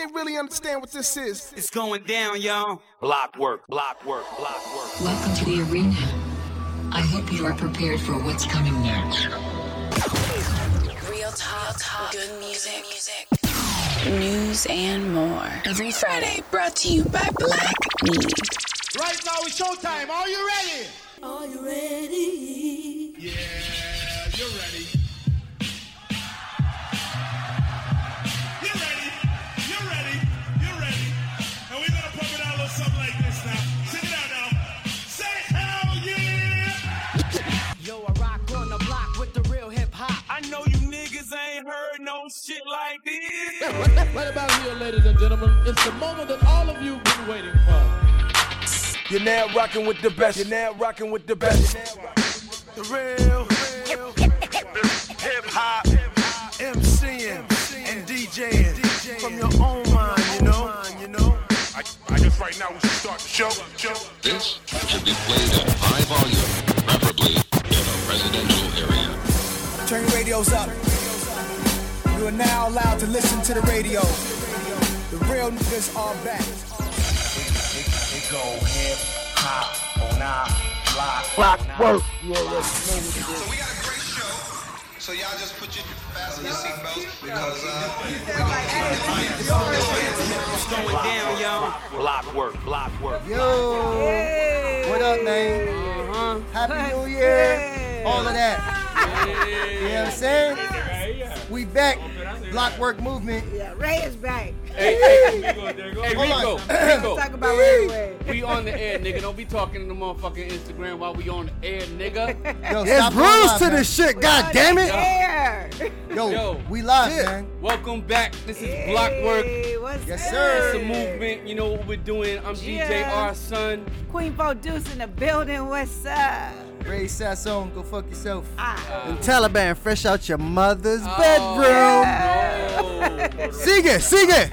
they really understand what this is. It's going down, y'all. Block work, block work, block work. Welcome to the arena. I hope you are prepared for what's coming next. Real talk, talk, good music, music, news, and more. Every Friday, brought to you by Black Meat. Right now it's showtime. Are you ready? Are you ready? Yeah, you're ready. Shit like this. Right about here, ladies and gentlemen, it's the moment that all of you've been waiting for. You're now rocking with the best. You're now rocking with the best. The real, real hip hop, MCing and DJing from your own mind, you know. You know. I, I guess right now we should start the show. show. This should be played at high volume, preferably in a residential area. Turn your radios up. You are now allowed to listen to the radio. The real niggas are back. It go hip hop on our block. Block work. You already know what it is. So we got a great show. So y'all just put your fasten your seatbelts because uh, It's going down, y'all. Block work, block work. Yo, what up, man? Uh-huh. Happy New Year. All of that. You know what I'm saying? We back. Block work movement. Yeah, Ray is back. Hey, hey, hey, Hold Rico, on. Rico. Talk about Ray Ray. We on the air, nigga. Don't be talking to the motherfucking Instagram while we on the air, nigga. Yo, It's stop Bruce to man. this shit, god damn it. There. Yo, Yo, we live, shit. man. Welcome back. This is Block Work. What's Yes, good? sir. It's a movement. You know what we're doing. I'm DJ R Son. Queen Bo Deuce in the building. What's up? Ray Sasson, go fuck yourself. Ah. And Taliban fresh out your mother's Oh, bedroom. no. Sing it, sing it.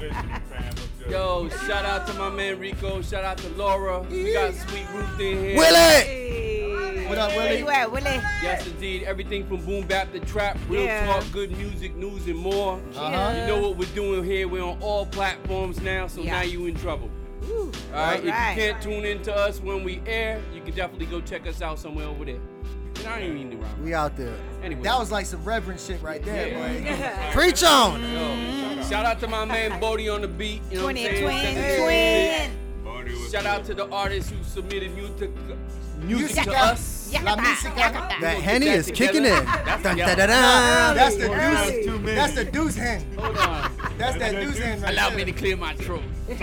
Yo, shout out to my man Rico. Shout out to Laura. We got Sweet Ruth in here. Willie. Hey. What up, Willie? Where Willie? you at, Willie? Yes, indeed. Everything from boom bap to trap, real Yeah. talk, good music, news, and more. Uh-huh. You know what we're doing here. We're on all platforms now, so Yeah. now you in trouble. Ooh. All right. If you can't tune in to us when we air, you can definitely go check us out somewhere over there. And I ain't mean to rhyme. We out there. Anyway. That was like some reverend shit right there, Yeah. boy. Preach on. Yo, shout out to my man Bodie on the beat. You know what I'm saying? twin, twin. music. Shout out to the artists who submitted music, music to us. La música. That Henny is kicking together. in. That's- the Early. deuce. That's the deuce hand. Hold on. That's that deuce hand right Allow me to clear my throat. But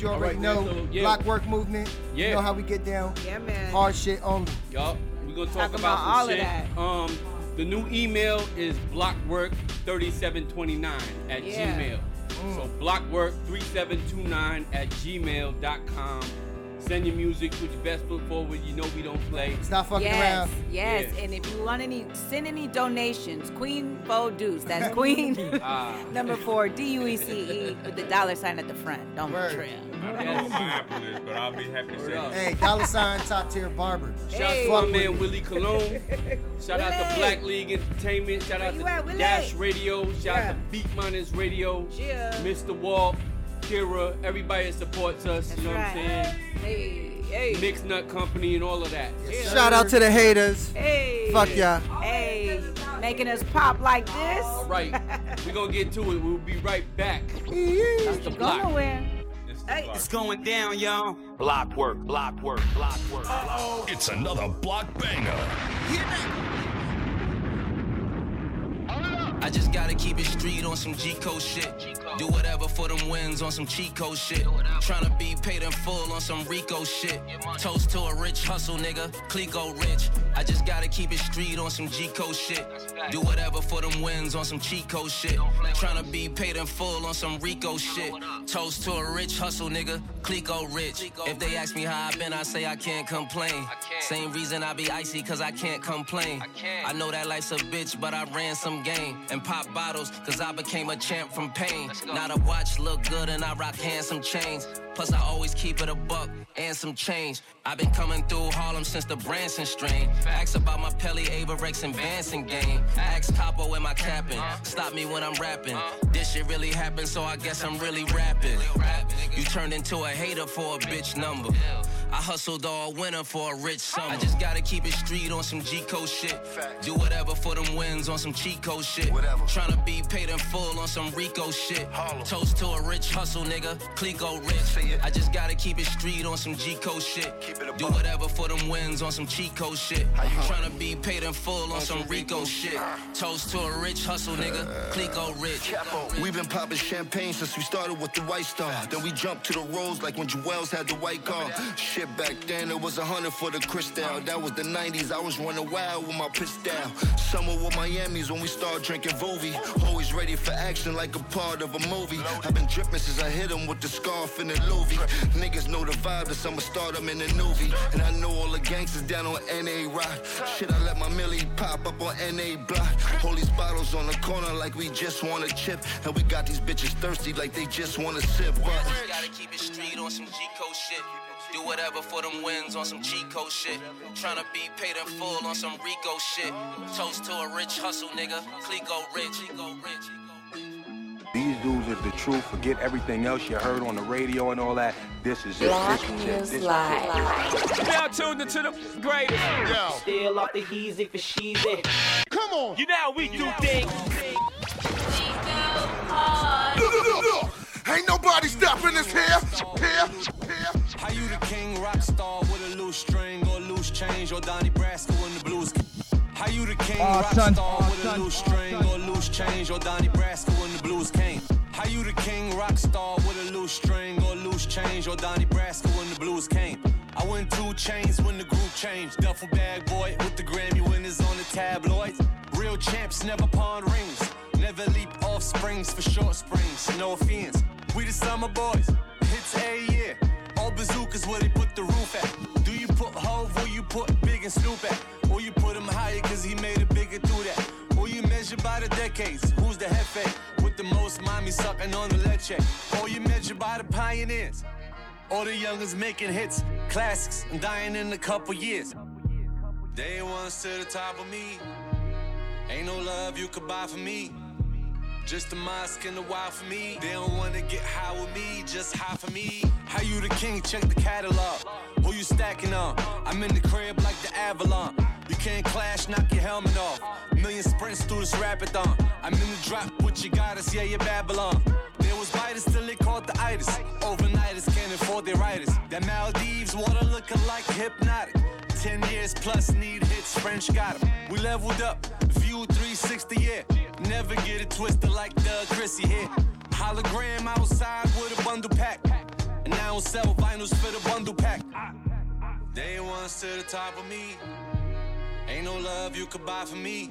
you already Alright, know, man, so, yeah. block work movement. Yeah. You know how we get down. Yeah, man. Hard shit only. Yup. We're gonna talk Talk about, about some all of that. Um, the new email is blockwork3729 at Yeah. Gmail. So blockwork3729 at gmail.com. Send your music, put your best foot forward. You know we don't play. Stop fucking Yes, around. yes. Yeah. And if you want any, send any donations. Queen Bo Deuce. That's Queen Ah. number four, D U E C E, with the dollar sign at the front. Don't Word. trip. I don't know what my Apple is, but I'll be happy to say up. Hey, dollar sign top tier barber. Shout out Hey. to my Fuck man. Willie Cologne. Shout out to Black League Entertainment. Shout Where out to at, Dash Radio. Shout Yeah. out to Beat Miners Radio. Yeah. Mr. Walt, Kira, everybody that supports us. That's you know right. what I'm saying? Hey, hey. Mixed Nut Company and all of that. Yeah. Shout out to the haters. Hey. Fuck y'all. Hey, making us pop like this. All right, we're gonna get to it. We'll be right back. That's the Go block. nowhere. It's Hey. It's going down, y'all. Block work, block work, block work, block work. It's another block banger. I just gotta keep it street on some G code shit. Do whatever for them wins on some code shit. Tryna be paid in full on some Rico shit. Toast to a rich hustle, nigga. Clicquot rich. I just gotta keep it street on some G code shit. Do whatever for them wins on some code shit. Tryna be paid in full on some Rico shit. Toast to a rich hustle, nigga. Clicquot rich. If they ask me how I been, I say I can't complain. Same reason I be icy, cause I can't complain. I know that life's a bitch, but I ran some game pop bottles, cause I became a champ from pain. Now the watch look good and I rock handsome chains. Plus I always keep it a buck and some change. I've been coming through Harlem since the Branson strain. Ask about my Pelly, Avirex, and Vanson game. Ask Capo and my capping. Stop me when I'm rapping. This shit really happened, so I guess I'm really rapping. You turned into a hater for a bitch number. I hustled all winter for a rich summer. I just gotta keep it street on some G code shit. Do whatever for them wins on some cheat code shit. Tryna be paid in full on some Rico shit. Toast to a rich hustle, nigga. Clicquot rich. I just gotta keep it street on some G code shit. Do whatever for them wins on some cheat code shit. Tryna be paid in full on some Rico shit. Toast to a rich hustle, nigga. Clicquot rich. We've been popping champagne since we started with the White Star. Then we jumped to the Rose like when Jewels had the white car. Shit, back then it was a hundred for the Cristal. That was the 90s. I was running wild with my pistol. Summer with Miami's when we started drinking Vovi. Always ready for action like a part of a movie. I've been dripping since I hit him with the scarf and the Niggas know the vibe, that I'ma start them in the movie. And I know all the gangsters down on NA Rock. Shit, I let my millie pop up on NA Block. Hold these bottles on the corner like we just want a chip. And we got these bitches thirsty like they just want to sip. But Gotta keep it street on some G code shit. Do whatever for them wins on some code shit. Tryna be paid in full on some Rico shit. Toast to a rich hustle, nigga. Clicquot rich. Clicquot rich. These dudes is the truth. Forget everything else you heard on the radio and all that. This is it. Black this is it. News This is Live. Now tuned into the greatest. Yo. Still off the heezy for sheezy. Come on. You know how we do things. Ain't nobody stopping us here. Here. Here. How you the king rock star with a loose string or loose change or Donnie Brasco in the blues? How you the king ah, rock son. star Aw, with ah, son. a loose string or loose change or Donnie Brasco when the blues came? How you the king rock star with a loose string or loose change or Donnie Brasco when the blues came? I went two chains when the group changed. Duffel bag boy with the Grammy winners on the tabloids. Real champs never pawn rings. Never leap off springs for short springs. No offense. We the summer boys. Hits a year. All bazookas where they put the roof at. Do you put Hove where you put Big and Snoop at? Decades? Who's the hefe? With the most mommy sucking on the leche? All you measure by the pioneers? All the youngers making hits, classics, and dying in a couple years? They ones to the top of me. Ain't no love you could buy for me. Just a mosque and a while for me. They don't wanna get high with me, just high for me. How you the king? Check the catalog. Who you stacking on? I'm in the crib like the Avalon. You can't clash, knock your helmet off. Million sprints through this rapidathon. I'm in the drop with your goddess, yeah, you're Babylon. There was biters till they caught the itis. Overnighters can't afford their writers. That Maldives water looking like hypnotic. Ten years plus need hits, French got 'em. We leveled up, view 360, yeah. Never get it twisted like Doug Chrissy here. Hologram outside with a bundle pack. And I don't sell vinyls for the bundle pack. They ones to the top of me. Ain't no love you could buy for me.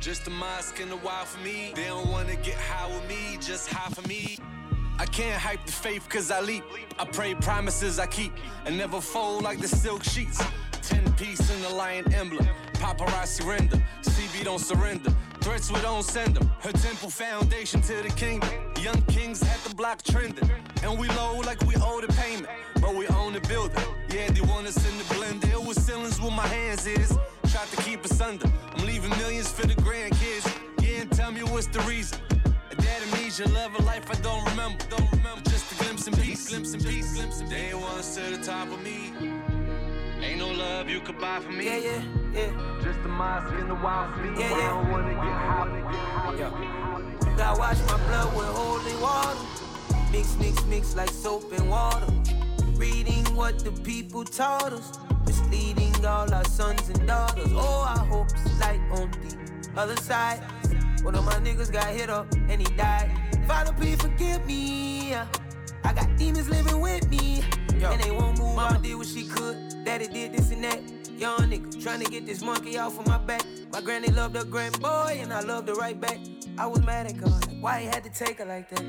Just a mosque and a while for me. They don't wanna get high with me, just high for me. I can't hype the faith cause I leap. I pray promises I keep and never fold like the silk sheets. Ten piece in the lion emblem. Paparazzi render. CB don't surrender. Threats we don't send them. Her temple foundation to the kingdom. Young kings had the block trending. And we low like we owe the payment. But we own the building. Yeah, they want us in the blender. It was ceilings where my hands is. Tried to keep us under. I'm leaving millions for the grandkids. Yeah, and tell me what's the reason. A dad amnesia, love of life I don't remember. Don't remember. Just a glimpse and peace, glimpse and peace, glimpse and They ones to the top of me. Ain't no love you could buy for me. Yeah, yeah, yeah. Just a mosque in the wild for. Yeah, yeah. I don't wanna get high. Yeah. Gotta wash my blood with holy water. Mix, mix, mix like soap and water. Reading what the people taught us. Misleading all our sons and daughters. Oh, I hope it's light on the other side. One of my niggas got hit up and he died. Father, please forgive me. I got demons living with me. And they won't move. Mama did what she could. Daddy did this and that. Young nigga trying to get this monkey off of my back. My granny loved her grand boy and I loved her right back. I was mad at God. Like, why he had to take her like that?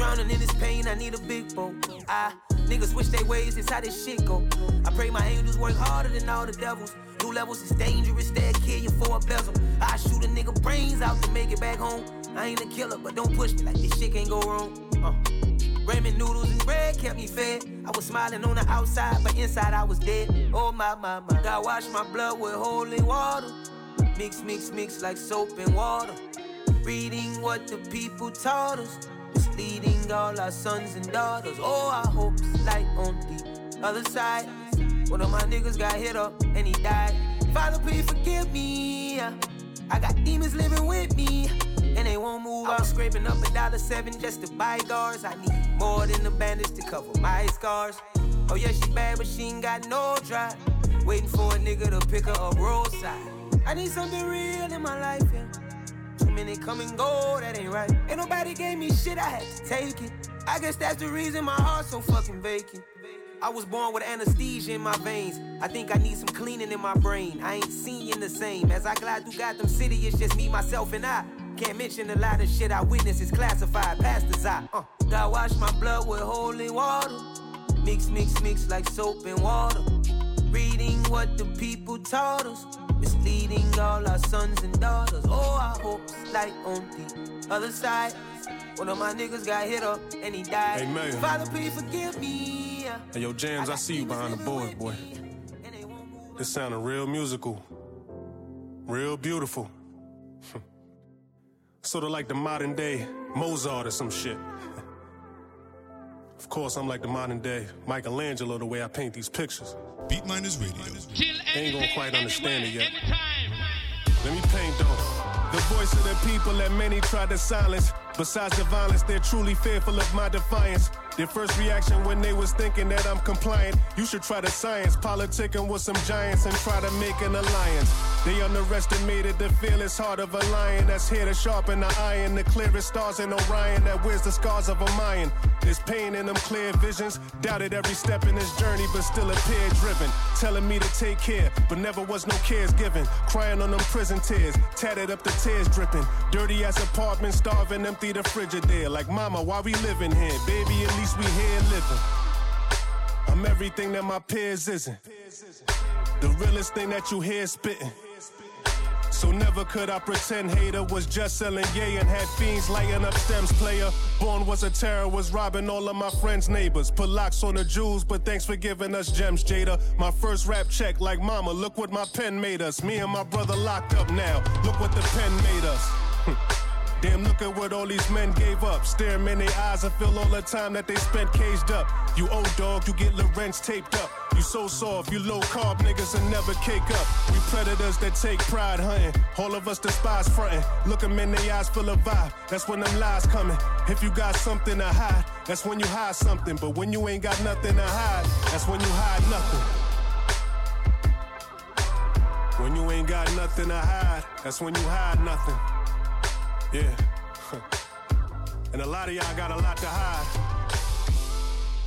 Drowning in his pain, I need a big boat. I Niggas switch their ways, it's how this shit go. I pray my angels work harder than all the devils. New levels is dangerous, they'll kill you for a bezel. I shoot a nigga brains out to make it back home. I ain't a killer, but don't push me like this shit can't go wrong. Uh. Ramen noodles and bread kept me fed. I was smiling on the outside, but inside I was dead. Oh my, my, my. I washed my blood with holy water. Mix, mix, mix like soap and water. Reading what the people taught us. Misleading all our sons and daughters. Oh, I hope it's light on the other side. One of my niggas got hit up and he died. Father, please forgive me. I got demons living with me. And they won't move. I'm scraping up a dollar seven just to buy guards. I need more than a bandage to cover my scars. Oh yeah, she bad, but she ain't got no drive. Waiting for a nigga to pick her up roadside. I need something real in my life, yeah. Too many come and go, that ain't right. Ain't nobody gave me shit, I had to take it. I guess that's the reason my heart's so fucking vacant. I was born with anesthesia in my veins. I think I need some cleaning in my brain. I ain't seeing the same. As I glide through Gotham City, it's just me, myself, and I. Can't mention a lot of shit I witness is classified past the eye. Uh, God wash my blood with holy water. Mix, mix, mix like soap and water. Reading what the people taught us. Misleading all our sons and daughters. Oh, I hope it's light on the other side. One of my niggas got hit up and he died. Hey, Mayor. Father, please forgive me. Hey, yo, Jams, I see you behind the board, boy. This sounding real musical. Real beautiful. sort of like the modern day Mozart or some shit. of course, I'm like the modern day Michelangelo the way I paint these pictures. Beat Miners Radio. They ain't gonna quite understand it yet. Let me paint though. The voice of the people that many try to silence. Besides the violence, they're truly fearful of my defiance. Their first reaction when they was thinking that I'm compliant. You should try the science, politicking with some giants and try to make an alliance. They underestimated the fearless heart of a lion that's here to sharpen the iron. The clearest stars in Orion that wears the scars of a Mayan. There's pain in them clear visions. Doubted every step in this journey, but still appeared driven. Telling me to take care, but never was no cares given. Crying on them prison tears, tatted up the tears dripping. Dirty ass apartment, starving, empty the frigidaire. Like, mama, why we living here? Baby, at least we here living. I'm everything that my peers isn't. The realest thing that you hear spitting. So never could I pretend hater was just selling yay and had fiends lighting up stems player. Born was a terror, was robbing all of my friends' neighbors. Put locks on the jewels, but thanks for giving us gems, Jada. My first rap check, like mama, look what my pen made us. Me and my brother locked up now. Look what the pen made us. Damn, look at what all these men gave up. Stare in their eyes and feel all the time that they spent caged up. You old dog, you get Lorenz taped up. You so soft, you low carb niggas and never cake up. We predators that take pride hunting. All of us despise fronting. Look 'em in their eyes full of vibe. That's when them lies coming. If you got something to hide, that's when you hide something. But when you ain't got nothing to hide, that's when you hide nothing. When you ain't got nothing to hide, that's when you hide nothing. Yeah. and a lot of y'all got a lot to hide.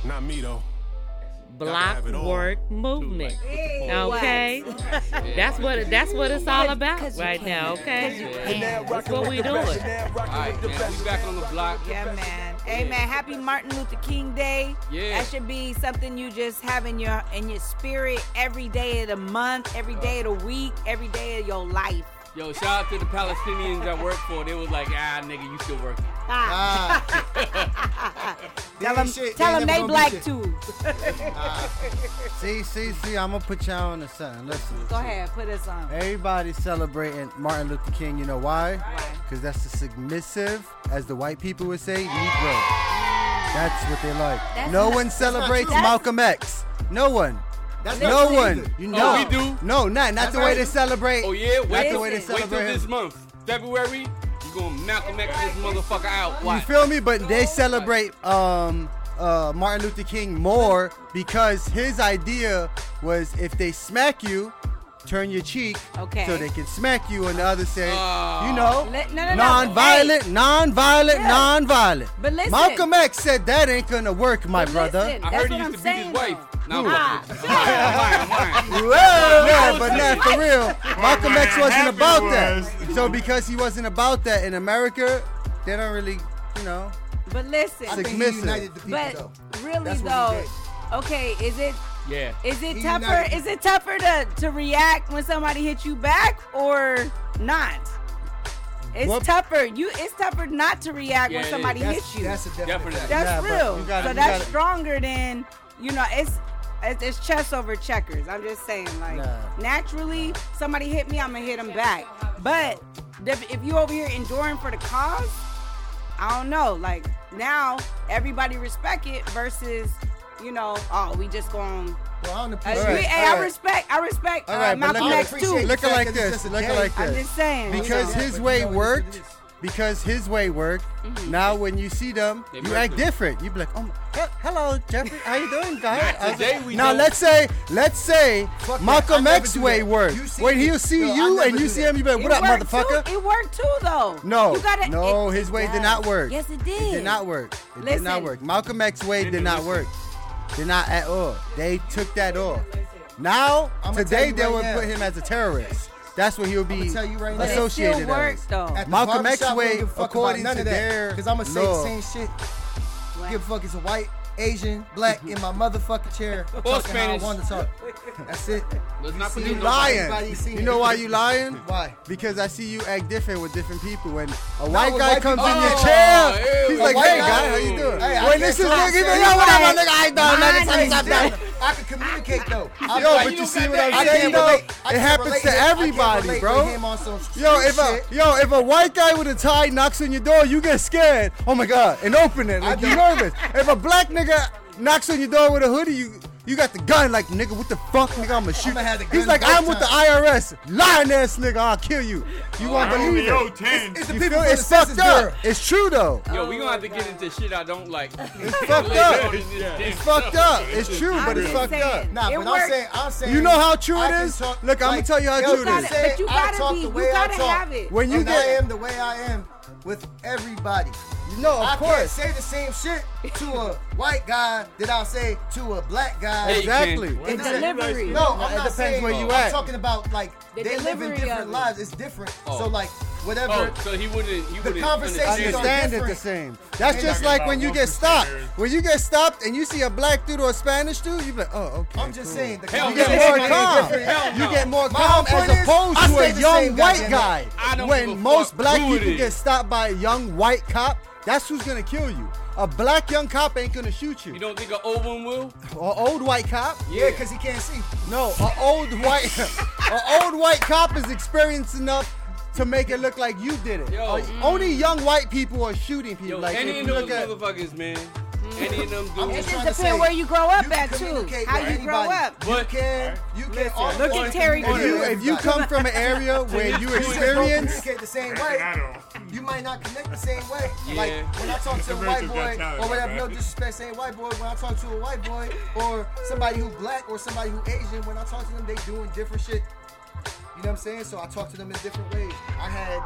Not me though. Block have work movement. Hey. Okay, that's what that's what it's all about right now. Okay, that's what we doing. All right, man, we back on the block. Yeah, man. Hey, man. Happy Martin Luther King Day. Yeah. That should be something you just have in your in your spirit every day of the month, every day of the week, every day of your life. Yo, shout out to the Palestinians I work for. They was like, ah, nigga, you still working. Ah. tell them, shit, tell they them never they black beat too. See, see, see, I'm gonna put y'all on to something. Listen. Go ahead, put us on. Everybody's celebrating Martin Luther King. You know why? Because that's the submissive, as the white people would say, Negro. That's what they like. That's no not- one celebrates. Malcolm X. No one. That's no one. either. You Oh, know we do? No, not not That's the way right. they celebrate. Oh yeah, Not wait, the way they wait till this month, February. You gonna Malcolm X this motherfucker out? You feel me? But they celebrate um, uh, Martin Luther King more because his idea was if they smack you, turn your cheek Okay. so they can smack you, and the other say, Oh. you know, Let- no, no, no. non-violent, non-violent, Yeah. non-violent. But listen. Malcolm X said that ain't gonna work, my But brother. listen, I heard he used I'm to beat his saying, wife. No, nah. I'm lying. But not for real. Malcolm X wasn't about that. So because he wasn't about that in America, they don't really, you know. But listen, I think he united the people, but though. really though, okay, is it? Yeah. Is it he tougher? United. Is it tougher to to react when somebody hits you back or not? It's what? tougher. You it's tougher not to react yeah, when somebody hits you. That's a definite. That's real. Gotta, so that's gotta, stronger than you know. It's it's, chess over checkers. I'm just saying, like nah. naturally, somebody hit me, I'm gonna hit them back. But if you over here enduring for the cause, I don't know. Like now, everybody respect it versus, you know, oh, we just going. Well, I, right. Uh, hey, right. I respect. I respect. All right, uh, Malcolm X too. Looking like this. Looking like this. I'm just saying. Because his way worked because his way worked. Mm-hmm. Now when you see them, they you act them. different. You be like, oh, my, hello, Jeffrey, how you doing, guy? like, now let's say, let's say Fuck Malcolm X way worked. When he'll see no, you and you see him, you be like, what up, motherfucker? Too. It worked too, though. No, gotta, no, it, his way did not work. Yes, it did. It did not work. It listen. did not work. Malcolm X way did not work. Did not at all. They took that off. Now, today, they would put him as a terrorist. That's what he'll be tell you right now. associated. with, still Malcolm X way, according to their because I'm gonna say the same shit. Give a fuck. It's white Asian, black in my motherfucking chair. Or Spanish. I want to talk. That's it. Let's not you lying. You know why you lying? Why? Because I see you act different with different people. When a white guy white comes people. in your chair, he's like, "Hey, guy, how you doing?" Hey, this is nigga, you know what I'm nigga. I ain't done nothing. I can communicate though. I'm yo, like, but you, you see what I'm saying? It happens to everybody, bro. Yo, if a yo, if a white guy with a tie knocks on your door, you get scared. Oh my god, and open it. Like you nervous. If a black nigga nigga knocks on your door with a hoodie, you you got the gun, like nigga, what the fuck, nigga? I'ma shoot. I'm He's like, I'm time. with the IRS, lying ass nigga. I'll kill you. You won't believe it. It's, it's, the people it's the fucked up. It's true though. Yo, we gonna have to get into shit I don't like. It's fucked up. It's fucked up. It's true, but it's fucked up. Nah, it but. I'm saying, I'm saying. You know how true it is. Look, I'm gonna tell you how true it is. But you gotta be, you gotta have it. When you get, I am the way I am with everybody. No, of I course. can't say the same shit to a white guy that I'll say to a black guy. Exactly. It delivery. No, I'm it not depends saying. Where you. I'm talking about like the they live in different lives. It's different. Oh. So like whatever. Oh, so he wouldn't. He the conversation understand it the same. That's just like when you get stopped. When you get stopped and you see a black dude or a Spanish dude, you be like, oh, okay. I'm just cool. saying. The hell you, get more calm. you get more calm as opposed to a young white guy. When most black people get stopped by a young white cop. That's who's gonna kill you. A black young cop ain't gonna shoot you. You don't think an old one will? An old white cop? Yeah, because yeah, he can't see. No, an old white, an old white cop is experienced enough to make it look like you did it. Yo, mm. Only young white people are shooting people. Yo, like any of those at, motherfuckers, man. Any of them dudes. It just depends where you grow up you at too. How you grow up. But you can, you can listen, look at Terry. If you, if you come from an area where you experience the same way you might not connect the same way. Yeah. Like when I talk it's to a white boy, talent, or whatever, right? no disrespect saying white boy, when I talk to a white boy, or somebody who black, or somebody who Asian, when I talk to them, they doing different shit. You know what I'm saying? So I talk to them in different ways. I had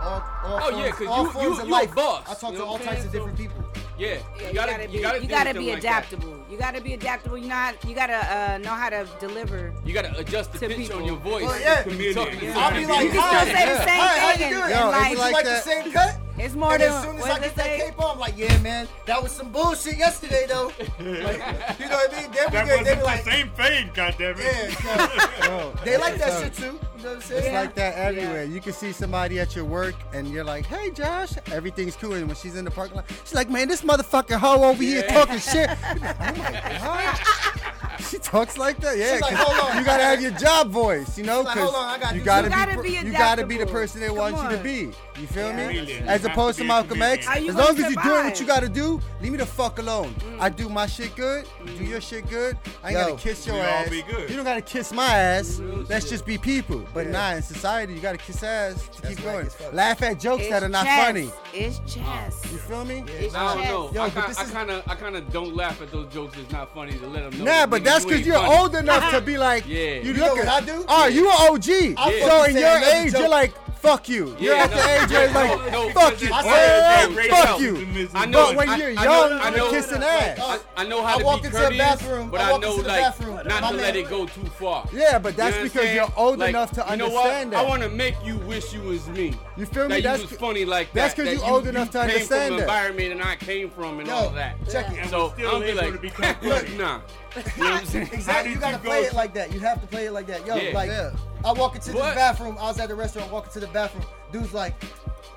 all, all oh forms, yeah, all you, forms you, of you life. Boss. I talk to all types of different people. Yeah, you, gotta, you, gotta, be, you gotta, you gotta be adaptable. Like you gotta be adaptable. You not, you gotta uh, know how to deliver. You gotta adjust the pitch people. on your voice. Well, yeah. yeah. I'll be like, you can still say the same hi. How you doing? like, like, like the same cut. It's more and than as soon as I get that cape on, I'm like, yeah, man, that was some bullshit yesterday, though. like, you know what I mean? That they like, the same fade, goddammit. Yeah, no, they like that so, shit too. You know what I'm saying? It's yeah. like that everywhere. Yeah. You can see somebody at your work, and you're like, "Hey, Josh, everything's cool." And when she's in the parking lot, she's like, "Man, this motherfucking hoe over here talking shit. Oh my god. she talks like that. Yeah, like, hold on. you gotta have your job voice, you know, like, gotta you gotta, gotta be, be you gotta be the person they Come want on. you to be. You feel yeah. me? As opposed to to Malcolm X, as long as you're doing what you gotta do, leave me the fuck alone. I mm. do my shit good, do mm. your shit good. I ain't Yo, gotta kiss your ass. be good. You don't gotta kiss my ass. Let's just be people. But nah, in society, you gotta kiss ass to keep going. Laugh at jokes that are not funny. It's chess. You feel me? I don't know. I kind of, I kind of don't laugh at those jokes. It's not funny to let them know. Nah, but that's because you are old enough to be like, yeah. you, you know look at, I do? Oh, yeah. you an OG. Yeah. So in your age, you're like, fuck you. You're at no, the age where it's like, no, fuck you. I hey, fuck you. I know, but when I, you're young, I know, you're kissing ass. I, I know how I to walk be into courteous, the bathroom, but I, I know like bathroom, not to let it go too far. Yeah, but that's because you're old enough to understand that. I want to make you wish you was me. You feel me? That's funny like that. That's because you're old enough to understand that. environment and I came from and all that. Check it. So I'm be like, nah. You know what I'm saying? Exactly. You gotta you play go it like that. You have to play it like that. Yo, Yeah. like Yeah. I walk into What? the bathroom. I was at the restaurant. Walking to the bathroom. Dude's like,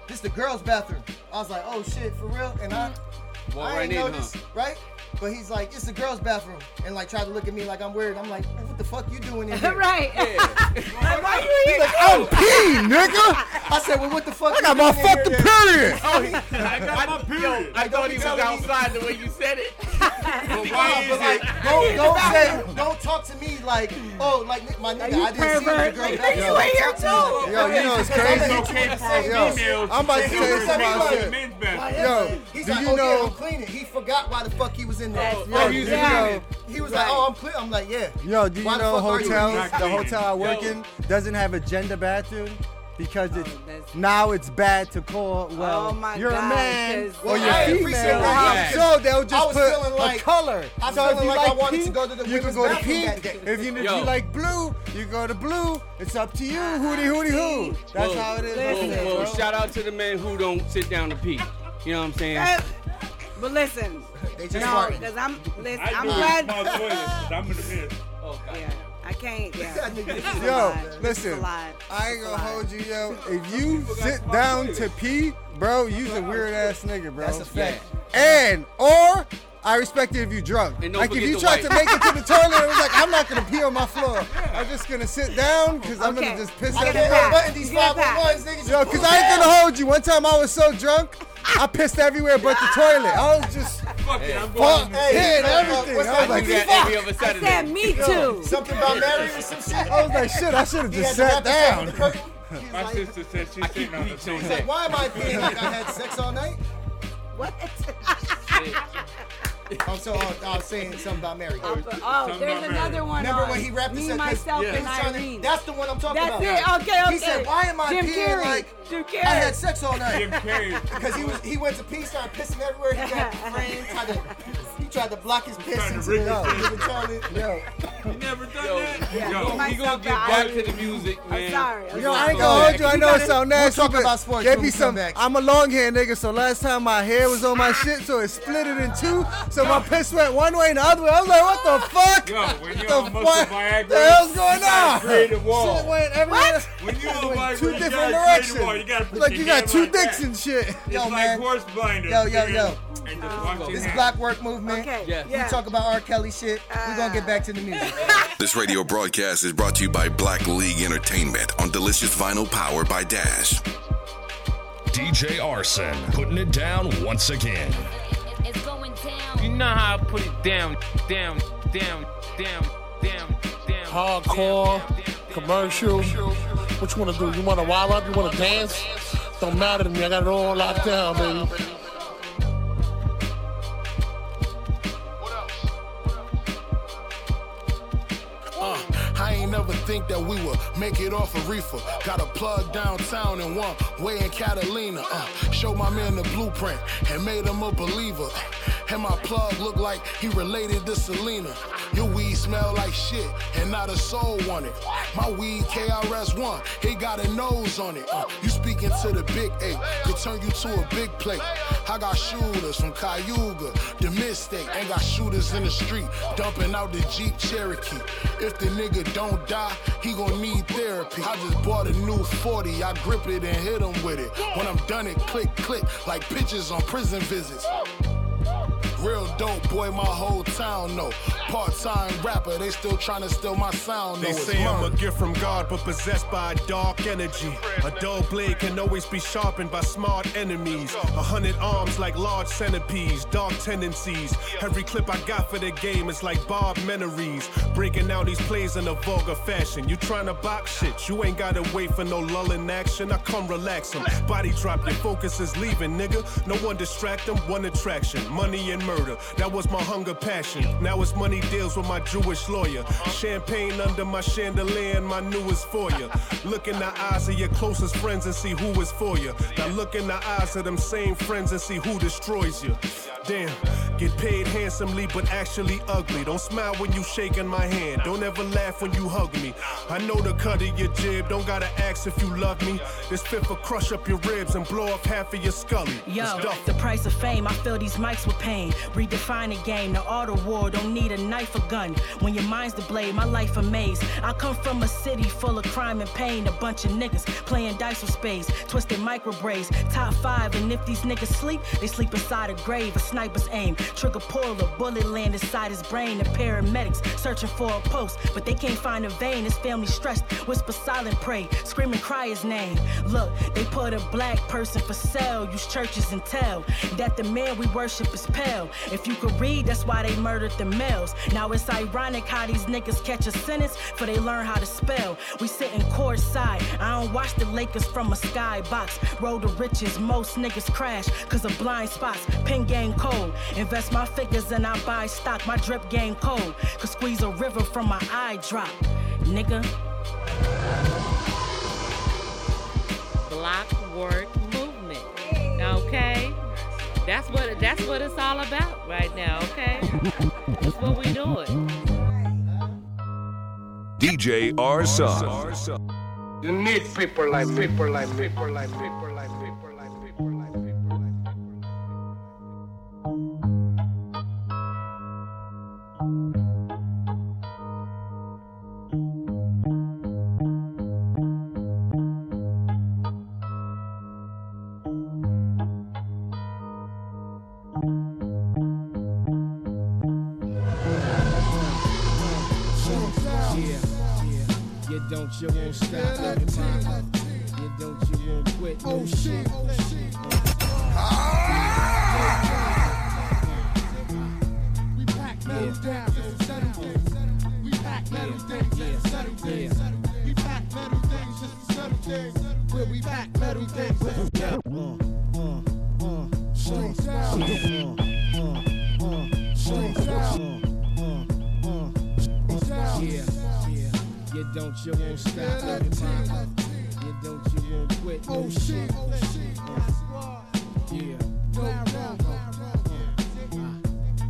"This is the girls' bathroom." I was like, "Oh shit, for real?" And I, Walk I right ain't in, noticed, huh? right? But he's like, "It's the girls' bathroom," and like tried to look at me like I'm weird. I'm like, "What the fuck you doing in here?" right. like, why you He's here? like, I'm peeing, nigga. I said, "Well, what the fuck?" I got my doing in here fucking period. Oh, he, I got my period. I thought he was telling me- outside the way you said it. But Nah, why but like, it? don't, don't say, don't talk to me like, oh, like my nigga, you I didn't see the girl Like, bathroom. you in here Talk to me like- too. Yo, you know it's crazy. It's okay for Yo, females. I'm about to to tell you say some we're wild in shit. men's bathroom. Yo, He's do like, you oh, yeah, know? I'm cleaning. He forgot why the fuck he was in there. That's Yo, right. do you Yeah. know? He was like, oh, I'm clear. I'm like, yeah. Yo, do you Why the know fuck you hotels? in The hotel I work Yo. in doesn't have a gender bathroom because it's Oh, now it's bad to call. Oh well, Oh my you're God, a man 'cause- or you're I appreciate female. that. So they'll just was put like- a color. I'm so if you like I like wanted pink, to go to the you can go to pink. If you if you like blue, you go to blue. It's up to you. Hooty hooty hoo. That's Well, how it is. listen, over there, Well, shout out to the men who don't sit down to pee. You know what I'm saying? But listen, They just no, because I'm listen. I I'm do glad. small toilets 'cause I'm in the mid. Oh, God. Yeah, I can't. Yeah. This is a Yo, lot. This is a listen. I ain't This is a gonna hold you, yo. If you sit down to pee, bro, you's a weird ass nigga, bro. That's a fact. And or I respect it if you drunk. And Like if you the tried to make it to the toilet, it was like I'm not gonna pee on my floor. I'm just gonna sit down because I'm Okay. gonna just piss I everywhere. can't pass. button these You get a pass. 501s, niggas. Yo, cause I ain't gonna hold you. One time I was so drunk, I pissed everywhere but the toilet. I was just Fuck it, I'm fuck. Hey, hitting everything. what's I that was like, do that fuck. every other I Saturday. said me too. Something about Mary or some shit. I was like, shit, I should have just sat down. with the curtain. He was My sister said she's sitting on the bleach on he's like, why am I peeing like I had sex all night? What? Oh, so uh, I was saying something about Mary. Oh, Something there's another Mary. one. Remember on when he rapped me, and said, 'cause myself, he and was to- Irene. That's the one I'm talking That's about. it. Okay, okay. He said, "Why am I Jim peeing Carrey. like Jim Carrey. I had sex all night?" Jim Carrey. Because he was he went to pee, started pissing everywhere. He got framed, tried to he tried to block his piss Trying to into rig the, his into the toilet. Yo, You never done Yo, that? Yeah. yo, we gonna get back to the music, I'm man. sorry. I'm We Yo, I sorry. ain't gonna hold you. I know it gotta- sound nasty, talk about sports there when be some. I'm a long hair nigga, so last time my hair was on my shit, so it split it in two. So my piss went one way and the other way. I was like, what the fuck? Yo, when you the on muscle fuck? Viagra, the hell's going on? create a wall. Shit went everywhere. When you on Viagra, two you different gotta create a directions. wall. You gotta like you got two like dicks that. and shit. It's Yo, like man. horse blinders. Yo, yo, yo. And just wash your This is. Block Work Movement. Okay. Yeah. We talk about R. Kelly shit. We're gonna uh. get back to the music. This radio broadcast is brought to you by Black League Entertainment on Delicious Vinyl Power by Dash. DJ Arson putting it down once again. Know how I put it down, down, down, down, down, down. hardcore, commercial. What you wanna do? You wanna wild up? You wanna dance? Don't matter to me. I got it all locked down, baby. Uh, I ain't never think that we would make it off a reefer. Got a plug downtown and one way in Catalina. Uh, show my man the blueprint and made him a believer. And my plug look like he related to Selena. Your weed smell like shit and not a soul want it. My weed KRS1, it got a nose on it. Uh, you speaking to the big eight, could turn you to a big plate. I got shooters from Cayuga, the mistake, and got shooters in the street dumping out the Jeep Cherokee. If the nigga don't die, he gon' need therapy. I just bought a new 40, I grip it and hit him with it. When I'm done, it click, click, like pictures on prison visits. Real dope boy, my whole town know. Part-time rapper, they still tryna steal my sound. They. Say I'm a gift from God, but possessed by a dark energy. A dull blade can always be sharpened by smart enemies. A hundred arms like large centipedes, dark tendencies. Every clip I got for the game is like Bob Meneries. Breaking out these plays in a vulgar fashion. You tryna box shit, you ain't gotta wait for no lull in action. I come relax 'em. Body drop, your focus is leaving, nigga. No one distract them, one attraction. Money and murder, that was my hunger passion. Now it's money deals with my Jewish lawyer. Champagne under my chandelier and my newest foyer. Look in the eyes of your closest friends and see who is for you. Now look in the eyes of them same friends and see who destroys you. Damn, get paid handsomely but actually ugly. Don't smile when you shaking my hand. Don't ever laugh when you hug me. I know the cut of your jib. Don't gotta ask if you love me. This fifth will crush up your ribs and blow up half of your scully. Yo, the price of fame, I fill these mics with pain. Redefine the game, the art of war, don't need a knife or gun. When your mind's the blade, my life a maze. I come from a city full of crime and pain. A bunch of niggas playing dice with spades, twisted micro braids, top five. And if these niggas sleep, they sleep inside a grave. A sniper's aim, trigger pull, a bullet land inside his brain. The paramedics searching for a post, but they can't find a vein. His family stressed, whisper silent pray, scream and cry his name. Look, they put a black person for sale, use churches and tell that the man we worship is pale. If you could read, that's why they murdered the males. Now it's ironic how these niggas catch a sentence for they learn how to spell. We sit in court side. I don't watch the Lakers from a skybox. Roll the riches, most niggas crash cause of blind spots. Pin game cold. Invest my figures and I buy stock. My drip game cold. Could squeeze a river from my eye drop. Nigga. Block work movement. Okay? That's what that's what it's all about right now, okay? That's what we're doing. DJ R. Son. You need people like people like people like people like people Yeah, yeah. You don't, you won't stop. everybody. You don't, you won't quit. No shit. We pack metal down, settle things. We pack metal things, just settle things. We pack metal things, just to settle things. Where we pack metal things, just Straight down. Straight down. Yeah, yeah. You don't, you won't stop. You don't, you won't quit. No oh, shit. Oh shit. Uh, yeah. Uh,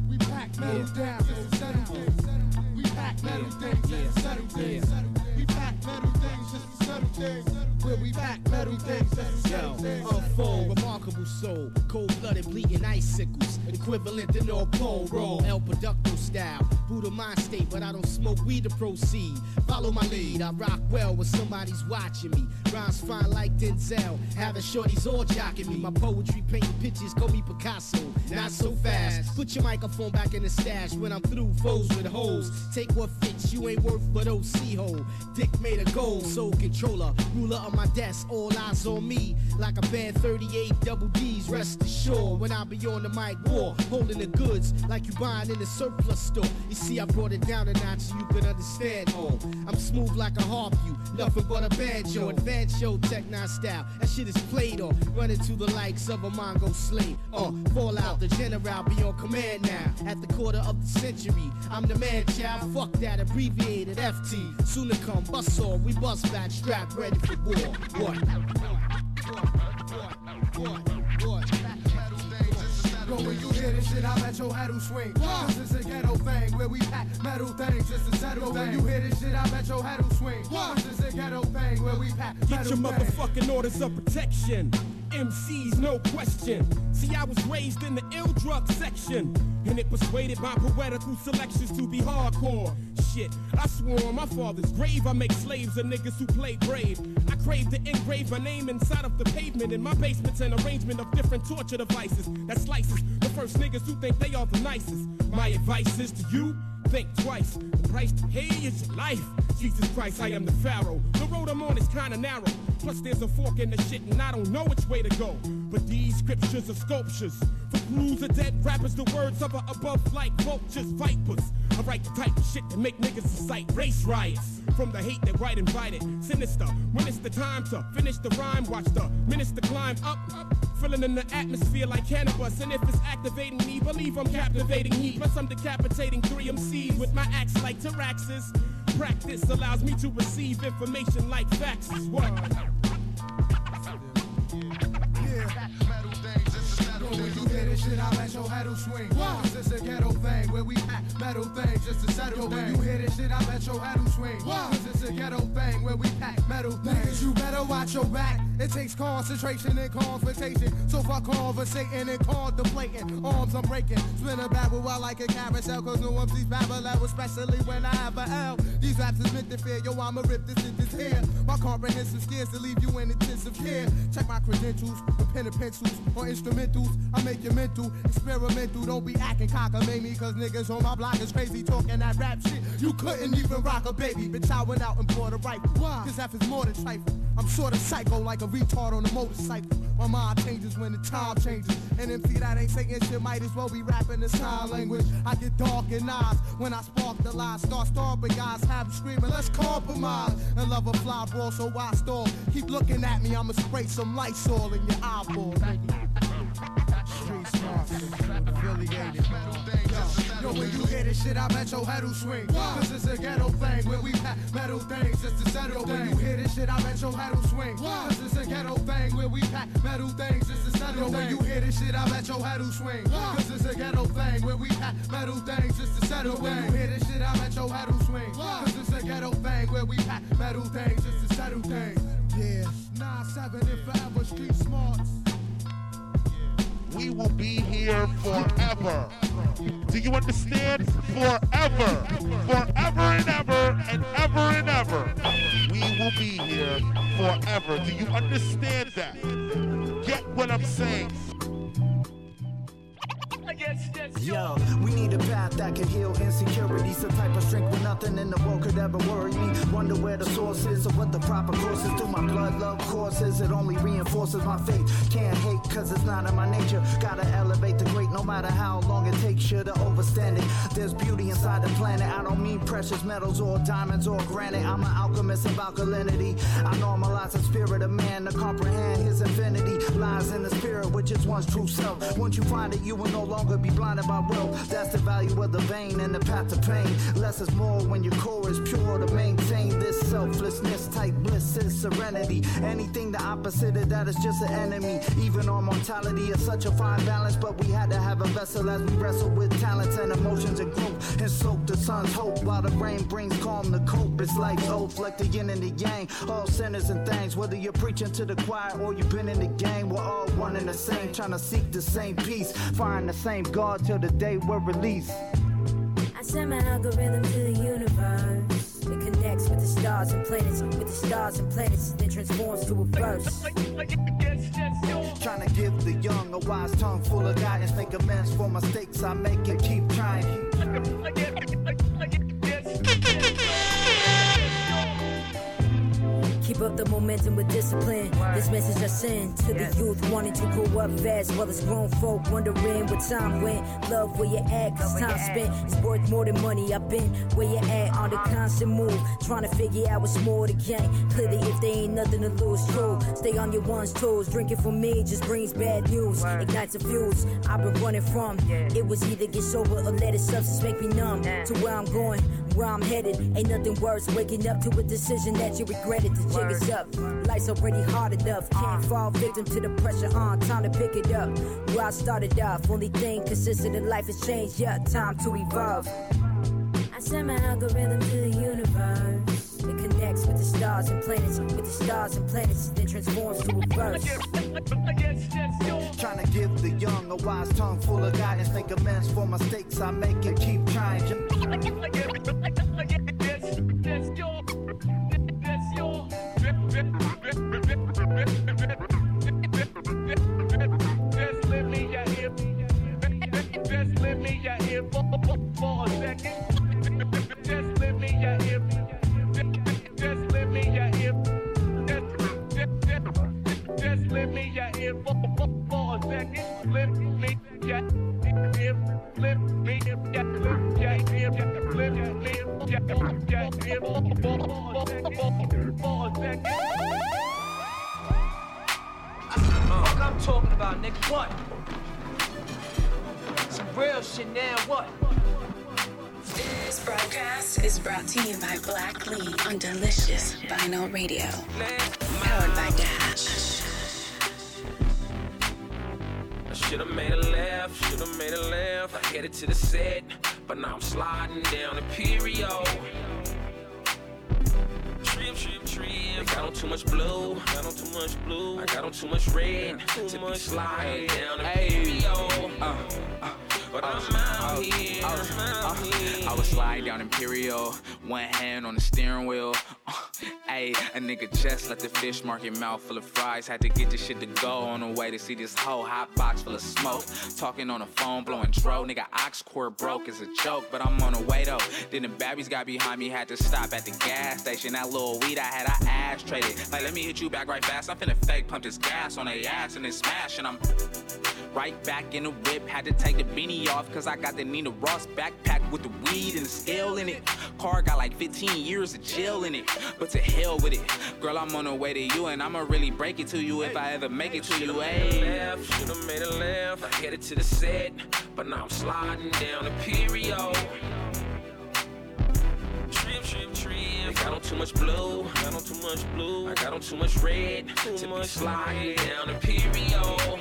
we pack metal down, just settle things. We pack metal things, just settle things. We pack metal things, just to settle things. Where we pack metal things, just to Yo, unfold, remarkable soul, cold-blooded, bleeding icicles, equivalent to North Pole roll, El Producto style, Buddha mind state, but I don't smoke weed to proceed. Follow my lead, I rock well when somebody's watching me. Rhymes fine like Denzel, having shorties all jocking me. My poetry painting pictures, call me Picasso, not so fast. Put your microphone back in the stash when I'm through, foes with hoes. Take what fits, you ain't worth but OC hole. Dick made of gold, soul controller, ruler of my desk, all eyes on me. Like a band 38 double D's, rest assured. When I be on the mic war, holding the goods like you buying in the surplus store. See, I brought it down a notch so you could understand more. I'm smooth like a harp, you nothing but a banjo. Advanced show, tech style. That shit is played on, running to the likes of a Mongo slate. Uh, fall out, the general be on command now. At the quarter of the century, I'm the man, child. Fuck that abbreviated FT. Soon to come, bust off, we bust back, strap ready for war. What? When you hear this shit, I bet your head will swing. This is a ghetto thing where we pack metal things just to settle things. You hear this shit, I bet your head will swing. This is a ghetto thing where we pack Get your motherfucking orders of protection. MCs, no question. See, I was raised in the ill drug section, and it persuaded my poetical selections to be hardcore. Shit, I swore on my father's grave I make slaves of niggas who play brave. I crave to engrave my name inside of the pavement. In my basement's an arrangement of different torture devices that slices the first niggas who think they are the nicest. My advice is to you. Think twice. The price to is life. Jesus Christ, I am the Pharaoh. The road I'm on is kinda narrow. Plus, there's a fork in the shit, and I don't know which way to go. But these scriptures are sculptures. For crews of dead rappers, the words of above like vultures, vipers. I write the type of shit that make niggas incite race riots. From the hate that white invited, sinister. When it's the time to finish the rhyme, watch the minister climb up, up. Filling in the atmosphere like cannabis. And if it's activating me, believe I'm captivating heat. Plus, I'm decapitating three MCs with my axe like Tyraxes. Practice allows me to receive information like faxes. What? When you hear this shit, I let your head swing. Cause it's a ghetto thing where we metal thing just to settle When you hear this shit, I bet your head'll swing. Cause it's a ghetto thing where we pack metal things. You better watch your back. It takes concentration and confrontation. So fuck conversating and contemplating. Arms I'm breaking. Spin a babble while like a carousel. Cause no one babble out, especially when I have a L. These raps is meant to fear. Yo, I'ma rip this sentence here. My comprehensive skills to leave you in intensive care. Check my credentials with pen and pencils or instrumentals. I make you mental, experimental. Don't be acting cockamamie. Cause niggas on my block is crazy talking that rap shit. You couldn't even rock a baby. Bitch, I went out and bought a rifle. Cause F is more than trifle. I'm sorta psycho like a retard on a motorcycle. My mind changes when the time changes. And MC that ain't saying shit might as well be rapping the sign language. I get dark in eyes when I spark the lie. Start starving guys, have 'em screaming, let's compromise. And love a fly ball, so I stall. Keep looking at me, I'ma spray some Lysol in your eyeball. Street smart, affiliated. Yo, when you hear this shit, I bet your head will swing. Cause it's a ghetto thing where we pack metal things just to settle Yo, when you hear this shit, I bet your head will swing. Cause it's a ghetto thing where we pack metal things just to settle Yo, when you hear this shit, I bet your head will swing. Cause it's a ghetto thing where we pack metal things just to settle When you hear this shit, I bet your head will swing. Cause it's a ghetto thing where we pack metal things just to settle things. Yeah, 9-7 and forever street smarts. We will be here forever. Do you understand? Forever. Forever and ever and ever and ever. We will be here forever. Do you understand that? Get what I'm saying? Yo, we need a path that can heal insecurity. Some type of strength with nothing in the world could ever worry me. Wonder where the source is or what the proper course is. Through my blood, love courses, it only reinforces my faith. Can't hate cause it's not in my nature. Gotta elevate the great no matter how long it takes you to overstand it. There's beauty inside the planet. I don't mean precious metals or diamonds or granite. I'm an alchemist of alkalinity. I normalize the spirit of man to comprehend his infinity. Lies in the spirit, which is one's true self. Once you find it, you will no longer be blinded by wealth. That's the value of the vein and the path to pain. Less is more when your core is pure to maintain this selflessness, type bliss is serenity. Anything the opposite of that is just an enemy. Even our mortality is such a fine balance, but we had to have a vessel as we wrestle with talents and emotions and growth and soak the sun's hope while the rain brings calm to cope. It's like oath, like the yin and the yang, all sinners and things. Whether you're preaching to the choir or you've been in the game, we're all one and the same, trying to seek the same peace, find the same God till the day we're released. I send my algorithm to the universe. It connects with the stars and planets, with the stars and planets, then transforms to a verse. Trying to give the young a wise tongue full of guidance, make amends for mistakes I make and keep trying. Keep up the momentum with discipline. This message I send to the youth wanting to grow up fast, while as grown folk wondering what time went. Love where you at, cause time spent is worth more than money. I've been where you at on the constant move, trying to figure out what's more to gain. Clearly, if they ain't nothing to lose, true. Stay on your one's toes. Drinking for me just brings bad news, ignites a fuse. I've been running from. It was either get sober or let a substance make me numb. To where I'm going, where I'm headed. Ain't nothing worse waking up to a decision that you regretted. The up, life's already hard enough. Can't fall victim to the pressure on. Time to pick it up. Where I started off, only thing consistent in life has changed. Yeah, time to evolve. I send my algorithm to the universe. It connects with the stars and planets, with the stars and planets, then transforms to a verse. Trying to give the young a wise tongue full of guidance, make amends for mistakes I make and keep trying. let me your for, for, a second. Just let me your. Just, let me your. Just, just, just, let me your for, for, for a second. Let me your ear. Let me your ear. Let me your ear for, for, for a second. For a second. Fuck I'm talking about, nigga. What? Some real shit now. What? This broadcast is brought to you by Black Lee on Delicious Vinyl Radio. Powered by Dash. I should've made a left, should've made a left. I headed to the set, but now I'm sliding down Imperial. Trip, trip, trip. I got on too much blue, I got on too much blue. I got on too much red to be sliding down Imperial. Uh, uh, but I'm out here, oh, oh, oh. I'm out here. I was sliding down Imperial, one hand on the steering wheel. Uh, Ayy, a nigga just left the fish market mouth full of fries. Had to get this shit to go on the way to see this whole hot box full of smoke. Talking on the phone, blowing dro. Nigga, ox cord broke is a joke, but I'm on the way though. Then the babbies got behind me, had to stop at the gas station. That little weed I had, I ass traded. Like, let me hit you back right fast. I'm finna fake pump this gas on their ass and then smash, and I'm right back in the whip. Had to take the beanie off, cause I got the Nina Ross backpack with the weed and the scale in it. Car got like 15 years of jail in it, but to hell with it. Girl, I'm on the way to you, and I'ma really break it to you if I ever make it to you. Made a Ayy. left, should've made a left. I headed to the set, but now I'm sliding down Imperial. Trip, trip, trip. I got on too much blue, I got on too much blue. I got on too much red Too to be sliding down Imperial.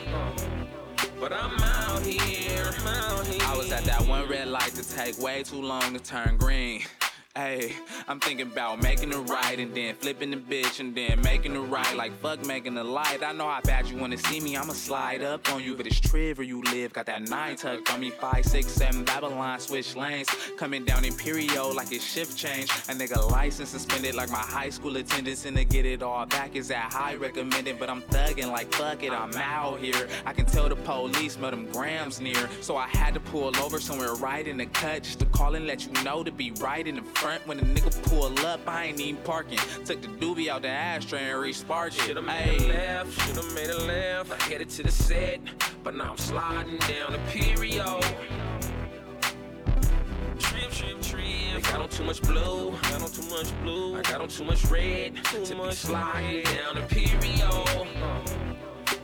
But I'm out here, I'm out here. I was at that one red light to take way too long to turn green. Hey, I'm thinking about making it right and then flipping the bitch and then making it right. Like fuck making the light. I know how bad you wanna see me. I'ma slide up on you, but it's Triv you live. Got that nine tucked on me, five, six, seven Babylon switch lanes. Coming down Imperial like it's shift change. A nigga license suspended like my high school attendance. And to get it all back is that high recommended. But I'm thugging like fuck it, I'm out here. I can tell the police smell them grams near. So I had to pull over somewhere right in the cut just to call and let you know to be right in the front. When the nigga pull up, I ain't even parking. Took the doobie out the ashtray and re-sparked it. Should've made a left, should've made a left. I headed to the set, but now I'm sliding down. Trip, trip, trip. I got on too much blue, I got on too much blue. I got on too much red Too to be sliding down Imperial.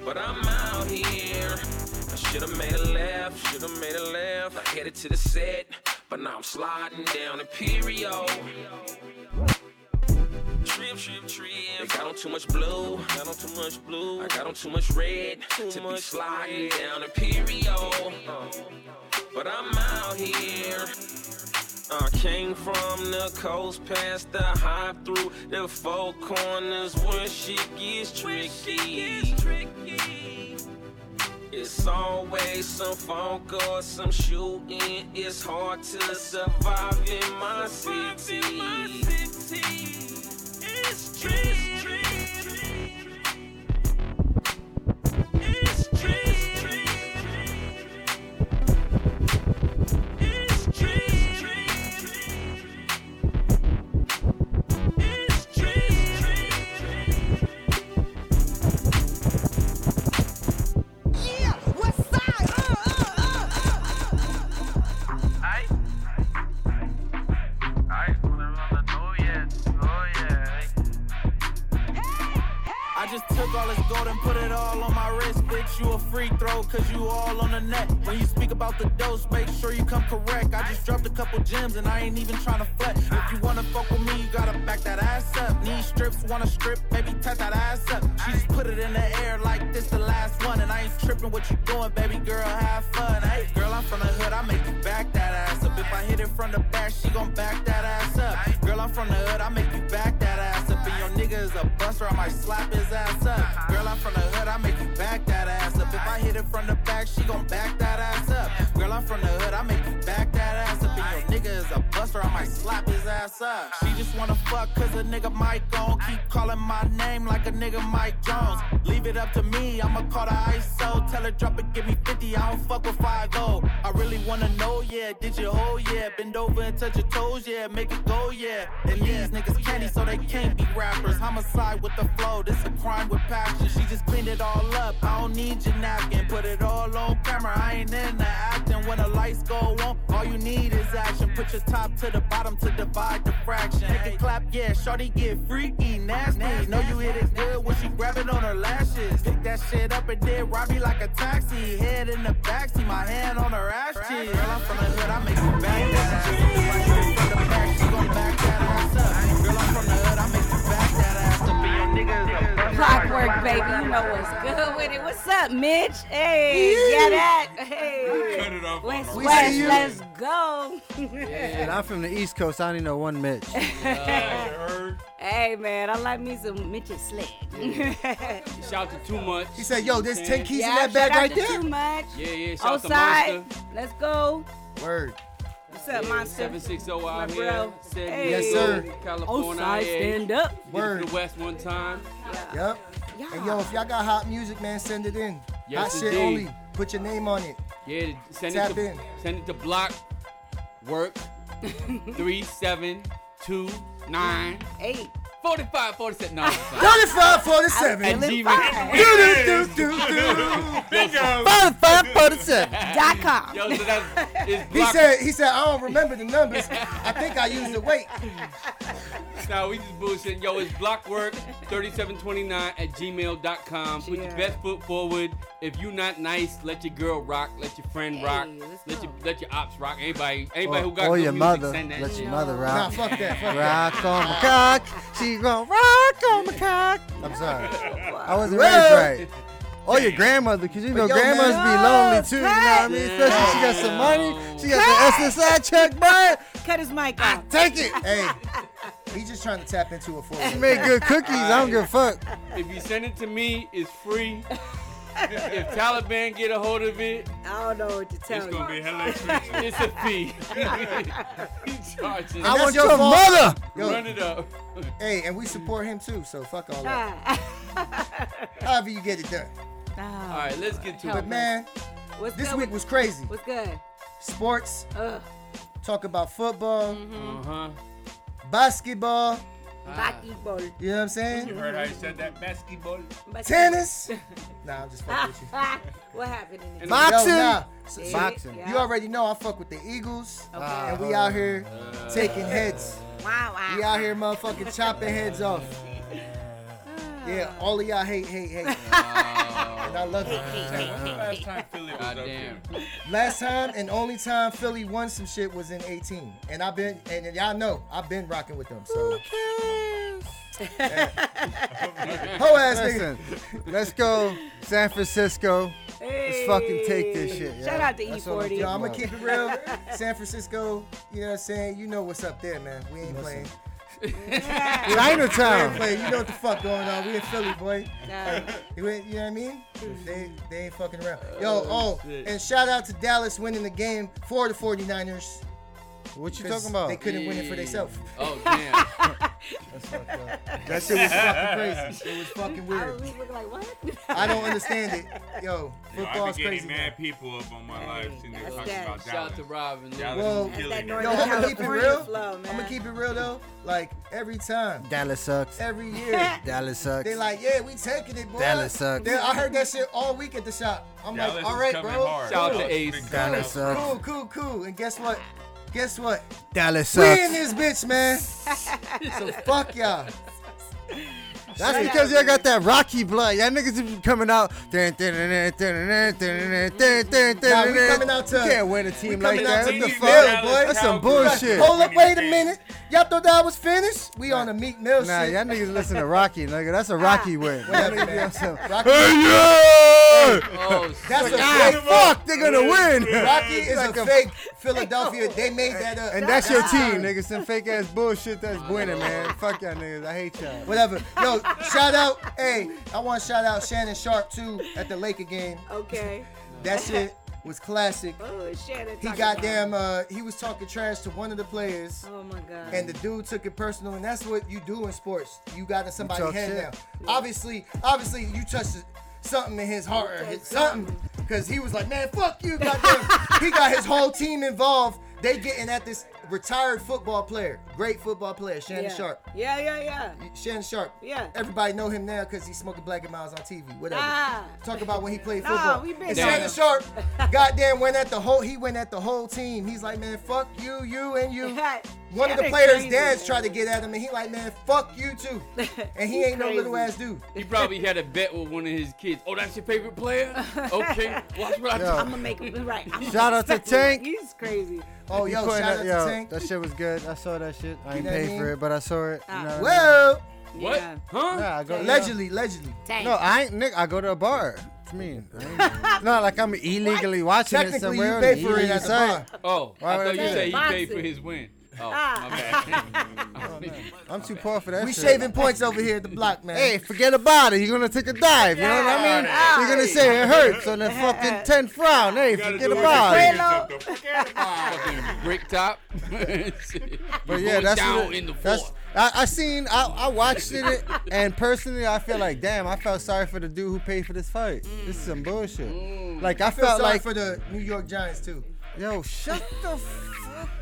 But I'm out here. Should've made a left, should've made a left. I headed to the set, but now I'm sliding down Imperial. Trip, trip, trip. I got on too much blue, I got on too much blue. I got on too much red to be sliding down Imperial. But I'm out here. I came from the coast past the high through the four corners where shit gets tricky. It's always some funk or some shooting. It's hard to survive in my city. It's tricky. It's and I ain't even trying to touch your toes, yeah. Make it go, yeah. And these niggas candy, so they can't be rappers. Homicide with the flow, this a crime with passion. She just cleaned it all up, I don't need your napkin. Put it all on camera, I ain't in the acting. when the lights go on. All you need is action. Put your top to the bottom to divide the fraction. Make it clap, yeah. Shorty get freaky, nasty. Know you hit it good when she grab it on her lashes. Pick that shit up and then me like baby. You know what's good with it. What's up, Mitch? Hey, yeah, that. Hey. Cut it off West, We West, see you. let's go. And I'm from the East Coast. I only know one Mitch. hey, man, I like me some Mitch's slick. Shout to Too Much. He said, yo, there's 10 keys in that bag right to there? Too much. Yeah, yeah. Shout to Outside. Monster. Let's go. Word. What's up, Monster? 760 My out bro. here. San Hey. Oh, yes, sir. California. Outside, yeah. stand up. Did Word. for the West one time. Yep. And yo, if y'all got hot music, man, send it in. Yes, hot shit indeed. only. Put your name on it. Yeah, send Tap it to in. send it to block work three seven two nine eight. 45, 47. No, 35, 47. At Gmail. Forty-five, forty-seven. Dot com. Yo, so that's it's He block. said, he said, I don't remember the numbers. I think I used the weight. Nah, we just bullshitting. Yo, it's blockwork3729 at gmail.com. Put your best foot forward. If you not nice, let your girl rock. Let your friend rock. Let your let your ops rock. Anybody anybody who got or good your music, mother. send that Let shit. your mother rock. Nah, fuck that, fuck rock on my cock. She gon' rock on my cock. I'm sorry. I wasn't raised right. Or your grandmother, because you know yo, grandmothers man. be lonely too. You know what I mean? Especially if she got some money. She got the SSI check, man. Cut his mic off. Take it. Hey, he's just trying to tap into a for She made good cookies. I don't give a fuck. If you send it to me, it's free. If Taliban get a hold of it, I don't know what to it's tell gonna you. be hella expensive. it's a fee. he charges. And I want your your fault. mother. Yo, Run it up. hey, and we support him too, so fuck all that. However you get it done. All right, let's get to it. But man, What's this good week with- was crazy. What's good? Sports, Ugh. talk about football, Uh huh. basketball, Basketball. you know what I'm saying? You heard how you said that basketball. Tennis. nah, I'm just fucking with you. what happened in it? Boxing. Yo, nah. So- so Boxing. You already know I fuck with the Eagles, Okay. and we out here uh, taking heads. Wow, wow. We out here motherfucking chopping heads off. Yeah, all of y'all hate, hate, hate. And I love it. Last time Philly was up there. Last time and only time Philly won some shit was in 18. And I've been, and y'all know, I've been rocking with them. So. Ho ass nigga. Listen, let's go San Francisco. Let's fucking take this shit. Shout out to That's all I'm E40. Yo, I'm gonna keep it real. San Francisco, you know what I'm saying? You know what's up there, man. We ain't playing. Chinatown. We ain't. You know what the fuck going on. We in Philly, boy. Nah. You, you know what I mean? They, they ain't fucking around. Yo, oh, and shout out to Dallas winning the game for the 49ers. What you 'cause talking about? They couldn't win it for themselves. Oh damn. That's fucked up. That shit was fucking crazy. It was fucking I weird. was looking like, what? I don't understand it. Yo, Yo, I football's be getting crazy. mad people up on my live seeing they That's talking that. about Shout Dallas. out to Robin. Dallas Well, is That's that killing it. Northern Yo, I'm gonna keep it real. flow, I'm gonna keep it real though. Like every time, Dallas sucks. every year, Dallas sucks. they like, yeah, we taking it, boy. Dallas sucks. They- I heard that shit all week at the shop. I'm Dallas like, all is right, coming bro. hard. Shout out to Ace. Dallas sucks. Cool, cool, cool. And guess what? Guess what? Dallas We sucks. in this bitch, man. so fuck y'all. That's because y'all got that Rocky blood. Y'all niggas be coming out. Nah, we coming out to. You can't win a team like that. What the fuck, boy? That's some bullshit. Hold up, wait a minute. Y'all thought that was finished? We on a Meek Mill shit. Nah, y'all niggas listen to Rocky, nigga. That's a Rocky win. Hey, yeah! That's a fake. Fuck, they're gonna win. Rocky is a fake Philadelphia. They made that up. And that's your team, nigga. Some fake ass bullshit that's winning, man. Fuck y'all niggas. I hate y'all. Whatever. Yo, shout out. Hey, I want to shout out Shannon Sharpe too at the Laker game. Okay. That shit was classic. Oh, Shannon. He talking goddamn uh he was talking trash to one of the players. Oh my god. And the dude took it personal, and that's what you do in sports. You got in somebody's talk head shit. now. Obviously, obviously, you touched something in his heart, or his, something, because he was like, "Man, fuck you, goddamn." he got his whole team involved. They getting at this retired football player, great football player, Shannon yeah. Sharpe. Yeah, yeah, yeah. Shannon Sharpe. Yeah. Everybody know him now because he's smoking Black and Milds on TV. Whatever. Nah. Talk about when he played Nah, football. we been and. Shannon Sharpe, goddamn, went at the whole. He went at the whole team. He's like, man, fuck you, you, and you. One of the players' crazy, dads man. tried to get at him, and he like, man, fuck you too. And he He's ain't no little ass dude. He probably had a bet with one of his kids. Oh, that's your favorite player? Okay, watch what I do. I'm gonna make him right. I'm Shout out to respect him. Tank. He's crazy. Oh, He yo, shout that, out yo, to Tank. That shit was good. I saw that shit. I You ain't know paid mean? for it, but I saw it. Ah. You know Well, What? Yeah. Huh? Nah, I go, allegedly, allegedly. Tank. No, I ain't. Nick, I go to a bar. What you mean? I not like I'm illegally watching it Technically, somewhere. you on pay for it at the bar. Oh, Why I thought you do said he paid for his win. Oh, Ah. I'm too poor for that We shit. shaving points over here at the block, man. Hey, forget about it. You're gonna take a dive. You know what I mean? Yeah. You're gonna say it hurts on the fucking 10th round. Hey, forget about it. Fucking brick top. But yeah, that's down what it- in the that's. I, I seen. I, I watched it, and personally, I feel like, damn, I felt sorry for the dude who paid for this fight. This is some bullshit. Like I, I feel felt sorry like, for the New York Giants too. yo, shut the. fuck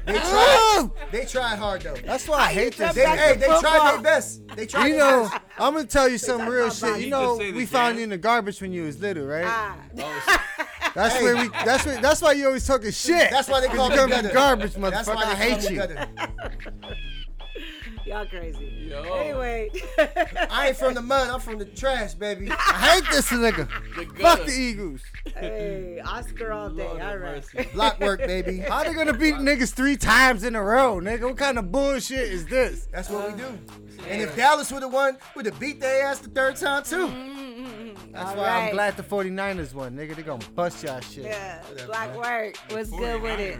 They up. tried. They tried hard though. That's why I hate this. They, hey, they tried their best. They tried. You their know, best. I'm gonna tell you some real shit. You He know, just say we found you in the garbage when you was little, right? Ah. That's Hey. where we. That's where. That's why you always talking shit. That's why they call you me come garbage, That's motherfucker. why I they hate you. gutter. Y'all crazy. Yo. Anyway. I ain't from the mud. I'm from the trash, baby. I hate this nigga. The Fuck the Eagles. hey, Oscar all day. Lord All have right. mercy. Block work, baby. How they gonna beat niggas three times in a row, nigga? What kind of bullshit is this? That's what we do. And if Dallas would have won, would have beat their ass the third time too. Mm-hmm. That's All why I'm glad the 49ers won, nigga. They gonna bust y'all shit. Yeah, black work. What's good with it?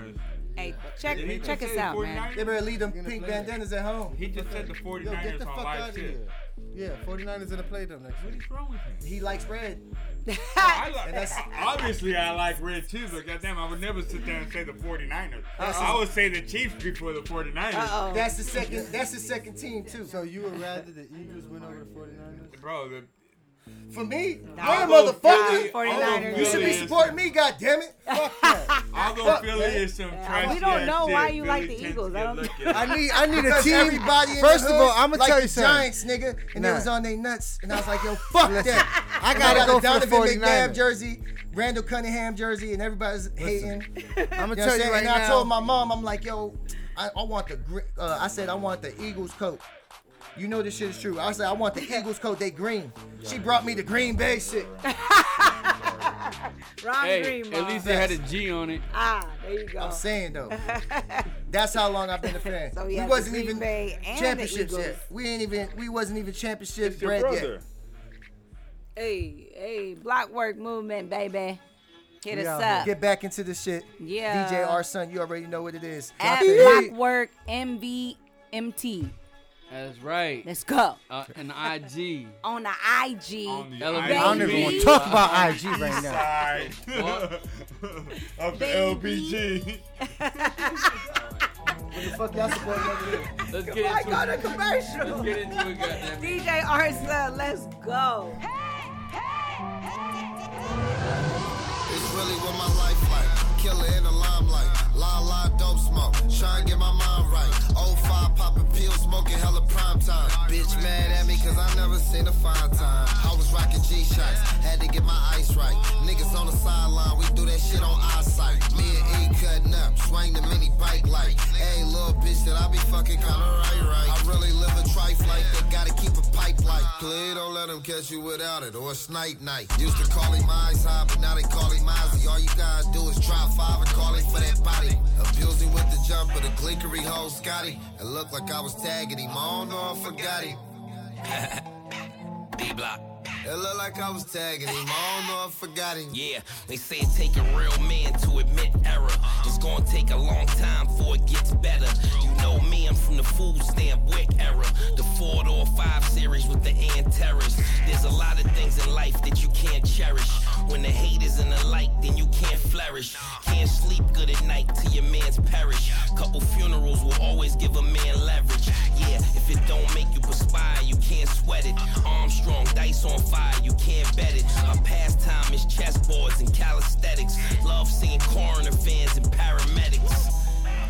49ers. Hey, check Did he check just us say out, man. They better leave them pink bandanas at home. He just said the Yo, 49ers get the on fuck live out of shit. here. Yeah, 49ers in the play them next What week. is wrong with him? He likes red. I like, And that's- obviously, I like red too, but goddamn, I would never sit there and say the 49ers. That's I would say the Chiefs before the 49ers. Uh-oh. That's the second. That's the second team too. So you would rather the Eagles win over the 49ers? Bro, the, For me, I'll yeah, go motherfucker. Philly- 49ers. You should be supporting me, goddammit. Fuck that. although Fuck, Philly man. is some trashy we don't know why you like the Eagles. I don't look know. at- I need I need a Because team. everybody in First the of all, I'm gonna like tell you something. Giants, nigga, and they Nah. was on their nuts, and I was like, yo, fuck that. I gotta got go a Donovan McNabb jersey, Randall Cunningham jersey, and everybody's hating. I'm gonna know tell you saying? right and I told my mom, I'm like, yo, I, I want the uh, I said I want the Eagles coat. You know this shit is true. I said I want the Eagles coat. They green. She brought me the Green Bay shit. Wrong Hey, green, at least they had a G on it. Ah, there you go. I'm saying though, that's how long I've been a fan. So, we wasn't Green even Bay and championships Eagles. yet. We ain't even. We wasn't even championship It's your bred brother. yet. Hey, hey, block work movement, baby. Hit We us out up. Get back into the shit. Yeah. DJ R Son, you already know what it is. At Drop block work MVMT. That's right. Let's go. Uh, an IG. On the IG. On the Elevate. I don't even want to talk about IG right now. side What? of the LBG. What the fuck y'all supposed to do? Let's I get into go to it. commercial. Let's get into it, goddamn. DJ Arsa, let's go. It's really what my life like. Killer in the limelight. La la dope smoke. Try and get my mind right. 05 popping pills, smoking hella prime time. Bitch mad at me cause I never seen a fine time. I was rocking G shots. Had to get my ice right. Niggas on the sideline. We do that shit on eyesight. Me and E cutting up. Swing the mini bike light. Hey, little bitch that I be fucking kinda right, right. I really live a trife like that. Gotta keep a pipe light. Please don't let them catch you without it or a snipe night. Used to call him eyes high, but now they call him Mozzie. All you gotta do is drop five and call him for that body. Abuse him with the jumper, the glinkery hoe Scotty. It looked like I was tagging him. I don't know, I forgot him. D block. It looked like I was tagging him. I don't know, I forgot him. Yeah, they say it take a real man to admit error. It's gonna take a long time before it gets better. You know me, I'm from the food stamp wick era. The four door five series with the Antares. There's a lot of things in life that you can't cherish. When the hate is in the light, then you can't flourish. Can't sleep good at night till your man's perish. Couple funerals will always give a man leverage. Yeah, if it don't make you perspire, you can't sweat it. Armstrong, dice on fire, you can't bet it. Our pastime is chessboards and calisthenics. Love seeing coroner fans and paramedics.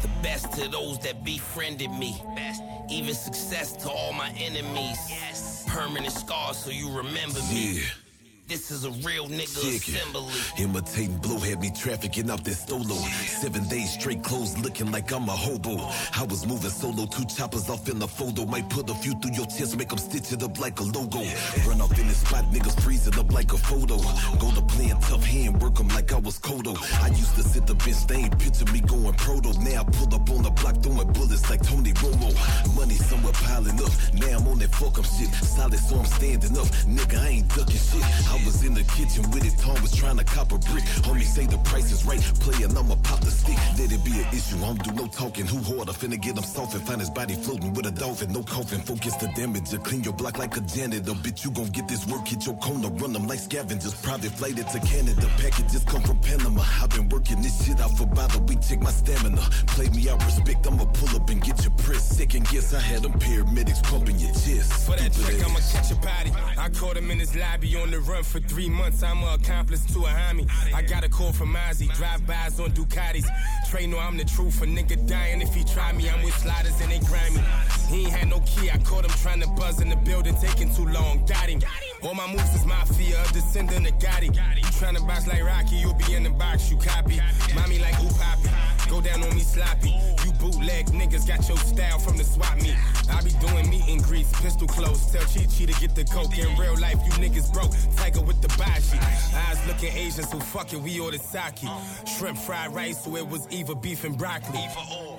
The best to to those that befriended me. Best. Even success to all my enemies. Yes. Permanent scars so you remember me. Yeah. This is a real nigga Check assembly. Imitating blow had me trafficking out that stolo. Seven days straight clothes looking like I'm a hobo. I was moving solo, two choppers off in the photo. Might put a few through your chest, make them stitch it up like a logo. Run off in the spot, niggas freezing up like a photo. Go to playing tough hand, work 'em like I was Kodo. I used to sit the bench, they ain't picture me going proto. Now I pull up on the block throwing bullets like Tony Romo. Money somewhere piling up. Now I'm on that fuck 'em shit. Solid, so I'm standing up. Nigga, I ain't ducking shit. I was in the kitchen with it, Tom was trying to cop a brick. Homie say the price is right, playin' I'ma pop the stick. Let it be an issue, I don't do no talking. Who harder? Finna get him soft and find his body floating with a dolphin. No coffin, focus the damage. or clean your block like a janitor. Bitch, you gon' get this work, hit your corner, run them like scavengers. Private flighted to Canada, packages come from Panama. I've been working this shit out for about a week, check my stamina. Play me out, respect, I'ma pull up and get your press. Second guess, I had them paramedics pumping your chest. For that trick, I'ma catch a body. I caught him in his lobby on the run for three months. I'm a accomplice to a homie. I got a call from Ozzy. Drive-bys on Ducatis. Trey know I'm the truth. A nigga dying if he try me. I'm with sliders and they grimy. He ain't had no key. I caught him trying to buzz in the building, taking too long. Got him. All my moves is mafia, a descendant of Gotti. You tryna box like Rocky, you'll be in the box, you copy. Mommy like ooh poppy. Go down on me sloppy. You bootleg niggas got your style from the swap meet. I be doing meet and greets, pistol close. Tell Chi Chi to get the coke. In real life, you niggas broke. Tiger with the bashi. Eyes looking Asian, so fuck it, we ordered sake. Shrimp fried rice, so it was either beef and broccoli.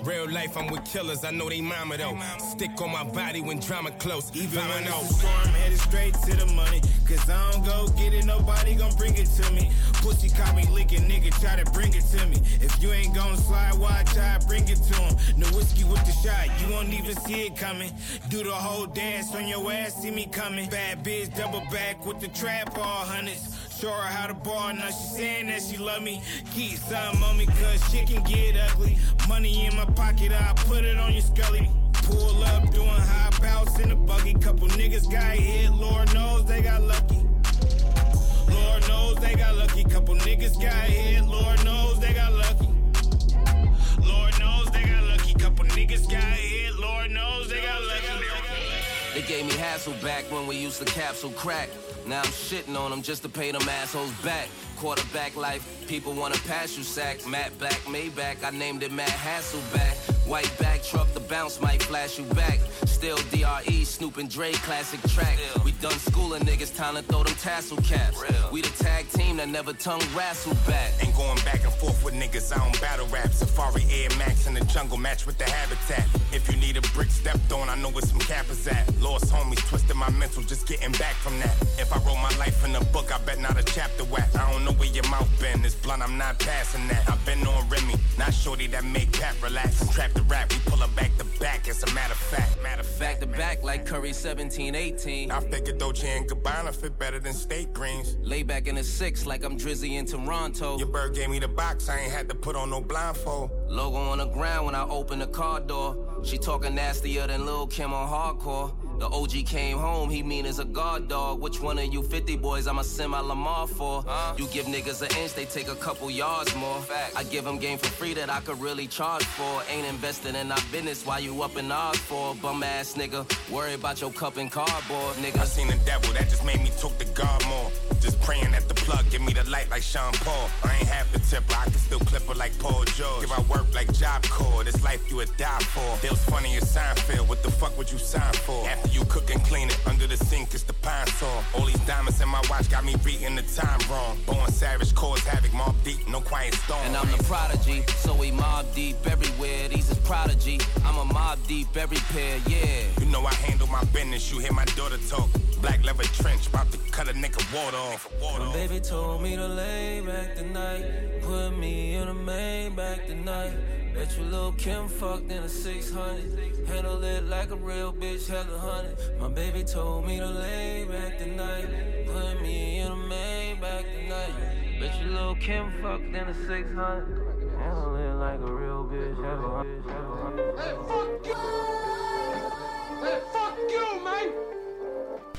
Real life, I'm with killers, I know they mama though. Stick on my body when drama close. Even when a storm, headed straight to the money. Cause I don't go get it, nobody gon' bring it to me. Pussy caught me licking, nigga, try to bring it to me. If you ain't gon' slide, why try bring it to him? No whiskey with the shot, you won't even see it coming. Do the whole dance on your ass, see me coming. Bad bitch, double back with the trap, all hundreds. Show her how to ball, now she saying that she love me. Keep something on me, cause shit can get ugly. Money in my pocket, I put it on your scully. Pull up, doing high bounce in the buggy. Couple niggas got hit, Lord knows they got lucky. Lord knows they got lucky. Couple niggas got hit, Lord knows they got lucky. Lord knows they got lucky. Couple niggas got hit, Lord knows they got lucky. They gave me hassle back when we used to capsule crack. Now I'm shitting on them just to pay them assholes back. Quarterback life, people wanna pass you sack. Matt Black, Maybach, I named it Matt Hasselbeck. White back truck, the bounce might flash you back. Still DRE, Snoop and Dre, classic track. We done schooling niggas, time to throw them tassel caps. We the tag team that never tongue wrestle back. Ain't going back and forth with niggas, I don't battle rap. Safari Air Max in the jungle match with the habitat. If you need a brick stepped on, I know where some cappers at. Lost homies, twisted my mental, just getting back from that. If I wrote my life in a book, I bet not a chapter whack. I don't know where your mouth been, it's blunt, I'm not passing that. I've been on Remy, not shorty that make Pat relax. Trap the rap, we pull her back to back, As a matter of fact. Matter of fact. Back to back like Curry 17, 18. I figured Dolce and Gabbana fit better than state greens. Lay back in the six like I'm Drizzy in Toronto. Your bird gave me the box, I ain't had to put on no blindfold. Logo on the ground when I open the car door. She talking nastier than Lil Kim on hardcore. The OG came home, he mean as a guard dog. Which one of you 50 boys I'ma send my Lamar for? You give niggas an inch, they take a couple yards more. I give them game for free that I could really charge for. Ain't invested in our business while you up in odds for. Bum ass nigga, worry about your cup and cardboard, nigga. I seen the devil, that just made me talk to God more. Just praying at the plug, give me the light like Sean Paul. I ain't half the tipper, I can still clip her like Paul George. Give I work like Job Corps, this life you would die for. Feels funny as Seinfeld, what the fuck would you sign for? After you cook and clean it, under the sink is the pine saw. All these diamonds in my watch got me reading the time wrong. Born savage, cause havoc, Mobb Deep, no quiet storm. And I'm the prodigy, so we mob deep everywhere. These is prodigy. I'm a mob deep every pair, yeah. You know I handle my business, you hear my daughter talk. Black leather trench, about to cut a nigga water off. Water My baby told me to lay back tonight. Put me in a main back tonight. Bet you Lil Kim fucked in a 600. Handle it like a real bitch, hella hundred. My baby told me to lay back tonight. Put me in a main back tonight. Bet you Lil Kim fucked in a 600. Handle it like a real bitch, hella hundred. Hey, fuck you! Hey, fuck you, man!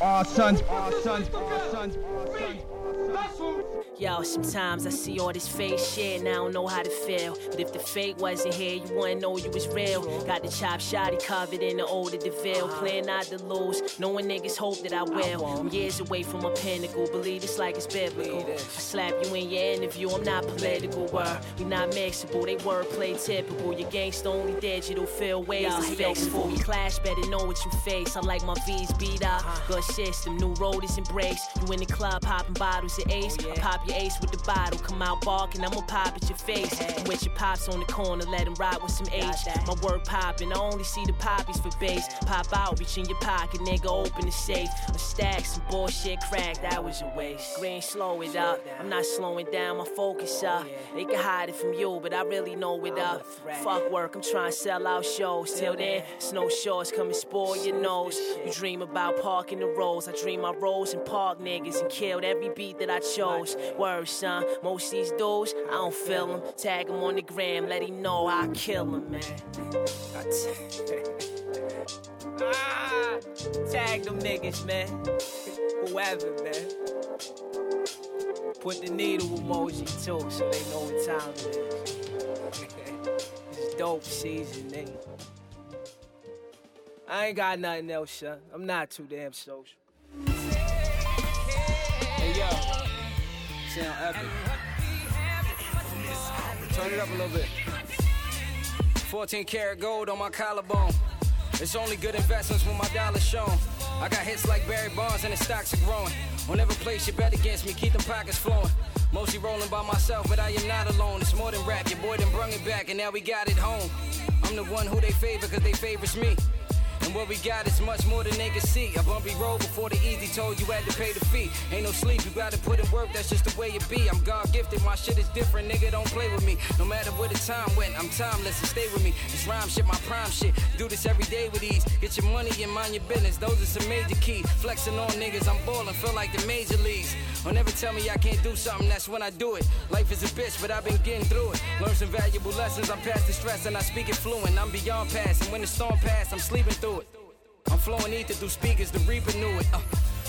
All sons, all sons, all sons, all sons. Yo, sometimes I see all this fake shit and I don't know how to feel. But if the fake wasn't here, you wouldn't know you was real. Got the chop shotty covered in the older DeVille. Playing not to lose, knowing niggas hope that I will. I'm years away from a pinnacle, believe it's like it's biblical. I slap you in your interview, I'm not political. Word, we not mixable, they wordplay typical. Your gangsta only digital, feel ways is fixable. You clash, better know what you face. I like my V's beat up, uh-huh. good system, new road is embraced. You in the club popping bottles of ace, I pop your ace with the bottle. Come out barking, I'ma pop at your face. And with your pops on the corner, let him ride with some H. My word popping, I only see the poppies for base. Pop out, reach in your pocket, nigga, open the safe. A stack, some bullshit crack, that was a waste. Green, slow it up. I'm not slowing down, my focus up. They can hide it from you, but I really know it up. Fuck work, I'm trying to sell out shows. Till then, snow shorts come and spoil your nose. You dream about parking the roads. I dream I rose and park niggas and killed every beat that I chose. Word, son, most these dudes, I don't feel them. Tag him on the gram, let him know I kill him, man. Ah, tag them niggas, man. Whoever, man. Put the needle emoji too, so they know what time it is. it's dope season, nigga. I ain't got nothing else, son. I'm not too damn social. Hey yo, sound epic. Turn it up a little bit. 14 karat gold on my collarbone. It's only good investments when my dollar's shown. I got hits like Barry Bonds and the stocks are growing. Whenever place you bet against me, keep them pockets flowing. Mostly rolling by myself, but I am not alone. It's more than rap. Your boy done brung it back, and now we got it home. I'm the one who they favor, cause they favors me. And what we got is much more than they can see. A bumpy road before the easy told you had to pay the fee. Ain't no sleep, you gotta put in work, that's just the way it be. I'm God gifted, my shit is different, nigga, don't play with me. No matter where the time went, I'm timeless and stay with me. This rhyme shit, my prime shit. Do this every day with ease. Get your money and mind your business, those are some major keys. Flexing on niggas, I'm ballin', feel like the major leagues. Don't ever tell me I can't do something, that's when I do it. Life is a bitch, but I've been getting through it. Learn some valuable lessons, I'm past the stress and I speak it fluent. I'm beyond past, and when the storm pass, I'm sleeping through it. I'm flowing ether through speakers, the reaper knew it. Uh,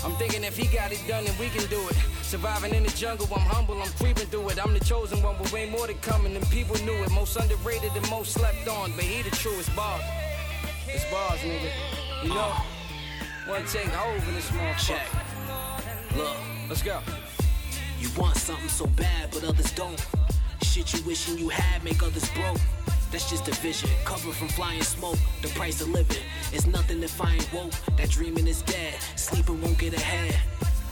I'm thinking if he got it done, then we can do it. Surviving in the jungle, I'm humble, I'm creeping through it. I'm the chosen one, but way more to coming than people knew it. Most underrated and most slept on, but he the truest boss. It's bars, nigga. You know, one take hold in this motherfucker. Look, let's go. You want something so bad, but others don't. Shit you wishing you had make others broke. That's just a vision, covered from flying smoke. The price of living is nothing if I ain't woke. That dreaming is dead, sleeping won't get ahead.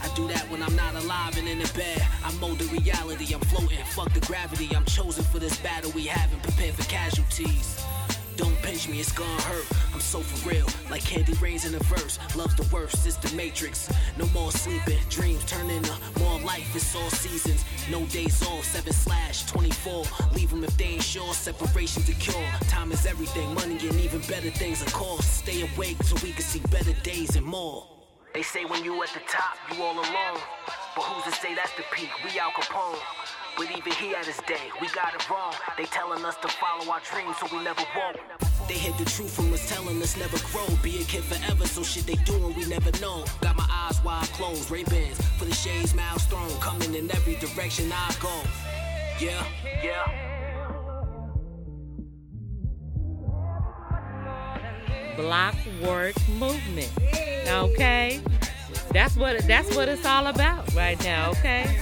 I do that when I'm not alive and in the bed. I mold the reality, I'm floating. Fuck the gravity, I'm chosen for this battle we haven't prepared for casualties. Don't pinch me, it's gonna hurt. I'm so for real, like candy rains in a verse. Love's the worst, it's the matrix. No more sleeping, dreams turn into more life. It's all seasons, no days off. Seven slash 24. Leave them if they ain't sure. Separation's a cure. Time is everything, money and even better things, of course. Stay awake so we can see better days and more. They say when you at the top, you all alone. But who's to say that's the peak? We Al Capone. But even he at his day, we got it wrong. They telling us to follow our dreams so we never won't. They hid the truth from us, telling us never grow. Be a kid forever, so shit they doing we never know. Got my eyes wide closed, Ray Bans for the shades, miles thrown, coming in every direction I go. Yeah, yeah. block work movement. Okay? That's what that's what it's all about right now, okay?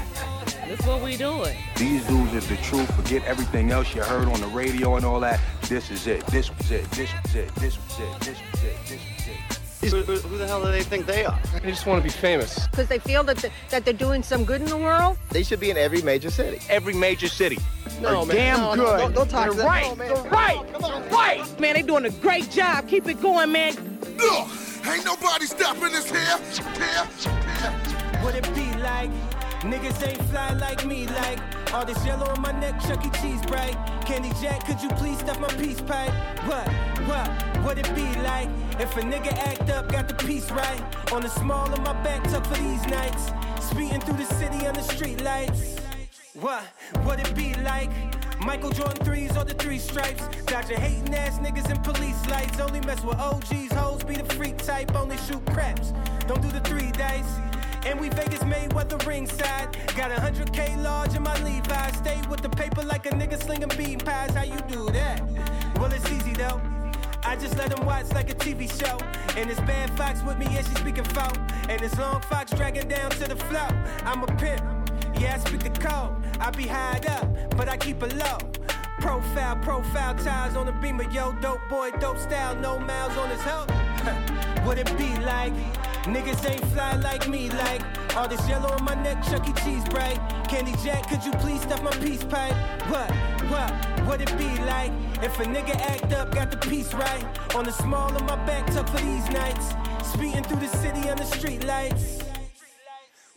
That's what we doing. These dudes is the truth. Forget everything else you heard on the radio and all that. This is it. This was it. This was it. This was it. This was it. This was it. Who, who the hell do they think they are? They just want to be famous. Because they feel that, the, that they're doing some good in the world? They should be in every major city. Every major city. No, They're man. damn No, no, good. don't, don't talk They're to them. right. No, man. They're right. Come on, Right. Man, they're doing a great job. Keep it going, man. Ugh, ain't nobody stopping us here. Here, here. What it be like? Niggas ain't fly like me, like all this yellow on my neck, Chuck E. Cheese bright. Candy Jack, could you please stuff my peace pipe? What, what, what it be like? If a nigga act up, got the piece right. On the small of my back, tuck for these nights. Speeding through the city on the street lights. What, what it be like? Michael Jordan threes or the three stripes. Dodging hating ass niggas in police lights. Only mess with OGs, hoes be the freak type. Only shoot craps. Don't do the three dice. And we Vegas Mayweather ringside. Got a 100k large in my Levi's. Stay with the paper like a nigga slinging bean pies. How you do that? Well, it's easy though. I just let him watch like a TV show. And it's Bad Fox with me, and she speaking foul. And it's Long Fox dragging down to the flow. I'm a pimp, yeah, I speak the code. I be high up, but I keep it low. Profile, profile ties on the beamer, yo, dope boy, dope style, no miles on his hoe. what it be like? Niggas ain't fly like me, like all this yellow on my neck, Chuck E. Cheese bright. Candy Jack, could you please stuff my peace pipe? What, what, what it be like? If a nigga act up, got the piece right. On the small of my back, tuck for these nights. Speeding through the city on the street lights.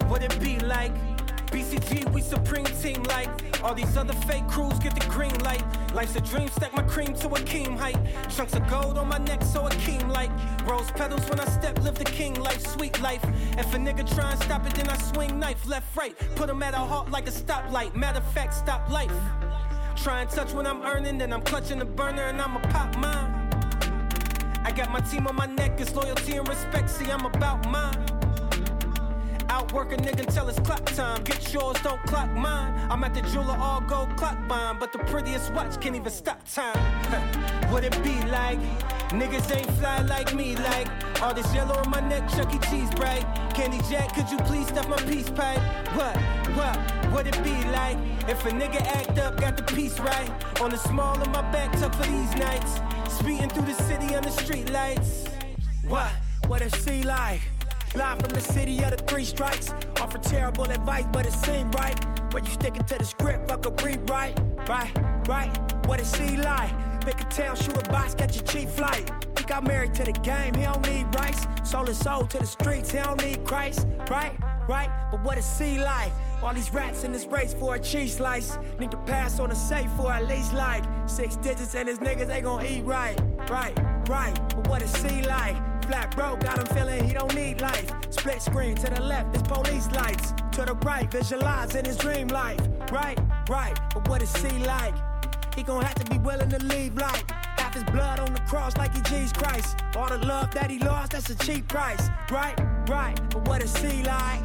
What it be like? BCG, we supreme team like all these other fake crews get the green light. Life's a dream, stack my cream to a keem height. Chunks of gold on my neck, so a keem like rose petals when I step, live the king life, sweet life. If a nigga try and stop it, then I swing knife left, right. Put him at a halt like a stoplight. Matter of fact, stop life. Try and touch when I'm earning, then I'm clutching the burner and I'ma pop mine. I got my team on my neck, it's loyalty and respect. See, I'm about mine. Outwork a nigga until it's clock time. Get yours, don't clock mine. I'm at the jeweler, all gold clock buying, but the prettiest watch can't even stop time. what it be like? Niggas ain't fly like me, like all this yellow on my neck, Chuck E. Cheese bright. Candy Jack, could you please stuff my peace pipe? What, what, what it be like? If a nigga act up, got the piece right. On the small of my back, tuck for these nights. Speeding through the city on the street lights. What, what it see like? Live from the city of the three strikes. Offer terrible advice, but it seemed right. When you sticking to the script, fuck a rewrite. Right, right, what it see like? Make a tail, shoot a box, catch a cheap flight. He got married to the game, he don't need rice. Sold his soul to the streets, he don't need Christ. Right, right, but what it see like? All these rats in this race for a cheese slice. Need to pass on a safe for at least like six digits, and his niggas ain't gonna eat right. Right, right, but what it see like? Flat bro got him feeling he don't need life. Split screen to the left, it's police lights. To the right, visualize in his dream life. Right, right, but what it see like? He gon' have to be willing to leave like half his blood on the cross like he Jesus Christ. All the love that he lost, that's a cheap price. Right, right, but what it see like?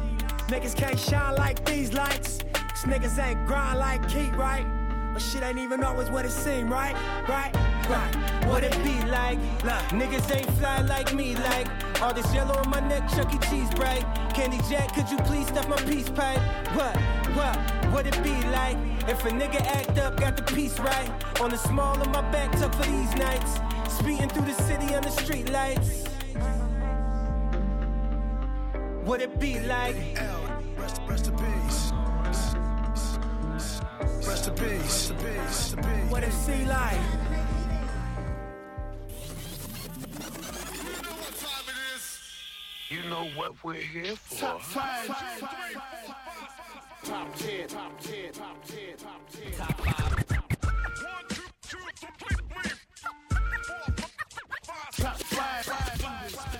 Niggas can't shine like these lights. Cause niggas ain't grind like Keith, right? But shit ain't even always what it seem, right? Right, right. What it be like? Niggas ain't fly like me, like all this yellow on my neck, Chuck E. Cheese bright. Candy Jack, could you please stuff my peace pipe? What, what, what it be like? If a nigga act up, got the piece right. On the small of my back, tuck for these nights. Speeding through the city on the street lights. What it be like? Rest, rest in peace. Rest in peace. What it see like? You know what we're here for. Top five. Top ten. Top ten. Top ten. Top ten. Top five. Top five.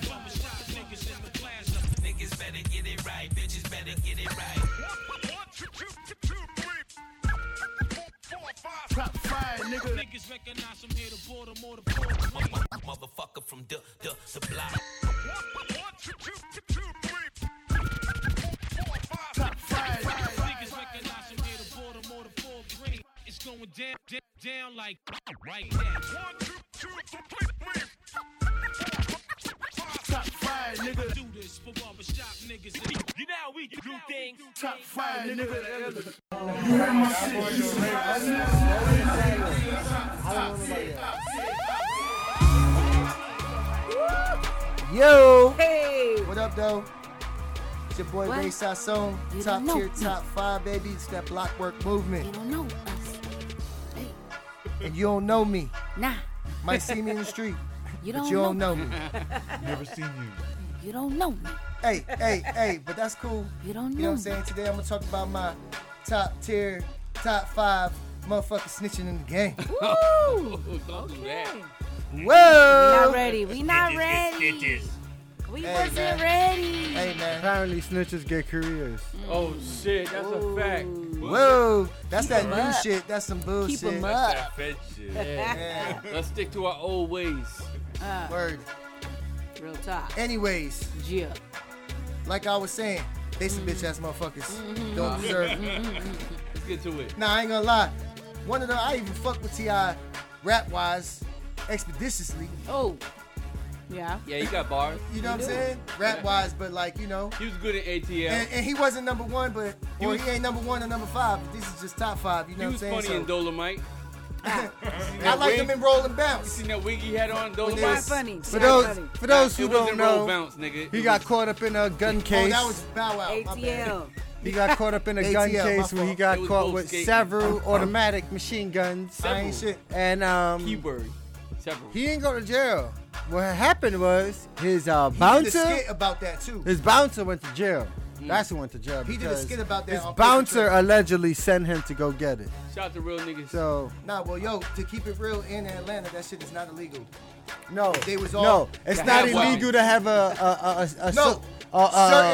Nigga. Niggas recognize I'm here to Baltimore to Baltimore. Motherfucker from the the the block. Top five. Niggas recognize I'm here to Baltimore to Fort Greene. It's going down, down, down like right now. Top five, nigga. Do this for barbershop niggas. You know how we do things. Top five, nigga. Yo! Hey! What up, though? It's your boy What? Ray Sasson, You top tier, top five, baby. It's that blockwork movement. You don't know us. And you don't know me. Nah. Might see me in the street, You but don't you don't know know me. Never seen you. You don't know me. Hey, hey, hey, but that's cool. You don't know. You know what I'm saying? Today I'm gonna talk about my top tier, top five motherfuckers snitching in the game. Woo! Don't do that. We not ready. We not ready. We Hey, wasn't man. ready. Hey man. Apparently, snitches get careers. Oh shit, that's a fact. Whoa, that's Keep that 'em new up. shit. That's some bullshit. Keep 'em That's up. that fed shit. Yeah. Let's stick to our old ways. Uh, Word. Real talk. Anyways, Yeah. like I was saying, they some bitch ass motherfuckers. Mm-hmm. Don't deserve. it. Let's get to it. Nah, I ain't gonna lie. One of them, I even fuck with Ti, rap wise, expeditiously. Oh. Yeah. Yeah, he got bars. You know what I'm saying? Rap wise, but like you know. He was good at ATL. And, and he wasn't number one, but He or was- he ain't number one or number five. But this is just top five. You know what I'm saying? He was funny saying? in Dolemite. I like him in Roll and bounce. You Bounce. seen that wig he had on? When they funny. For those, for those who don't know, bounce, nigga. he got caught up in a gun Oh, that was Bow Wow. my bad. ATL. He got caught up in a gun ATL, my case where he got caught with skating. several automatic machine guns. I shit. And um, Keybury. Several. he didn't go to jail. What happened was his uh, He did a bouncer, skit about that too. his bouncer went to jail. That's who went to jail. He did a because skit about that His on bouncer Trail. allegedly sent him to go get it. Shout out to real niggas. So Nah, well, yo, to keep it real in Atlanta, that shit is not illegal. no, They was all- no, it's To not have weapons. illegal to have a a a, a, a, No, a, a,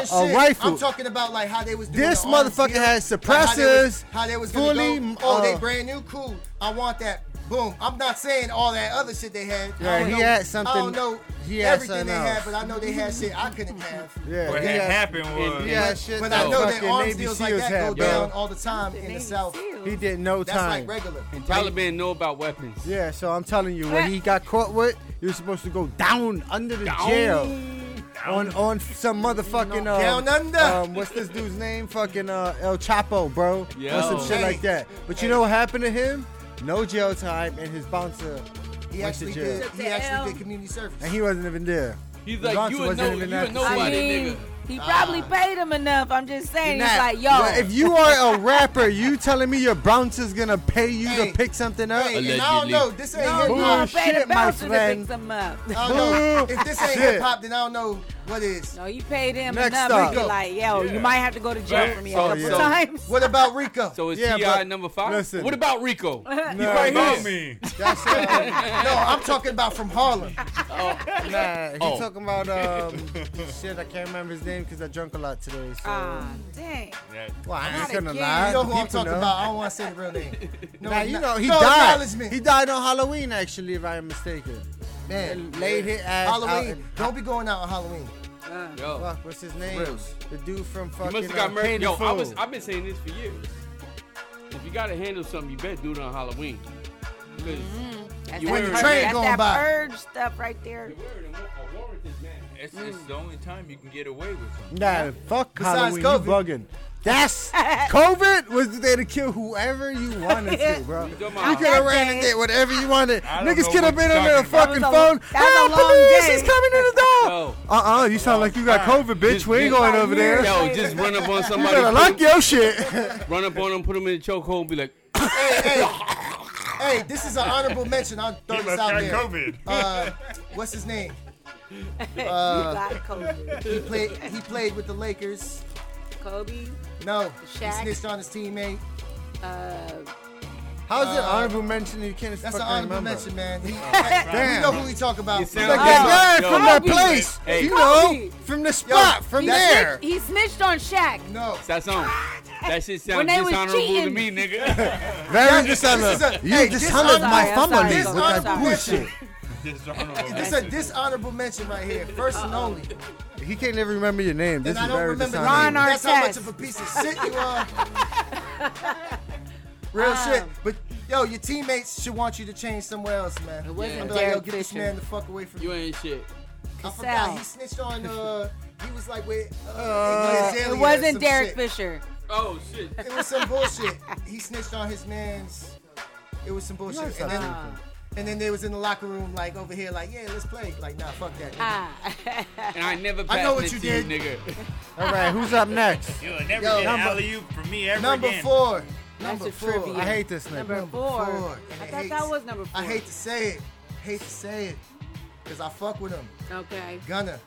certain a shit. rifle. I'm talking about like how they was doing This the arms motherfucker deal, has like, how they was- suppressors, How they was gonna fully, go, Oh, they uh, brand new, cool. I want that. Boom. I'm not saying all that other shit they had. Yeah, I don't he know, had I don't know he had everything something they had, but I know they had shit I couldn't have. Yeah, What had had- happened was Yeah, but, shit but I know that fucking arms Navy deals like that have, go bro. down all the time in the South. He did no time. That's time. like regular. And Taliban know about weapons. Yeah, so I'm telling you, what he got caught with, he was supposed to go down under the Down. jail. On on some motherfucking um, Down under. Um, what's this dude's name? Fucking uh, El Chapo, bro. Yo. Or some shit Hey. like that. But you know what happened to him? No jail time, and his bouncer He went to actually jail, did. He actually did community service. and he wasn't even there. He's The like, bouncer you a, wasn't know, even you a at the I nobody, mean, nigga. he probably ah. paid him enough. I'm just saying. He's Nah, like, yo. yo, if you are a rapper, you telling me your bouncer's gonna pay you Hey. to pick something up? Hey, and I don't Allegedly. know. This ain't no, hip you hop. gonna pay the Bullshit, my bouncer to pick friend. some up. I don't know. If this ain't Shit. hip hop, then I don't know what is. No, you paid him Next enough up. to be like, yo, you might have to go to jail Right. for me a Oh, couple yeah. times. What about Rico? So is Yeah, Ti number five? listen. What about Rico? No, right about here. me. That's uh, no, I'm talking about from Harlem. Nah, he Oh. talking about um shit. I can't remember his name because I drunk a lot today. So. Ah, dang. well, I ain't not gonna lie. You know the who I'm talking know. about. I don't want to say the real name. No, Nah, you no- know he no died. He died on Halloween, actually, if I am mistaken. Man, laid his ass out. Halloween. in- Don't be going out on Halloween. Uh. Yo, Fuck, what's his name? Reals. The dude from you fucking. must have got uh, murdered. Paid in Yo, I was, I've been saying this for years. If you gotta handle something, you better do it on Halloween. Because mm-hmm. That's You that, wearing- purge, Train going that by. purge stuff right there. a warrant is mad. It's, mm. it's the only time you can get away with something. Nah, fuck Besides Halloween. COVID. You bugging. That's COVID was the day to kill whoever you wanted to, bro. You You could have ran and did whatever you wanted. Niggas could have been you're on their fucking a- phone. that was a "Ah, long police day." is coming in the door. Yo, Uh uh you sound like you got COVID, bitch. Just We ain't going over there. yo, just run up on somebody. You somebody. better lock him- your shit. Run up on them, put them in the chokehold, and be like, hey, hey, hey, this is an honorable mention. I'll throw He this must out got there. COVID. Uh, what's his name? you Uh, got COVID. he played. He played with the Lakers. Kobe, No, Shaq. he snitched on his teammate. uh, How's it Uh, honorable mention? You can't That's an honorable remember. mention, man. He, Damn. You know who we talk about. You sound Like like that guy from that place. Hey. you Kobe. know, from the spot, from he, there. Snitched, he snitched on Shaq. No. that's on. That shit sounds When they was dishonorable to cheating. me, nigga. Very dishonorable. a- You hey, dishonored my family with that I'm bullshit. Dishonorable. This is a dishonorable mention right here. First and only. He can't even remember your name. This And I is don't very remember the dishonorable. Ron That's how much Artest. of a piece of shit you are. Real Um, shit. But yo, your teammates should want you to change somewhere else, man. It wasn't I'm like, yo, Derek get this Fisher. man the fuck away from You me. ain't shit. I forgot. Cassell. He snitched on. Uh, he was like with. Uh, Uh, Iggy Azalea It or wasn't Derek shit. Fisher. Oh shit. It was some bullshit. He snitched on his man's. It was some bullshit. And then. And then they was in the locker room, like over here, like, yeah, let's play. Like, nah, fuck that. nigga. Ah. And I never I know what you did. you, nigga. All right, who's up next? You'll never Yo, get number- alley-oop from me ever Number again. four. That's Number a four. trivia. I hate this nigga. Number Number four. four. I And thought hate- that was number four. I hate to say it. I Hate to say it. Because I fuck with him. Okay. Gunna.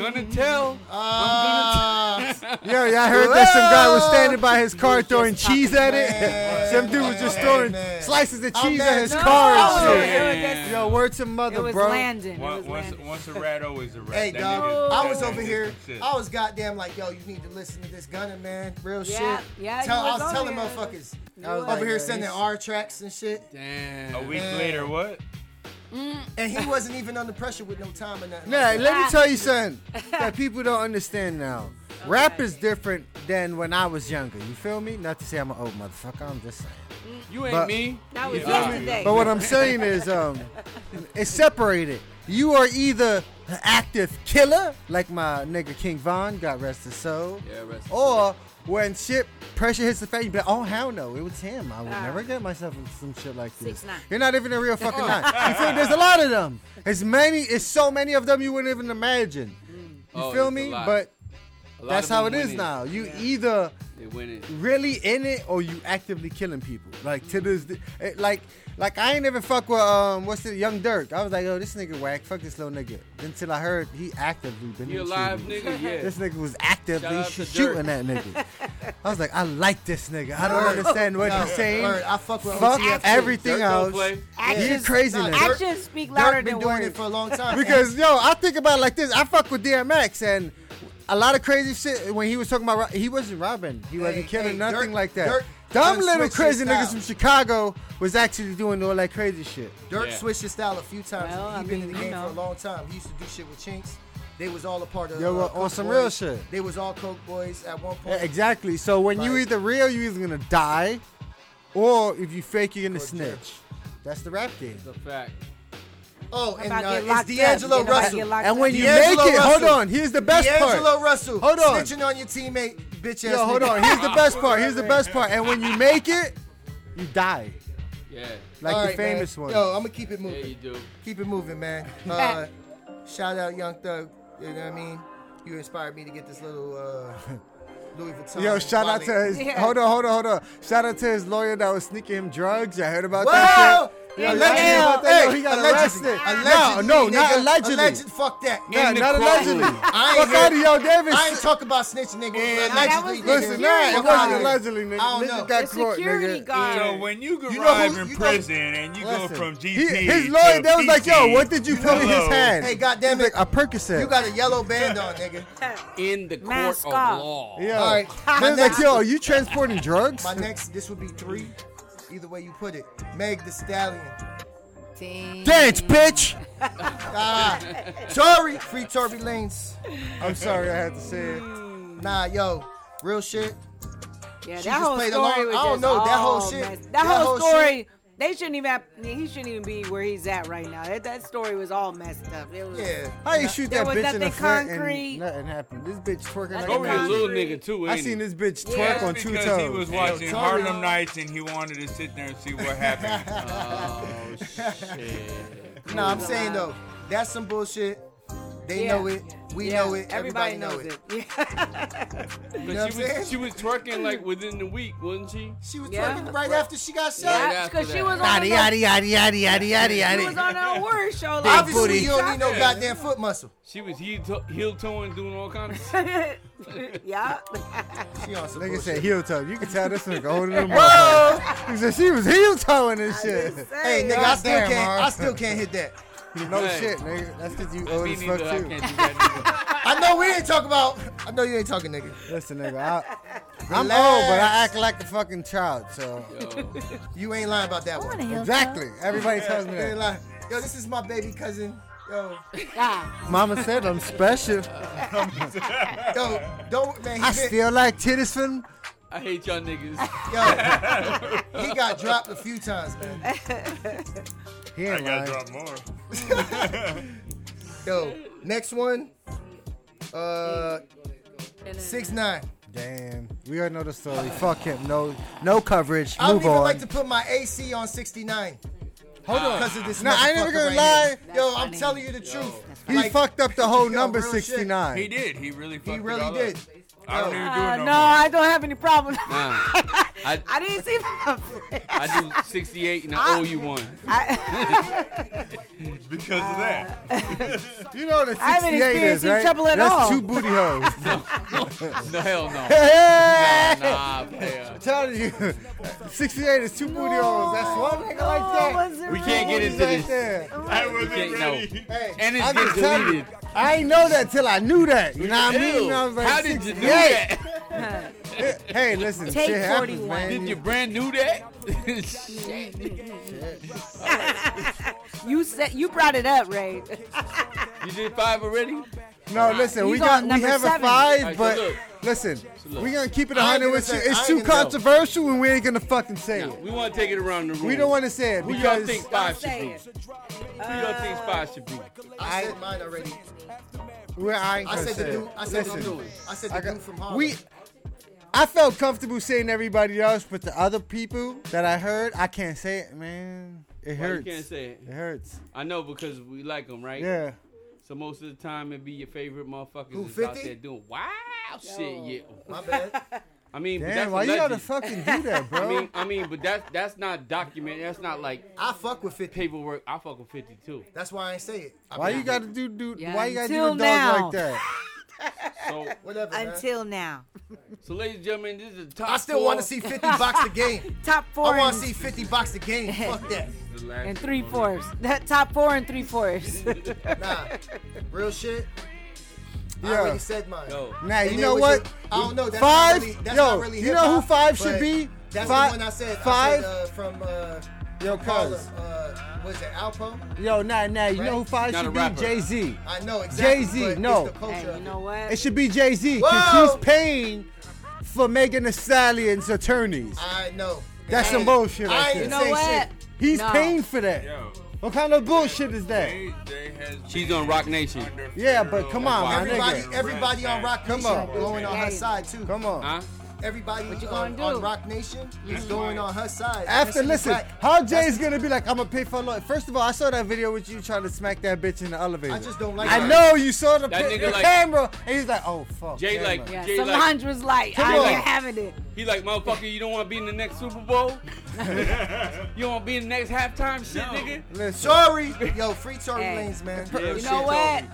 Gonna tell. Ah, Yo, y'all heard that some guy was standing by his car throwing cheese at it? man. Some dude was just throwing man. slices of cheese at his too. car No, and shit. it Yo, word to mother, It was bro. Landon. It Once, was once, Landon. once a rat, always a rat. Hey, That dog. nigga- I was over here. shit. I was goddamn like, yo, you need to listen to this Gunna, man. Real Yeah, shit. yeah, Tell, you I was was telling here. motherfuckers. I was was. over here sending R tracks and shit. Damn. A week later, what? And he wasn't even under pressure with no time or nothing. Nah, like let me tell you something that people don't understand now. Rap is different than when I was younger. You feel me? Not to say I'm an old motherfucker. I'm just saying. You ain't But- me. That was Yeah. yesterday. But what I'm saying is, um, it's separated. You are either an active killer, like my nigga King Von, got rest his soul, Yeah, rest his or when shit pressure hits the face, you be like, oh hell no, it was him. I would Ah. never get myself into some shit like this. Six nine. You're not even a real fucking nine. You feel? There's a lot of them. It's many. It's so many of them you wouldn't even imagine. You Oh, feel me? But that's how it is winning. now. You either They winning. really in it or you actively killing people. Like to this, eh, like like I ain't even fuck with um what's the Young Durk. I was like, oh this nigga whack, fuck this little nigga. Until I heard he actively been He in a nigga, yeah. This nigga was actively Shout out Durk. shooting that nigga. I was like, I like this nigga. I don't understand what No, he's saying. word. I fuck with Fuck OTF everything Durk else. play. He's a crazy nah, nigga. Durk- Actions speak louder Durk been than doing words. it for a long time. Because yo, I think about it like this. I fuck with DMX and a lot of crazy shit when he was talking about he wasn't robbing, he wasn't Hey, killing hey, nothing Durk- like that. Durk Dumb little crazy his niggas from Chicago was actually doing all that crazy shit. Durk Yeah. switched his style a few times. Well, he I been mean, in the game know. for a long time. He used to do shit with Chinx. They was all a part of. Yo, uh, on some Boys. real shit. They was all Coke boys at one Yeah, point. exactly. So when you Like- either real, you either gonna die, or if you fake, you're gonna Or snitch. That's the rap game. It's a fact. Oh, and uh, it's locked up. D'Angelo You know, Russell. And when you D'Angelo make it, hold on. Here's the best part. D'Angelo Russell. Hold on. Snitching on your teammate, bitch ass. Yo, hold on. Here's the best part. Here's the best part. And when you make it, you die. Yeah. Like All the right, man. famous one. Yo, I'm gonna keep it moving. Yeah, you do. Keep it moving, man. Uh, shout out Young Thug. You know what I mean? You inspired me to get this little uh, Louis Vuitton. Yo, shout out to his. Yeah. Hold on, hold on, hold on. Shout out to his lawyer that was sneaking him drugs. I heard about Whoa! that shit. Yeah, Allegedly yeah. about that. Yo, Hey, he got allegedly. arrested. Allegedly, no, no, not nigga. allegedly. Alleged, fuck that. No, In the not courtroom. allegedly. I Fuck out of hear- yo, Davis. I ain't talking about snitching, nigga. And- allegedly, That was Listen, nigga. nah, it wasn't allegedly, nigga. I don't Nigga know. got The security nigga. guard. So when you You know arrive who- in you know- prison and you go Listen, from he- GP his to lawyer, they was like, yo, what did you put in his hand? Hey, goddamn it. a Percocet. You got a yellow band on, nigga. In the court of law. Yeah. All right. They My was like, yo, are you transporting drugs? my next, this would be three. Either way you put it. Meg Thee Stallion. Dang. Dance, bitch. Ah, Tory. Free Tory Lanez. I'm sorry I had to say it. Nah, yo. Real shit. Yeah, She that just whole played story along- was I don't just know, that whole shit- That, that whole whole story, they shouldn't even. Have, he shouldn't even be where he's at right now. That, that story was all messed up. It was, Yeah. How you shoot that was bitch in the nothing front concrete. and nothing happened? This bitch twerking like Nothing a oh, Tory a little nigga too, ain't I seen this bitch twerk Yeah. on two because toes. he was watching Tory- Harlem Nights and he wanted to sit there and see what happened. Oh shit. Nah, I'm saying though, that's some bullshit. They Yeah. know it. We Yeah, know it. Everybody, knows it. Yeah. But know she was she was twerking like within the week, wasn't she? She was Yeah. twerking right after she got Right shot. Yeah, because she was on Yada the yada yada yada yada yada She was on her word show. Like, Obviously, booty. you don't need no goddamn foot muscle. She was heel to- heel toeing, doing all kinds of stuff. yeah. She on some Nigga bullshit. said heel toe. You can tell this nigga holding them up. He said she was heel toeing and shit. Hey, nigga, I still can't. I still can't hit that. No Hey. shit, nigga. That's because you old Me as fuck too. can't do that. I know we ain't talking about. I know you ain't talking, nigga. Listen, nigga. I, I'm old, but I act like a fucking child. So Yo. You ain't lying about that one. exactly. Everybody tells me You ain't that. lying. Yo, this is my baby cousin. Yo, Ah, Mama said I'm special. yo, don't man. He, I been- still like titties from. I hate y'all niggas. yo, he got dropped a few times, man. He I ain't got lying. drop more. Yo, next one. Uh, six nine. Damn. We already know the story. Fuck him. No, no coverage. I don't Move even on. like to put my AC on 69 Hold on. because of this. Nah, I ain't never motherfucker gonna right lie. here. Yo, I'm telling you the truth. He Like, fucked up the whole Yo, number real shit. 69. He did. He really fucked He it really all did. Up. I don't even do Uh, it no, no, I don't have any problem. Nah. I, I didn't see my. I do 68 and I owe you one. because of that. You know what a I haven't 68 is, experienced right? trouble at That's all. two booty holes. No, hell no. Hey! Nah, nah. I'm telling you, 68 is two booty holes. That's one nigga like that. We can't get into this. there. I We wasn't can't, no. ready. And it's I'm getting you, deleted. I ain't know that till I knew that. You know what I mean? I was like, How did you do 68. that? Hey, listen, Take shit happens, 41. man. Did you brand new that? You said you brought it up, Ray. you did five already? No, listen, He's we got we number have a five, Alright, but look. listen, look. we gonna keep it a 100 with you. say- I It's too controversial, and we ain't gonna fucking say No, it. we want to take it around the room. We don't want to say it Who y'all because think five should be? it. Who y'all think uh, five should be? I said mine already. well, I ain't I gonna said the say dude. I said the Listen, dude. I said I the got- dude from Harlem. we. I felt comfortable saying everybody else, but the other people that I heard, I can't say it, man. It Why you hurts. can't say it? It hurts. I know because we like them, right? Yeah. So most of the time it be your favorite motherfuckers Who, that's out there doing wild shit. Yeah. My bad. I mean, but Damn, that's why you gotta alleged. fucking do that, bro? I mean, I mean, but that's that's not documented. That's not like I fuck with 50. paperwork. I fuck with 52. That's why I ain't say it. I why mean, you gotta do do? Yeah, why you gotta do until dog now. like that? So, Whatever. man. Until now. so ladies and gentlemen, this is the top. I still want to see 50 box the game. Top four I want to see 50 box the game. Fuck that. And three fourths. That top four and three fourths. Nah, real shit. I Yeah. already said mine. Yo. Nah, you know what? your- I don't know. That's five. Not really, that's yo, not really you know who five should be? That's five. the one I said. Five. I said, uh, from uh, yo, Harlem. cuz. Uh, was it Alpo? Yo, nah, nah. You Right? know who five Not should be? Jay Z. I know exactly. Jay-Z, no. It's the culture. hey, you know what? It should be Jay Z because he's paying for Megan Thee Stallion's attorneys. I know. That's I some bullshit I right ain't there. you know say what? shit. He's No. paying for that. Yo, What kind of bullshit is that? they, they has She's on Roc Nation. under Yeah, federal but come on, my Everybody, nigga. everybody on Roc Come Nation on. going on her side too. Come on. Huh? Everybody What you uh, on, gonna do? on Roc Nation is going on her side. After, That shit is listen, whack. how Jay's gonna be like, I'm gonna pay for a lawyer. First of all, I saw that video with you trying to smack that bitch in the elevator. I just don't like I that. know you saw the, That the like- camera, and he's like, oh fuck. Jay camera. like- yeah, Jay Solange was like, I on. ain't having it. He like, motherfucker, you don't want to be in the next Super Bowl? you don't want to be in the next halftime shit, nigga? Listen, Sorry, yo, free Tory Hey. Lanez, man. Yeah, You know what?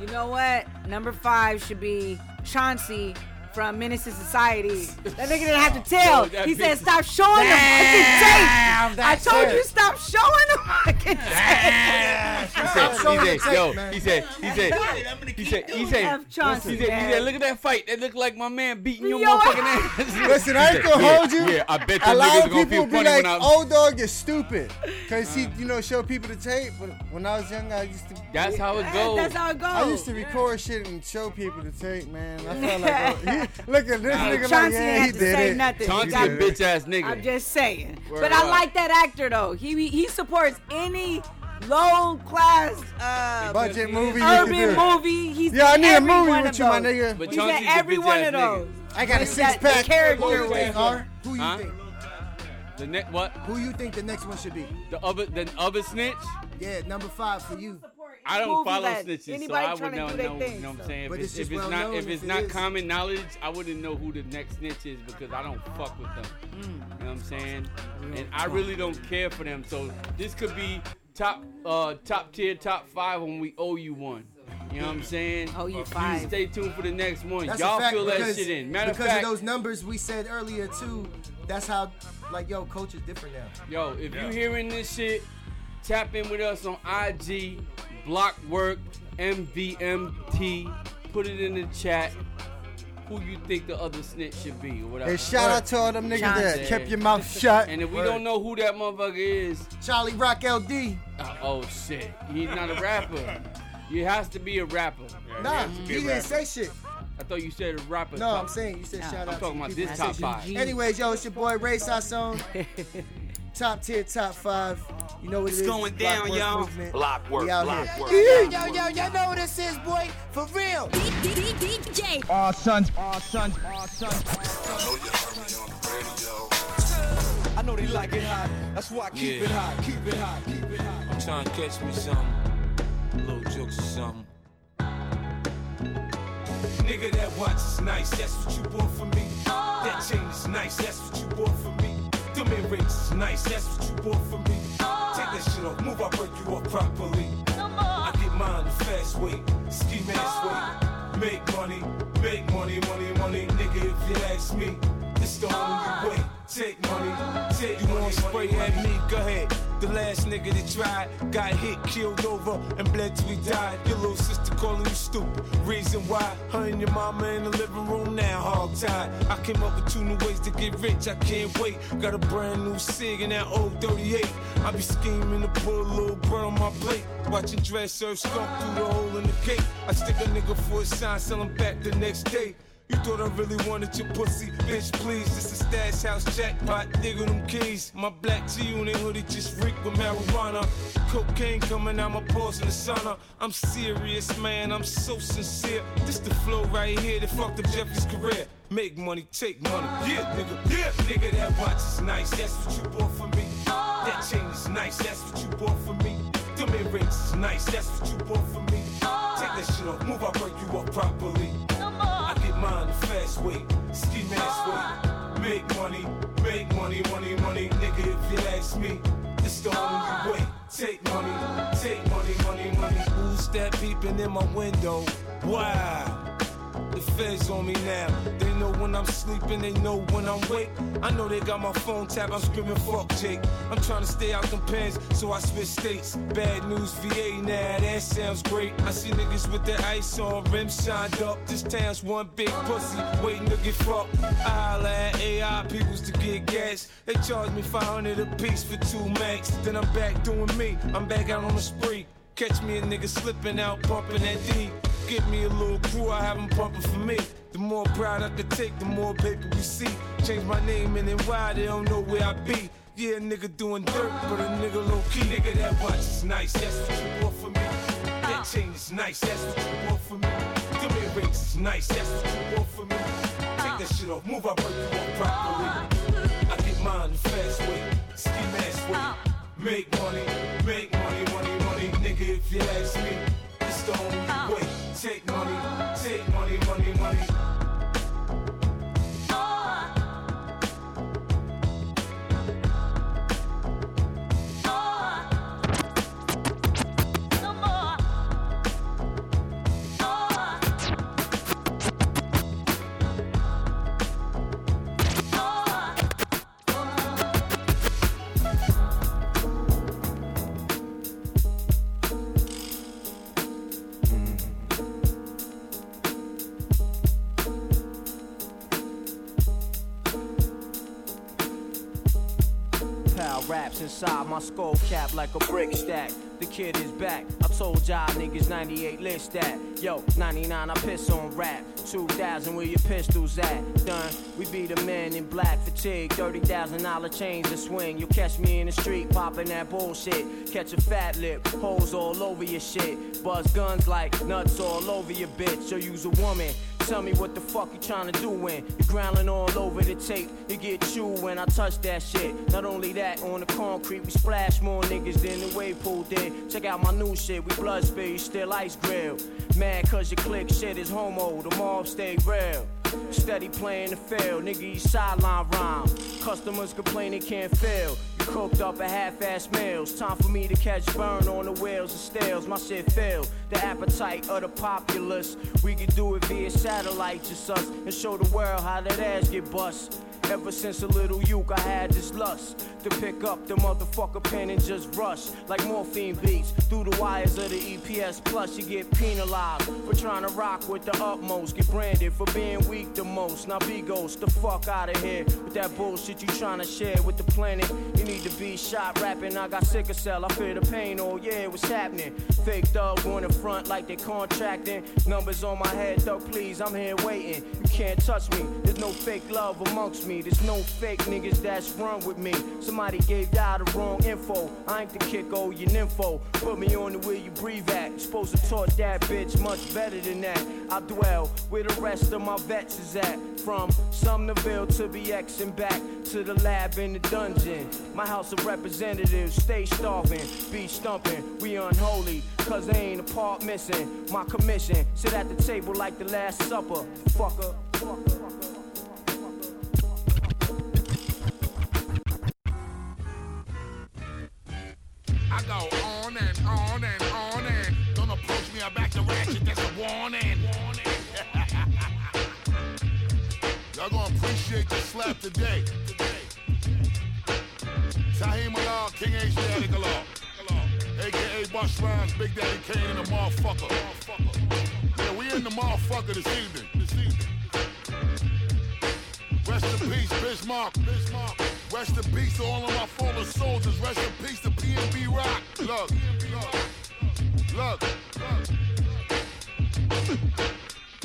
You know what? Number five should be Chauncey from Menace to Society. That nigga didn't have to tell. Yo, he said, "Stop showing the fucking Damn, tape." I told it. you stop showing the fucking tape. He said, he said, tape, yo, man. he said, he said, he said, he said, F. Chauncey, he said, he said, look at that fight. That looked like my man beating your Yo. motherfucking ass. Listen, I ain't gonna said, hold you. Yeah, yeah, I bet a you lot niggas of gonna people feel be funny like, when I. "Old dog is stupid," because he, you know, show people the tape. But when I was young, I used to. That's how it goes. That's how it goes. I used to record shit and show people the tape, man. I felt like, oh, he, look at this Hey, nigga, like, Chauncey yeah, didn't he have to did say it. nothing. Chauncey Got- a bitch ass nigga. I'm just saying. Word but I up. like that actor though. He he supports any low class uh, Budget movie. urban can do. movie. He's Yeah, I in need a movie with you, my nigga. But He's Chauncey's in every bitch one ass of nigga. those. I got a He's six got the pack. Who character you with think, it. Who you think? The ne- what? Who you think the next one should be? The other, the other snitch? Yeah, number five for you. I don't Movies follow that snitches, so I would tryna not do their know. thing, you know what I'm so. saying? But If it's it's, if it's well not, if if it's it not is. common knowledge, I wouldn't know who the next snitch is because I don't fuck with them. Mm. You know what I'm saying? And I really don't care for them. So this could be top, uh, top tier, top five when we owe you one. You know what I'm saying? Owe you You five. stay tuned for the next one. That's Y'all a fact fill that because, shit in. Matter of because fact, of those numbers we said earlier too. That's how, like, yo, coach is different now. Yo, if Yeah. you hearing this shit, tap in with us on IG, Blockwork, MVMT. Put it in the chat. Who you think the other snitch should be or whatever. Hey, shout out to all them niggas that kept your mouth shut. And if we don't know who that motherfucker is, Charlie Rock LD. uh, oh shit, he's not a rapper. He has to be a rapper. Nah, be he didn't say shit. I thought you said a rapper. No, I'm saying you said No. shout I'm out. I'm talking to about people this that top five. Anyways, yo, it's your boy Ray Sasson. top tier, top five. You know what It's it is. going Block down, work y'all. movement. Block work, We out block here. work. Yeah. Yo, yo, y'all know what this is, boy. For real. DJ. All sons, all sons, all sons. I know they like it hot. That's why I keep Yeah. it hot. Keep it hot. Keep it hot. I'm trying to catch me something. Little jokes or something. Nigga, that watch is nice, that's what you bought for me. That chain is nice, that's what you bought for me. Earrings is nice, that's what you bought for me. Take that shit off, move, I break you up properly. I get mine the fast way, ski mask way. Make money, make money, money, money, nigga. If you ask me, it's the only way. Take money, take You want spray at me? Go ahead. The last nigga that tried got hit, killed over, and bled till he died. Your little sister calling you stupid. Reason why? Her and your mama in the living room now, hog tied. I came up with two new ways to get rich. I can't wait. Got a brand new cig in that old 38. I be scheming to put a little bread on my plate. Watching dress serve skunk through the hole in the gate. I stick a nigga for a sign, sell him back the next day. You thought I really wanted your pussy, bitch, please. This a stash house check. jackpot, digger them keys. My black G-Unit hoodie just reek with marijuana. Cocaine coming out my pores in the sauna. I'm serious, man, I'm so sincere. This the flow right here that fucked up Jeffrey's career. Make money, take money. Yeah, nigga, yeah, Nigga, that watch is nice, that's what you bought for me. That chain is nice, that's what you bought for me. Them earrings is nice, that's what you bought for me. Take that shit off, move, I break you up properly. The fast way, ski mask way. Make money, make money, money, money, nigga. If you ask me, it's the only way. Take money, take money, money, money. Who's that peeping in my window? Wow. The feds on me now. They know when I'm sleeping, they know when I'm awake. I know they got my phone tapped, I'm screaming, fuck Jake. I'm trying to stay out them pens, so I switch states. Bad news, VA now, that sounds great. I see niggas with their ice on, rims shined up. This town's one big pussy, waiting to get fucked. I holla at AI peoples to get gas. They charge me 500 a piece for two max. Then I'm back doing me, I'm back out on the spree. Catch me a nigga slipping out, bumping that D. Get me a little crew, I have 'em pumping for me. The more pride I could take, the more paper we see. Change my name and then why they don't know where I be. Yeah, nigga doing dirt, but a nigga low key. Nigga, that watch is nice, that's what you want for me. That uh. chain is nice, that's what you want for me. Them earrings is nice, that's what you bought for me. Take that shit off, move, I break you up properly. I get mine the fast way, ski mask way. Uh. Make money, make money, money, money, nigga. If you ask me, it's the only way. Take money, take money, inside my skull cap like a brick stack. The kid is back. I told y'all niggas 98 list that. Yo, 99 I piss on rap. 2000 where your pistols at? Done. We be the men in black fatigue. $30,000 chains to swing. You'll catch me in the street popping that bullshit. Catch a fat lip, holes all over your shit. Buzz guns like nuts all over your bitch. Or use a woman. Tell me what the fuck you tryna do when you're growling all over the tape. You get chewed when I touch that shit. Not only that, on the concrete, we splash more niggas than the wave pool did. Check out my new shit, we blood spill, still ice grill. Mad cause your click shit is homo, the mob stay real. Steady playing the field, nigga, you sideline rhyme. Customers complain they can't feel. You cooked up a half-ass meals. Time for me to catch burn on the wheels and stales. My shit failed. The appetite of the populace. We can do it via satellite, just us, and show the world how that ass get bust. Ever since a little youth, I had this lust to pick up the motherfucker pen and just rush like morphine beats through the wires of the EPS. Plus, you get penalized for trying to rock with the utmost. Get branded for being weak the most. Now, be ghost the fuck out of here with that bullshit you trying to share with the planet. You need to be shot rapping. I got sick of cell. I feel the pain. Oh yeah, what's happening? Fake thug going in front like they contracting. Numbers on my head, though. Please, I'm here waiting. You can't touch me. There's no fake love amongst me. There's no fake niggas that's run with me. Somebody gave y'all the wrong info. I ain't the kick, oh, your nympho. Put me on the where you breathe at. Supposed to taught that bitch much better than that. I dwell where the rest of my vets is at. From Sumnerville to BX and back to the lab in the dungeon. My House of Representatives stay starving, be stumping. We unholy, cause there ain't a part missing. My commission, sit at the table like the Last Supper. Fucker. I go Y'all gonna appreciate the slap today. Tahim Allah, King Asiatic Allah. AKA Busta Rhymes, Big Daddy Kane and the motherfucker. Yeah, we in the motherfucker this evening. This evening. Rest in peace, Biz Markie. Bismarck. Rest in peace to all of my fallen soldiers. Rest in peace to PNB Rock. Look, look, look.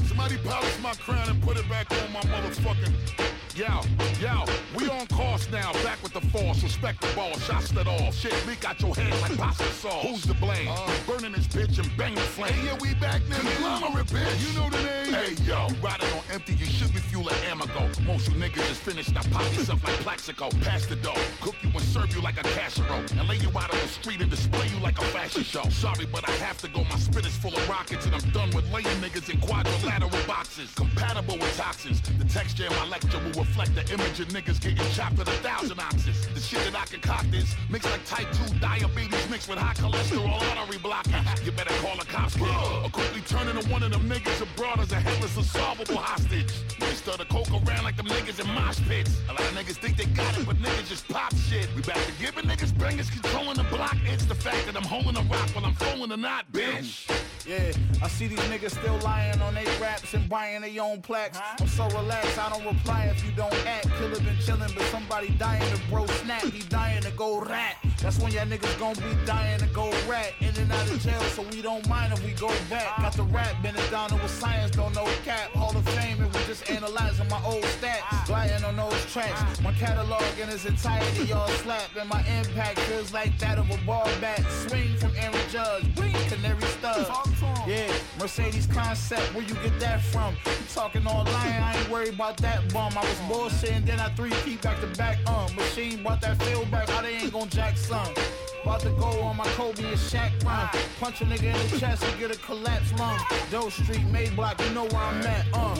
Somebody polish my crown and put it back on my motherfucking. Yo, yo, we on course now, back with the force, respect the ball, shots that all, shit leak out your head like pasta sauce. Who's to blame? Uh. Burning this bitch and bang the flame. Hey, yeah, we back now, conglomerate bitch. You know the name? Hey, yo, riding on empty, you should be fueling Amigo. Most you niggas just finished, now pop yourself like Plaxico. Pass the dough, cook you and serve you like a casserole, and lay you out on the street and display you like a fashion show. Sorry, but I have to go, my spit is full of rockets, and I'm done with laying niggas in quadrilateral boxes. Compatible with toxins, the texture in my lecture will reflect the image of niggas getting chopped at a thousand ounces. The shit that I concoct is mixed like type 2 diabetes mixed with high cholesterol artery blockage. You better call the cops, kid. Or quickly turn into one of them niggas abroad as a headless, unsolvable hostage. Stir the coke around like them niggas in mosh pits. A lot of niggas think they got it, but niggas just pop shit. We back to giving niggas bangers controlling the block. It's the fact that I'm holding a rock while I'm falling a knot, bitch. Yeah, I see these niggas still lying on their raps and buying their own plaques. I'm so relaxed, I don't reply if you don't act. Killer been chillin', but somebody dying to bro snap. He dying to go rat. That's when y'all niggas gon' be dying to go rat. In and out of jail, so we don't mind if we go back. Got the rap, been it down with science, don't know cap. Hall of Fame, and we just analyzing my old stats. Ah. Gliding on those tracks. Ah. My catalog in its entirety, y'all slap. And my impact feels like that of a ball bat. Swing from Aaron Judge, bring Canary Stud. Yeah, Mercedes concept, where you get that from? You talking all lying, I ain't worried about that bum. I was bullshitting, then I three feet back to back. Um, machine brought that feel back, how they ain't gon' jack some. About to go on my Kobe and Shaq run. Punch a nigga in the chest and get a collapsed lung. Doe Street, Mayblock, you know where I'm at. Uh.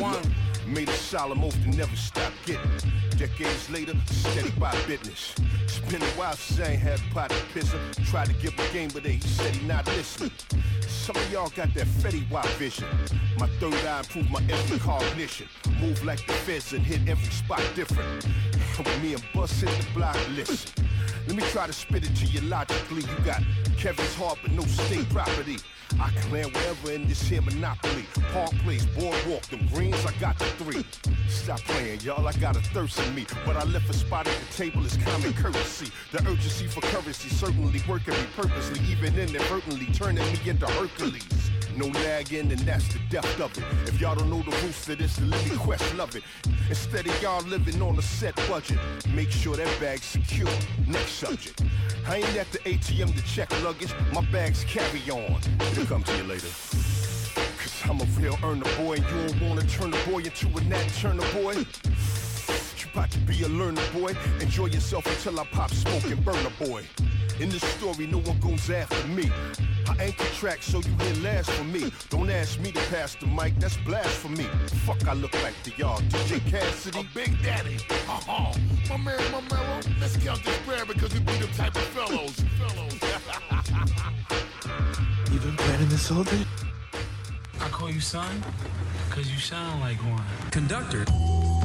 One. Made a solemn oath to never stop getting. Decades later, steady by business. It's been a while since I ain't had a pot of pisser. Tried to give a game, but they said he not listening. Some of y'all got that Fetty Wap vision. My third eye improved my every cognition. Move like the feds and hit every spot different. When me and Bus hit the block, listen. Let me try to spit it to you logically. You got Kevin's heart, but no state property. I can land wherever in this here monopoly. Park Place, Boardwalk, them greens, I got the three. Stop playing, y'all, I got a thirst in me. What I left a spot at the table is common courtesy. The urgency for currency certainly working me purposely, even inadvertently turning me into Hercules. No lagging, and that's the depth of it. If y'all don't know the roots of this, then let quest love it. Instead of y'all living on a set budget, make sure that bag's secure. Next subject. I ain't at the ATM to check luggage, my bags carry on. It'll come to you later. Cause I'm a real earner boy, and you don't wanna turn the boy into a nat turner boy. You about to be a learner boy. Enjoy yourself until I pop smoke and burn a boy. In this story, no one goes after me. I anchor track so you hear last for me. Don't ask me to pass the mic, that's blasphemy. Fuck, I look like the y'all. DJ Cassidy. Big Daddy. Uh-huh. My man, my mellow. Let's count this bread because we be the type of fellows. Fellows. You been planning this all day? I call you son because you sound like one. Conductor. Conductor,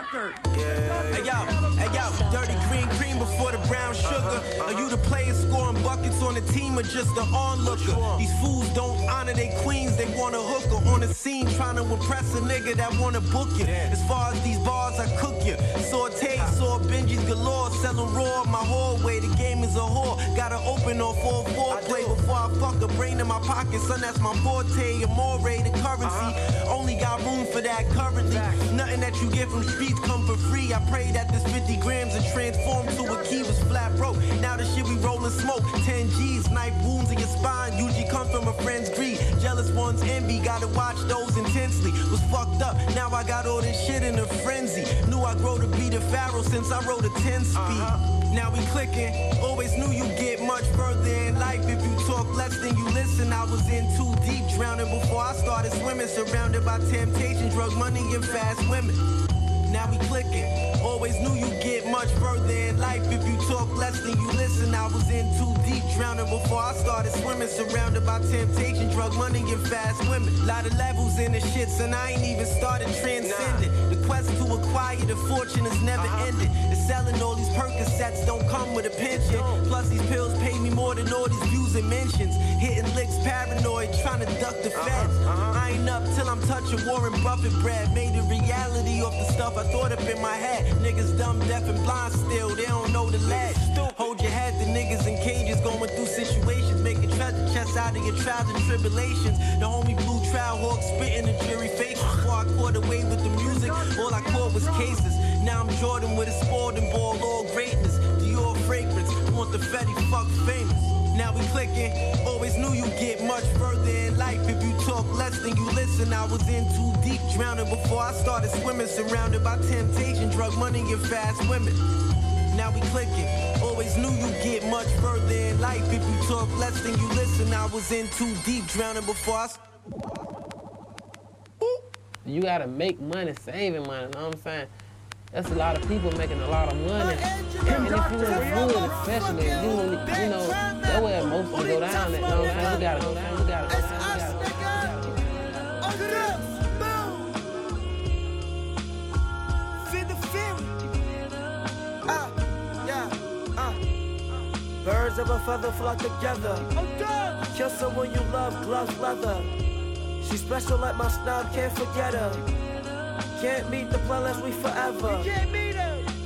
Hey yo, hey yo, dirty green cream before the brown sugar. Are you the player scoring buckets on the team or just the onlooker? These fools don't honor their queens, they want a hooker on the scene trying to impress a nigga that wanna book you. As far as these bars, I cook you. Saute, saw Benji's galore, selling raw my hallway. The game is a whore. Gotta open on 4-4 play before I fuck a brain in my pocket. Son, that's my forte. Amore, the currency. Only got room for that currently. Nothing that you get from streets come for free. I pray that this 50 grams and transform to a key was flat broke. Now the shit we rollin' smoke. 10 G's knife wounds in your spine usually come from a friend's greed. Jealous ones envy, gotta watch those intensely. Was fucked up, now I got all this shit in a frenzy. Knew I grow to be the pharaoh since I wrote a 10 speed. Uh-huh. Now we clicking. Always knew you get much further in life if you talk less than you listen. I was in too deep, drowning before I started swimming. Surrounded by temptation, drug money, and fast women. Now we clicking. Always knew you get much further in life if you talk less than you listen. I was in too deep, drowning before I started swimming. Surrounded by temptation, drug money, and fast women. Lot of levels in the shits, and I ain't even started transcending. The quest to acquire the fortune is never uh-huh. ending. The selling all these Percocets don't come with a pension. Plus these pills pay me more than all these views and mentions. Hitting licks paranoid, trying to duck the uh-huh. feds. Uh-huh. I ain't up till I'm touching Warren Buffett bread. Made a reality of the stuff I thought up in my head. Niggas dumb, deaf, and blind still, they don't know the ledge. Hold your head, the niggas in cages going through situations, making treasure chests out of your trials and tribulations. The homie blue trial hawk spitting the jury faces. Before I caught away with the music, all I caught was cases. Now I'm Jordan with a sporting ball, all greatness. Dior fragrance, want the Fetty fuck famous. Now we clicking. Always knew you get much further in life if you talk less than you listen. I was in too deep, drowning before I started swimming. Surrounded by temptation, drug money, and fast women. Now we clicking. Always knew you get much further in life if you talk less than you listen. I was in too deep, drowning before I. You gotta make money, saving money, You know what I'm saying? That's a lot of people making a lot of money. And if you in the hood, especially, you know, you know, that's where most of go down at, I'm saying? We gotta go down, we gotta go down, we gotta Feed the fury. Ah, yeah, ah. Birds of a feather flock together. Kill someone you love, gloves leather. She's special like my snob, can't forget her. Can't meet the plan unless we forever. can't meet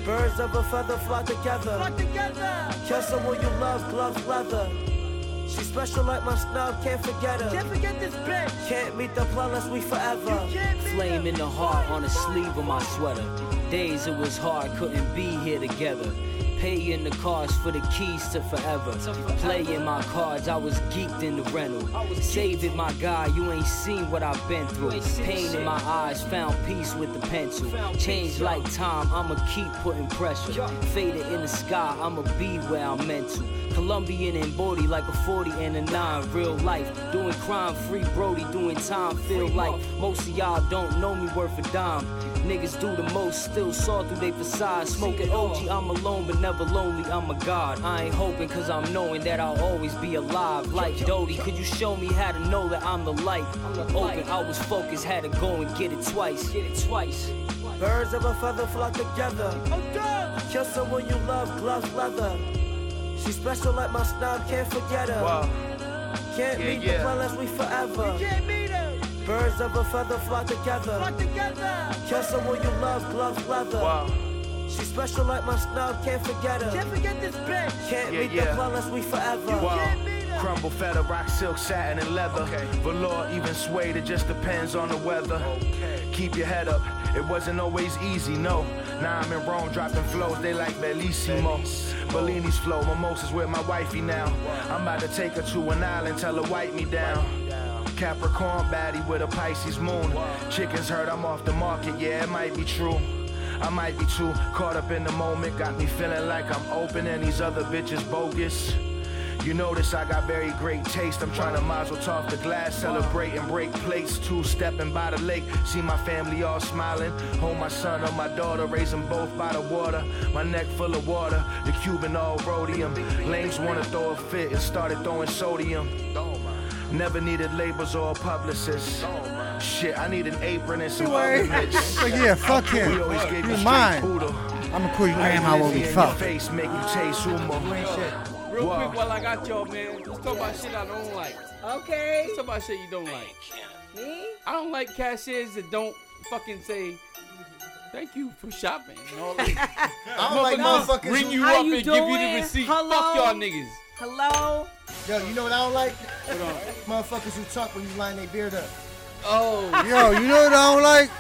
Birds of a feather flock together. Kill someone you love, gloves leather. She's special like my snob, can't forget her. Can't forget this bitch. Can't meet the plan unless we forever. Flame in the heart on the sleeve of my sweater. Days it was hard, couldn't be here together. Paying the cost for the keys to forever. Playing my cards, I was geeked in the rental. Save it, my guy, you ain't seen what I've been through. Pain in my eyes, found peace with the pencil. Change like time, I'ma keep putting pressure. Faded in the sky, I'ma be where I'm meant to. Colombian and Bodie like a 40 and a 9, real life. Doing crime free, Brody, doing time, feel like most of y'all don't know me worth a dime. Niggas do the most, still saw through they facade. Smoking OG, I'm alone, but never lonely, I'm a god. I ain't hoping, cause I'm knowing that I'll always be alive. Like Dodie, could you show me how to know that I'm the light? Open, I was focused, had to go and get it twice. Get it twice. Birds of a feather flock together. Kill someone you love, gloves leather. She's special like my snob, can't forget her. Can't Yeah, meet the yeah. plan unless we forever. Birds of a feather flock together. Kill someone you love, gloves leather. She's special like my snob, can't forget her. Can't forget this bitch. Can't Yeah, meet yeah. the plan unless we forever. Wow. Crumble feather, rock silk, satin, and leather. Okay. Velour, even suede, it just depends on the weather. Okay. Keep your head up, it wasn't always easy, no. Now I'm in Rome, dropping flows, they like Bellissimo. Bellini's flow, mimosas with my wifey now. I'm about to take her to an island, tell her wipe me down. Capricorn baddie with a Pisces moon. Chickens heard I'm off the market, yeah, it might be true. I might be too caught up in the moment, got me feeling like I'm open and these other bitches bogus. You notice I got very great taste. I'm trying to mazel off the glass, celebrate and break plates. Two stepping by the lake, see my family all smiling. Hold my son or my daughter, raise them both by the water. My neck full of water, the Cuban all rhodium. Lames wanna throw a fit and started throwing sodium. Never needed labels or a publicist. Shit, I need an apron and some other Anyway, bitch. like, yeah, fuck We him. always gave You straight mine. poodle. I'ma call you I ain't grandma when we fuck. your face, make you taste humor. Real Whoa. quick while I got y'all, man. Let's talk about shit I don't like. Okay. Let's talk about shit you don't like. Me? I don't like cashiers that don't fucking say thank you for shopping. and all that. I don't like motherfuckers ring you How up you and give you the receipt. Hello? Fuck y'all niggas. Hello? Yo, you know what I don't like? Motherfuckers who talk when you line their beard up. Oh. Yo, you know what I don't like?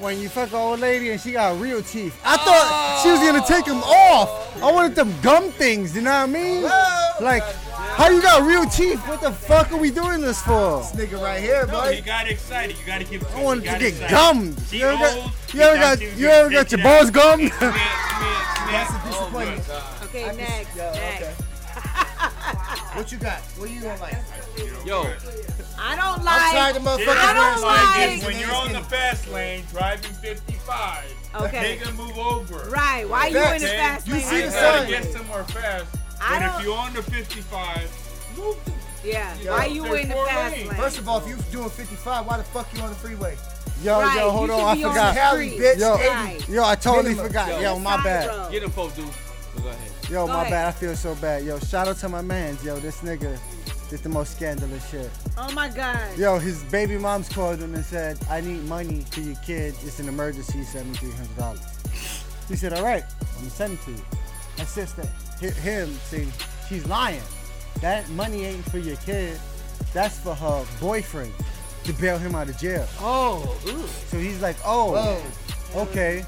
When you fuck an old lady and she got real teeth. I thought she was gonna take them oh. off. I wanted them gum things, you know what I mean? Like, How you got real teeth? What the fuck are we doing this for? This nigga right here, No, boy. he got excited. You gotta give it to I wanted to get excited. gummed. He You ever got, you ever got got, you ever got your balls gummed? That's a oh, disappointment. Okay, next, Yo, next. okay. What you got? What you gonna like? Yo, I don't I'm like. tired of motherfuckers I wearing don't spandex like. When you're on the fast lane driving 55, Okay. nigga move over. Right, why you in the fast lane? You lane? see I the gotta sign. get somewhere fast. I But don't- If you're on the 55, move the Yeah, Yo, why you in the fast lanes. lane? First of all, if you doing 55, why the fuck you on the freeway? Yo, Right, yo, hold you on, I forgot. Cali, bitch. Yo, Right. Yo, I totally Minimum. forgot. Yo, Yo, my bad. road. get him, folks, dude. Go ahead. Yo, Go my ahead. bad. I feel so bad. Yo, shout out to my mans. Yo, this nigga did the most scandalous shit. Oh my god. Yo, his baby mom's called him and said, I need money for your kid. It's an emergency, $7,300. He said, all right, I'm gonna send it to you. My sister hit him saying, she's lying. That money ain't for your kid. That's for her boyfriend to bail him out of jail. Oh, ooh. So he's like, oh, Whoa. okay.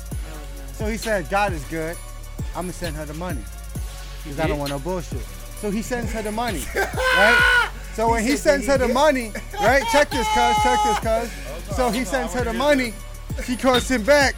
So he said, God is good. I'm gonna send her the money. Because I don't want no bullshit. So he sends her the money, right? So when he sends her the money, right? Check this, cuz, check this, cuz. So he sends her the money. She calls him back.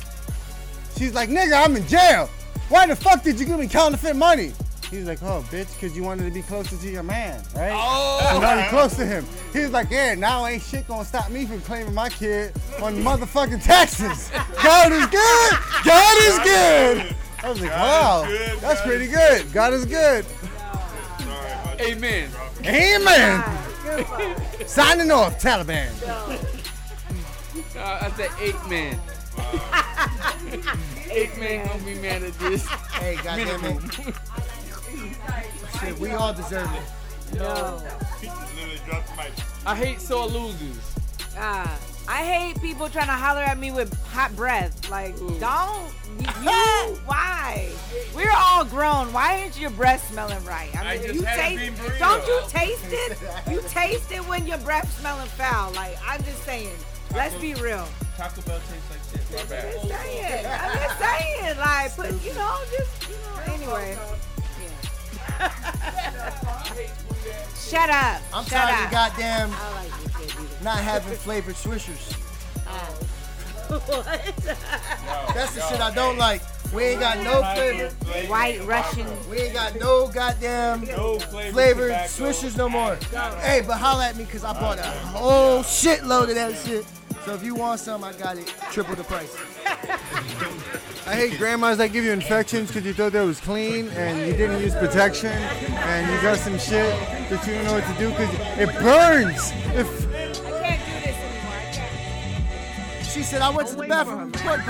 She's like, nigga, I'm in jail. Why the fuck did you give me counterfeit money? He's like, oh, bitch, because you wanted to be closer to your man, right? Oh. So now you're close to him. He's like, yeah, now ain't shit gonna stop me from claiming my kid on motherfucking taxes. God is good. God is good. I was like, wow, that's pretty good. God is good. Amen. Amen. Signing off, Taliban. Uh, I said eight man. eight man gonna be mad at this. Hey, goddamn Minimum. it. Shit, we all deserve it. No. literally dropped the mic. I hate sore losers. Ah, I hate people trying to holler at me with hot breath. Like, Ooh. don't you, you- why? We're all grown. Why ain't your breath smelling right? I I mean, just you had a taste. bean. Don't you taste it? You taste it when your breath smelling foul. Like, I'm just saying. Let's be real. Taco Bell tastes like shit. My bad. Just saying. I'm just saying. Like, put you know, just you know. Anyway. Yeah. Shut up. I'm Shut tired up. of goddamn like this shit either. not having flavored swishers. Oh. what? That's the shit I don't like. We ain't got no flavor. White Russian. We ain't got no goddamn No flavored flavored tobacco. swishers no more. Hey, but holla at me because I bought a whole shitload of that shit. So if you want some, I got it. Triple the price. I hate grandmas that give you infections because you thought that was clean and you didn't use protection and you got some shit that you don't know what to do because it burns. If I can't do this anymore. I can't. She said I went to the bathroom with pork.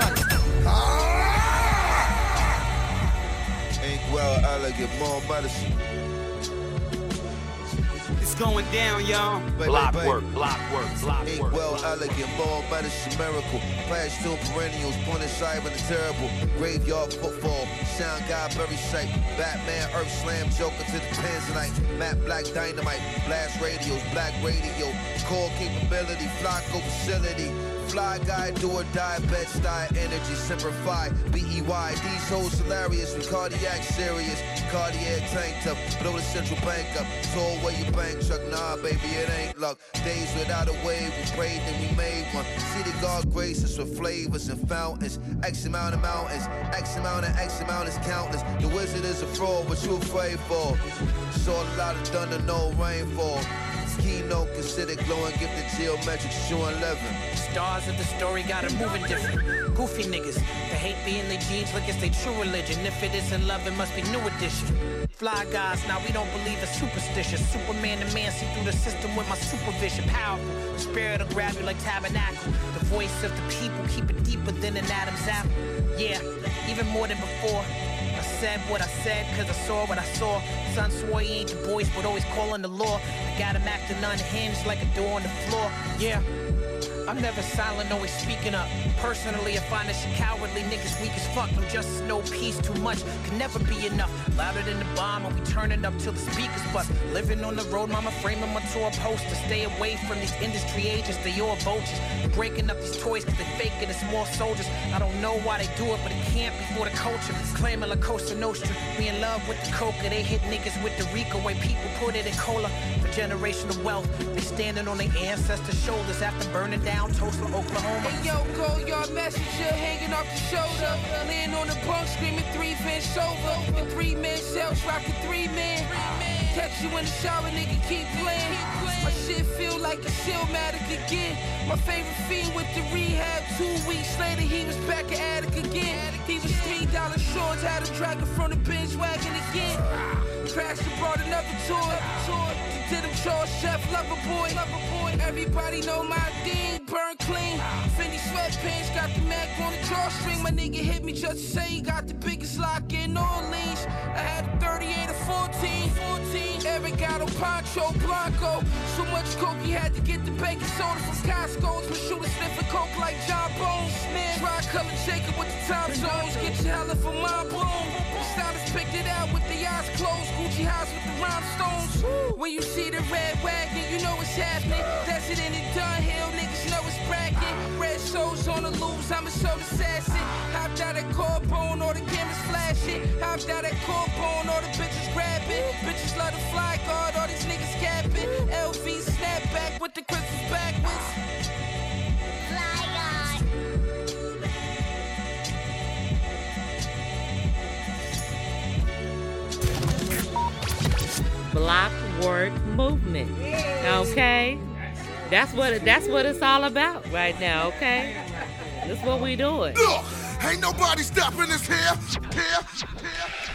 Ain't well elegant, more medicine. It's going down, y'all. Block work, block work, block work. Ain't well elegant, more medicine, miracle. Past two perennials, pointed side with the terrible. Graveyard football, sound guy, very sight. Batman, Earth Slam, Joker to the Tanzanite. Matt Black Dynamite, blast radios, black radio. Core capability, Flocko facility. Fly guy, do or die, bed style, energy, simplify. B-E-Y, these hoes hilarious, we cardiac serious. Cardiac tank top, blow the central bank up. Toll where you bank truck, nah, baby, it ain't luck. Days without a wave, we prayed and we made one. The God grace us with flavors and fountains. X amount of mountains, X amount of X amount is countless. The wizard is a fraud, what you afraid for? Saw a lot of thunder, no rainfall. Keynote considered glowing, gifted geometric, showing 11. Stars of the story got 'em moving different. Goofy niggas, the hate be in their genes like it's their true religion. If it isn't love, it must be new edition. Fly guys, now we don't believe it's superstitious. Superman the man see through the system with my supervision. Powerful, the spirit will grab you like tabernacle. The voice of the people, keep it deeper than an Adam's apple. Yeah, even more than before. Said what I said, cause I saw what I saw. Son swore he ain't the voice, but always calling the law. I got him acting unhinged like a door on the floor. Yeah. I'm never silent, always speaking up. Personally, I find this cowardly niggas weak as fuck. No justice, no peace, too much can never be enough. Louder than the bomb, and we turning up till the speakers bust. Living on the road, mama framing my tour poster. Stay away from these industry agents, they all vultures. Breaking up these toys cause they faking it's more soldiers. I don't know why they do it, but it can't be for the culture. Claiming La Costa Nostra, we in love with the coca. They hit niggas with the Rico, way people put it in cola. For generational wealth, they standing on their ancestors' shoulders after burning down Tulsa, Oklahoma. Hey yo, go yard messenger hanging off the shoulder. Laying on the bunk screaming three fins over. And three men shells rocking three men. Catch you in the shower, nigga, keep playing. My shit feel like a Shellmatic again. My favorite fiend with the rehab. Two weeks later, he was back at attic again. He was three dollar shorts, had a dragon from the bench wagon again. Crashed and brought another toy. Did him chores, chef, lover boy, lover boy. Everybody know my thing, burn clean. Fendi sweatpants, got the Mac on the drawstring. My nigga hit me just to say he got the biggest lock in Orleans. I had a 38 or 14, 14. Eric got a Poncho Blanco. So much coke he had to get the baking soda from Costco's. My shooter sniffing coke like John Bones. Man, try color Jacob with the time zones. Get your hella from my bloom. Stylist picked it out with the eyes closed. Gucci house with the rhinestones. When you see the red wagon, you know what's happening. That's it in the Dunhill, niggas know it's bracket. Red shows on the loose, I'm a soul assassin. Hopped out at Carbone, all the cameras flashing. Hopped out at Carbone, all the bitches grabbing. Bitches love the fly guard, all these niggas capping. LV snapback with the crystals backwards. Block work movement. Okay? That's what it, that's what it's all about right now, okay? That's what we doing. Look, ain't nobody stopping us here. Here. Here.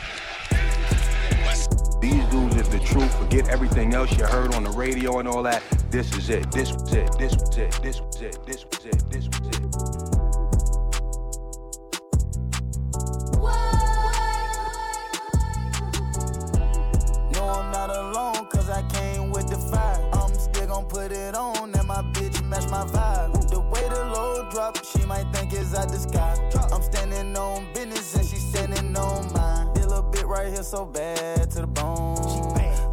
These dudes is the truth. Forget everything else you heard on the radio and all that. This is it. This was it. This was it. This was it. This was it. This was it. No, I'm not alone, cause I came with the fire. I'm still gon' put it on, and my bitch match my vibe. The way the load drop, she might think it's out the sky. I'm standing on business, and she standing on mine. This little bit right here so bad to the bone.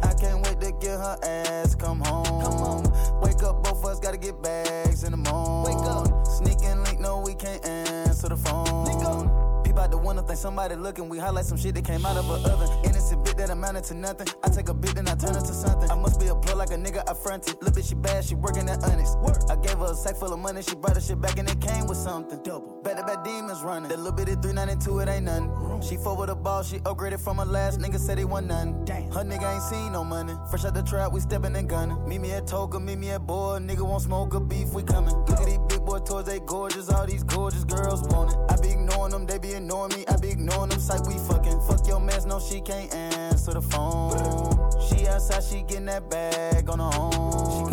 I can't wait to get her ass come home. Wake up, both of us gotta get bags think somebody looking. We highlight some shit that came out of a oven. Innocent bit that amounted to nothing. I take a bit, then I turn it to something. I must be a plug like a nigga I fronted. Little bit she bad, she working at honest. Work. I gave her a sack full of money, she brought her shit back and it came with something. Double. Back to back demons running. That little bit of 392, it ain't nothing. She fought with a ball, she upgraded from her last nigga, said he want none. Damn. Her nigga ain't seen no money. Fresh out the trap, we stepping and gunning. Meet me at Toga, meet me at Boy. Nigga won't smoke a beef, we coming. Look at these big boy toys, they gorgeous. All these gorgeous girls want it. I be ignoring them, they be ignoring me. I be ignoring them, sight we fucking. Fuck your mess, no, she can't answer the phone. She outside, she getting that bag on her own.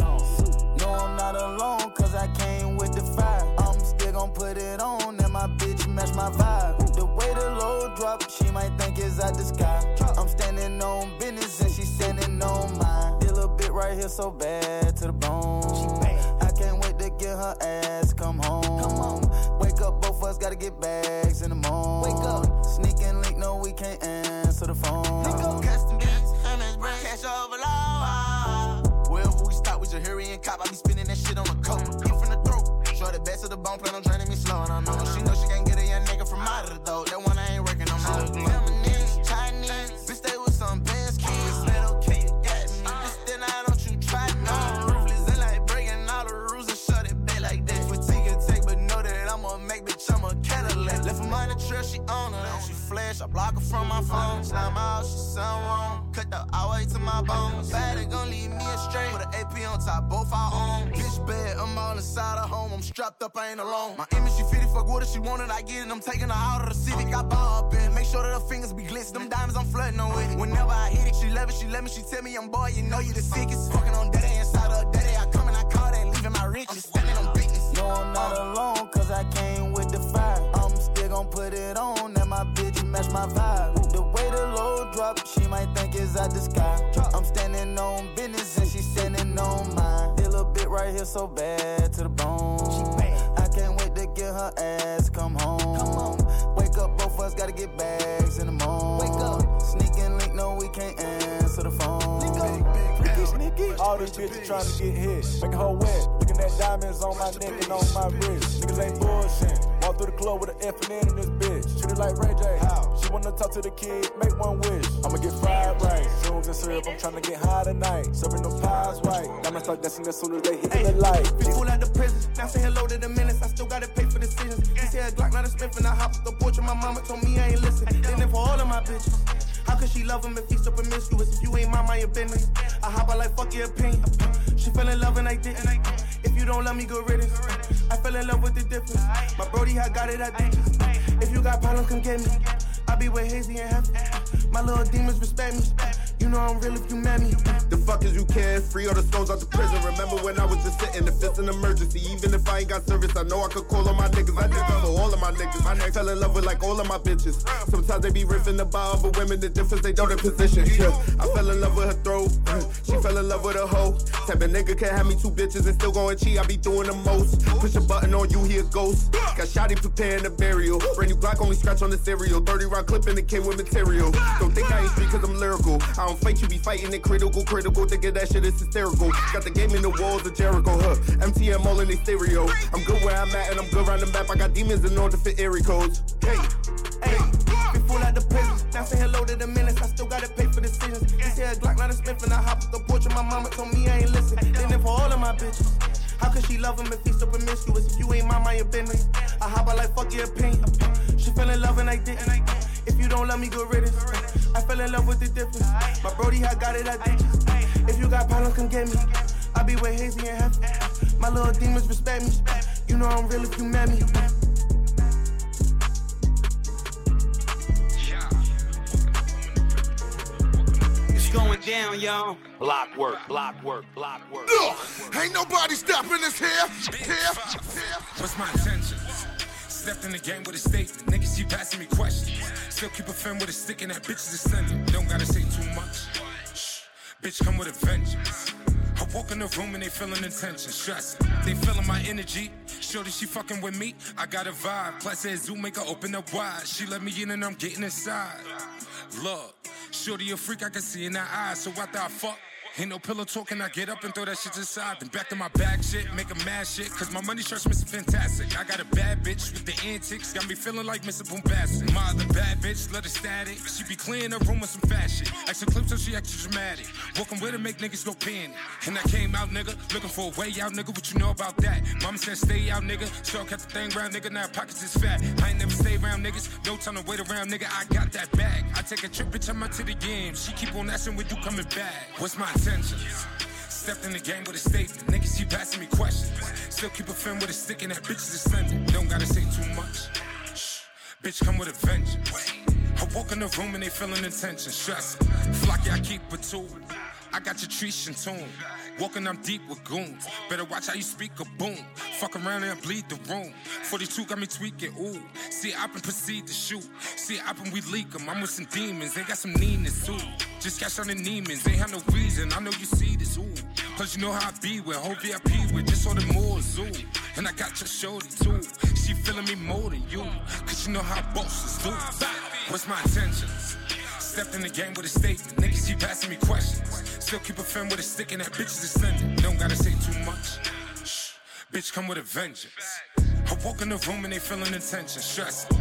No, I'm not alone, cause I came with the fire. I'm still gon' put it on, and my bitch match my vibe. The way the load drop, she might think it's out the sky. I'm standing on business, and she standing on mine. This little bit right here so bad to the bone. I can't wait to get her ass come home. Wake up, both of us gotta get bags in the morning. Wake up. Sneaking link, no, we can't answer the phone. Custom beats, MS brand, cash overload. Wherever we stop, we just hurry and cop. I be spinning that shit on the coat. In from the throat. Show the best of the bone, plan on draining my bones. Bad, it gon' leave me astray. Put an AP on top, both our own. Bitch bad, I'm all inside of home. I'm strapped up, I ain't alone. My image, she fitted, fuck what if she wanted, I get it. I'm taking her out of the Civic. I ball up in, make sure that her fingers be glistening. Them diamonds, I'm flooding her with it. Whenever I hit it, she love it, she let me, she tell me I'm boy, you know you the sickest. Fucking on daddy inside of daddy, I come and I call that, leaving my riches. Standing on business. No, I'm not alone, cause I came with the fire. I'm still gon' put it on, and my bitch match my vibe. The way the load drop, she might think it's out the sky. I'm standing on business, and she standing on mine. This little bit right here so bad to the bone. I can't wait to get her ass come home. Wake up, both of us gotta get bags in the morning. Wake up, sneaking link, no, we can't phone. All these bitches trying to get hit, making her wet. Looking at diamonds on my neck and on my wrist. Niggas ain't bullshit. Walk through the club with an F and N in this bitch. Treat it like Ray J. How? She wanna talk to the kid, make one wish. I'ma get fried rice, shrooms and syrup. I'm trying to get high tonight. Serving them pies white. I'ma start dancing as soon as they hit the light. Pull out the prison. Now say hello to the menace. I still gotta pay for decisions. He said Glock, not a Smith, and I hop off the porch. And my mama told me I ain't listen. Then for all of my bitches. How could she love him if he's so promiscuous? If you ain't my mind your business. I hop out like fuck your opinion. She fell in love and I didn't. If you don't love me, good riddance. I fell in love with the difference. My Brody, I got it, I think. If you got problems, come get me. I be with Hazy and Heavy. My little demons respect me. You know I'm real if you met me. The fuck is you can free all the souls out the prison. Remember when I was just sitting, if it's an emergency, even if I ain't got service, I know I could call on my niggas. I did for all of my niggas. Neck fell in love with like all of my bitches. Sometimes they be riffing about other women, the difference they know their position. Yeah, I fell in love with her throat. She fell in love with a hoe. Type of nigga can have me two bitches and still going cheat. I be doing the most. Push a button on you, he a ghost. Got shotty preparing the burial. Brand new Glock only scratch on the cereal. 30 round clip and it came with material. Don't think I ain't street cause I'm lyrical. I don't fight, you be fighting it critical, critical. Thinking that shit is hysterical. Got the game in the walls of Jericho, huh? MTM all in the stereo. I'm good where I'm at and I'm good around the map. I got demons in order fit area codes. Hey, Hey, we pull out the prison. Now say hello to the menace. I still gotta pay for decisions. He said Glock, not a Smith, and I hop off the porch. And my mama told me I ain't listen. Then for all of my bitches. How could she love him if he's so promiscuous? If you ain't my mind business. I hop out like fuck your opinion. She fell in love and I didn't. If you don't love me, good riddance. I fell in love with the difference. My Brody, I got it, I did. If you got problems, come get me. I be with Hazy and Heavy. My little demons respect me. You know I'm real if you met me. It's going down, y'all. Block work, block work, block work. Ugh, ain't nobody stopping us here. Here. here. What's my intentions? Stepped in the game with a statement. Niggas keep asking me questions. Still keep a fin with a stick and that bitch is ascending. Don't gotta say too much. Shh. Bitch come with a vengeance. I walk in the room and they feeling intention, stressing. They feeling my energy. Shorty, she fucking with me. I got a vibe. Plus, said Zoom make her open up wide. She let me in and I'm getting inside. Look, shorty a freak I can see in her eyes. So I fuck. Ain't no pillow talking, I get up and throw that shit to the side. Then back to my bag shit, make a mad shit. Cause my money shirt's Mr. Fantastic. I got a bad bitch with the antics, got me feeling like Mr. Boombastic. My other bad bitch, let her static. She be clearing her room with some fashion. Extra clips so she extra dramatic. Walking with her, make niggas go panic. And I came out, nigga, looking for a way out, nigga. What you know about that? Mama said stay out, nigga. So kept the thing round, nigga. Now pockets is fat. I ain't never stay around niggas. No time to wait around, nigga. I got that bag. I take a trip, bitch, I'm out to the game. She keep on asking when you coming back. What's my intentions? Stepped in the game with a statement. Niggas keep asking me questions. Still keep a fin with a stick and that bitch is ascending. Don't gotta say too much. Shh. Bitch come with a vengeance. I walk in the room and they feeling intention, stressing. Flocky, I keep a tool. I got your trees in tune. Walking, I'm deep with goons. Better watch how you speak a boom. Fuck around and bleed the room. 42 got me tweaking, ooh. See, I can proceed to shoot. See, I can we leak 'em. I'm with some demons, they got some needness, too. Just cash on the Neiman's, ain't have no reason. I know you see this, ooh. Plus, you know how I be with whole VIP with just all the more zoo. And I got your shorty, too. She feeling me more than you. Cause you know how bosses do. What's my intentions? Stepped in the game with a statement. Niggas keep asking me questions. Still keep a fin with a stick and that bitch is ascending. Don't gotta say too much. Shh. Bitch come with a vengeance. I walk in the room and they feeling intention, stressing.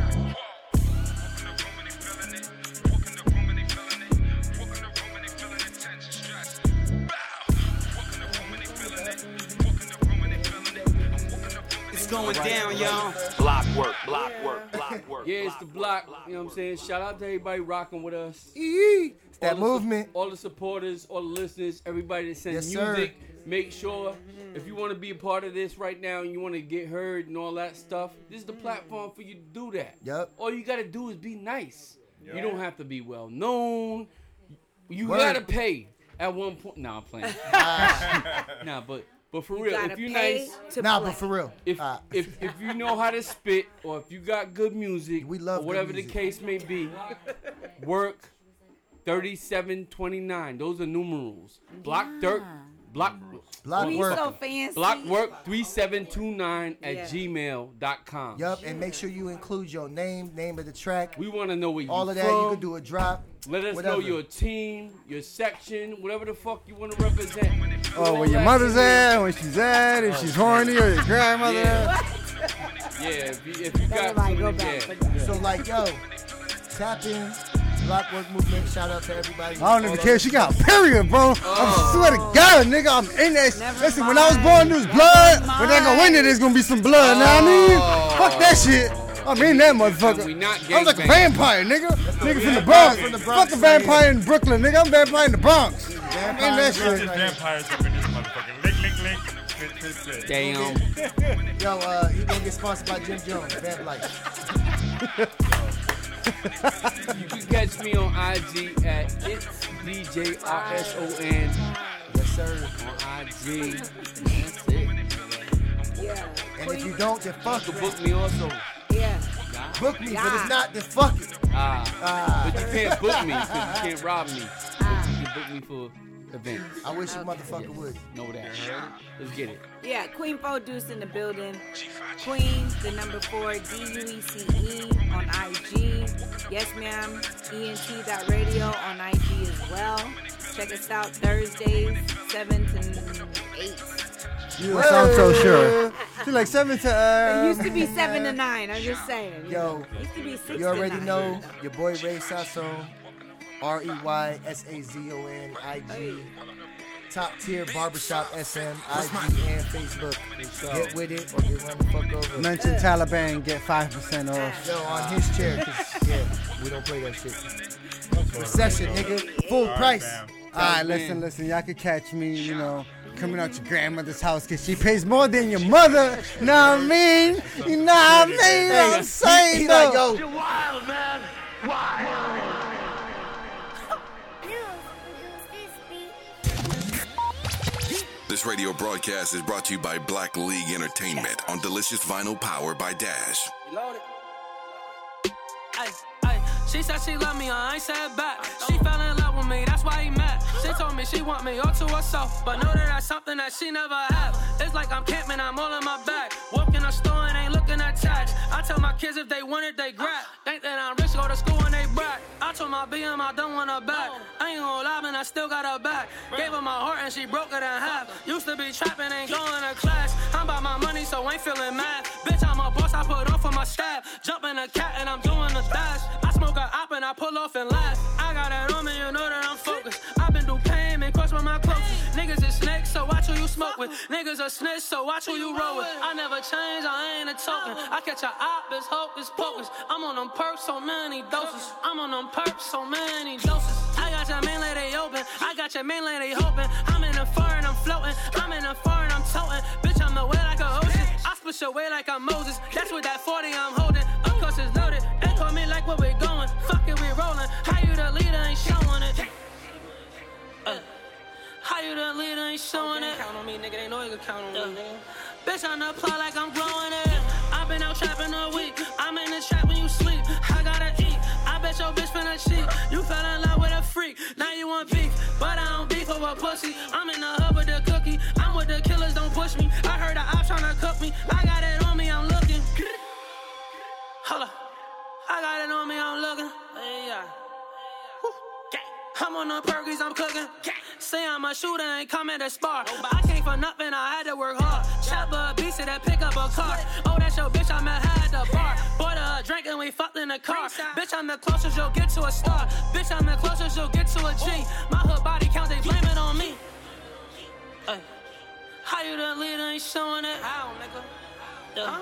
It's going down, y'all. Block work, block work, block work. Yeah, it's the block. You know what I'm saying? Shout out to everybody rocking with us. It's that All the su- movement. all the supporters, all the listeners, everybody that sends Yes, sir. music. Make sure if you want to be a part of this right now and you want to get heard and all that stuff, this is the platform for you to do that. Yep. All you gotta do is be nice. You don't have to be well known. You gotta pay at one point. Nah, I'm playing. nah, but but for You real, if you're nice, to Nah, play. but for real. if, Uh, if if you know how to spit or if you got good music, We love or whatever music. the case may be, work thirty seven twenty nine. Those are numerals. Block dirt. Block. Block We work. so fancy. Blockwork3729 at Yeah. gmail.com. Yup, and make sure you include your name, name of the track. We want to know where you All of that, from. you can do a drop. Let us whatever. know your team, your section, whatever the fuck you want to represent. Oh, All where your mother's at, when she's at, if she's horny, or your grandmother Yeah. Yeah, if you, if you got Everybody go back yeah. So like, yo, tap in, Blockwork Movement. Shout out to everybody. I don't even care. She got period, bro. I swear to God, nigga, I'm in that. Never Listen, when I was born, there was blood. When I go in there, there's gonna be some blood. Know what I mean? Fuck that shit. I'm in that motherfucker. I was like a vampire, nigga. Nigga from the Bronx. From the Bronx, Fuck a vampire in Brooklyn, nigga. I'm a vampire in the Bronx. I'm in that shit. vampires up in this motherfucker. Lick, lick, lick. Fit, fit, fit. Damn. Yo, uh, he gonna get sponsored by Jim Jones. Vamp Life. You can catch me on IG at it's DJRSON Yes, sir. on IG. That's it. Yeah. And if you don't, then fuck You it. can book me also. Yeah. Book me, but it's not, then fuck it. Ah, Ah. but you can't book me because you can't rob me. But You can book me for events. I wish a motherfucker would. Know that. Let's get it. Yeah, Queen Fo Deuce in the building. Queen, the number four, D U E C E on IG. Yes, ma'am. ENT radio on IG as well. Check us out Thursdays, 7 to 8. You don't sound so sure. She's like seven to. Uh, It used to be 7 to 9, I'm just saying. Yo. It used to be 6 You already to 9. know your boy Ray Sasson, R E Y S A Z O N I G. Top tier barbershop SM, IG and Facebook. Get with it or get run the fuck over. Mention Taliban, get five percent off. Yo, on his chair, 'cause, yeah, we don't play that shit. Recession, nigga, full price. All right, listen, listen. Y'all can catch me, you know, coming out your grandmother's house because she pays more than your mother. Know what I mean? You know what I mean? I'm saying, He like, though. yo, wild, man. Wild. This radio broadcast is brought to you by Black League Entertainment on Delicious Vinyl Power by Dash. Ay, ay, she said she love me, I ain't said back. She fell in love with me, that's why he. Told me she want me all to herself, but know that that's something that she never had. It's like I'm camping, I'm all in my bag. Walk in a store and ain't looking at tags. I tell my kids if they want it, they grab. Think that I'm rich, go to school and they brag. I told my BM I don't want her back. I ain't gonna lie, man, I still got her back. Gave her my heart and she broke it in half. Used to be trapping, ain't going to class. I'm about my money, so ain't feeling mad. Bitch, I'm a boss, I put on for my staff. Jumping a cat and I'm doing the dash. I smoke a op and I pull off and laugh. I got it on me, you know that I'm focused. I've been crushed with my closest. Niggas is snakes, so watch who you smoke with. Niggas are snitch, so watch who you roll with. I never change, I ain't a token. I catch a op, it's hocus pocus. I'm on them perks, so many doses. I'm on them perks, so many doses. I got your main lady open, I got your main lady hoping. I'm in the foreign, I'm floating. I'm in the foreign, I'm toting. Bitch, I'm the way like a ocean. I split your way like I'm Moses. That's with that 40 I'm holding. Of course it's loaded. They call me like where we going. Fuck it, we rolling. How you the leader ain't showing it? Uh, how you the leader ain't showing it? Count on me, nigga. They know you can count on me, nigga. Bitch, on the plot like I'm growing it. I've been out trapping a week. I'm in the trap when you sleep. I gotta eat. I bet your bitch finna cheat. You fell in love with a freak. Now you want beef, but I don't beef over pussy. I'm in the hub with the cookie. I'm with the killers, don't push me. I heard the ops tryna cook me. I got it on me, I'm looking. Hold up. I got it on me, I'm looking. Yeah. I'm on the perkies, I'm cooking. Say I'm a shooter, ain't coming to spar. I came for nothing, I had to work hard. Chopper a piece of that pick up a car. Oh, that's your bitch, I met her at the bar. Bought a drink and we fucked in the car. Bitch, I'm the closest you'll get to a star. Bitch, I'm the closest you'll get to a G. Oh. My hood body count, they blame it on me. Ay. How you the leader ain't showing it? How, nigga? Yeah.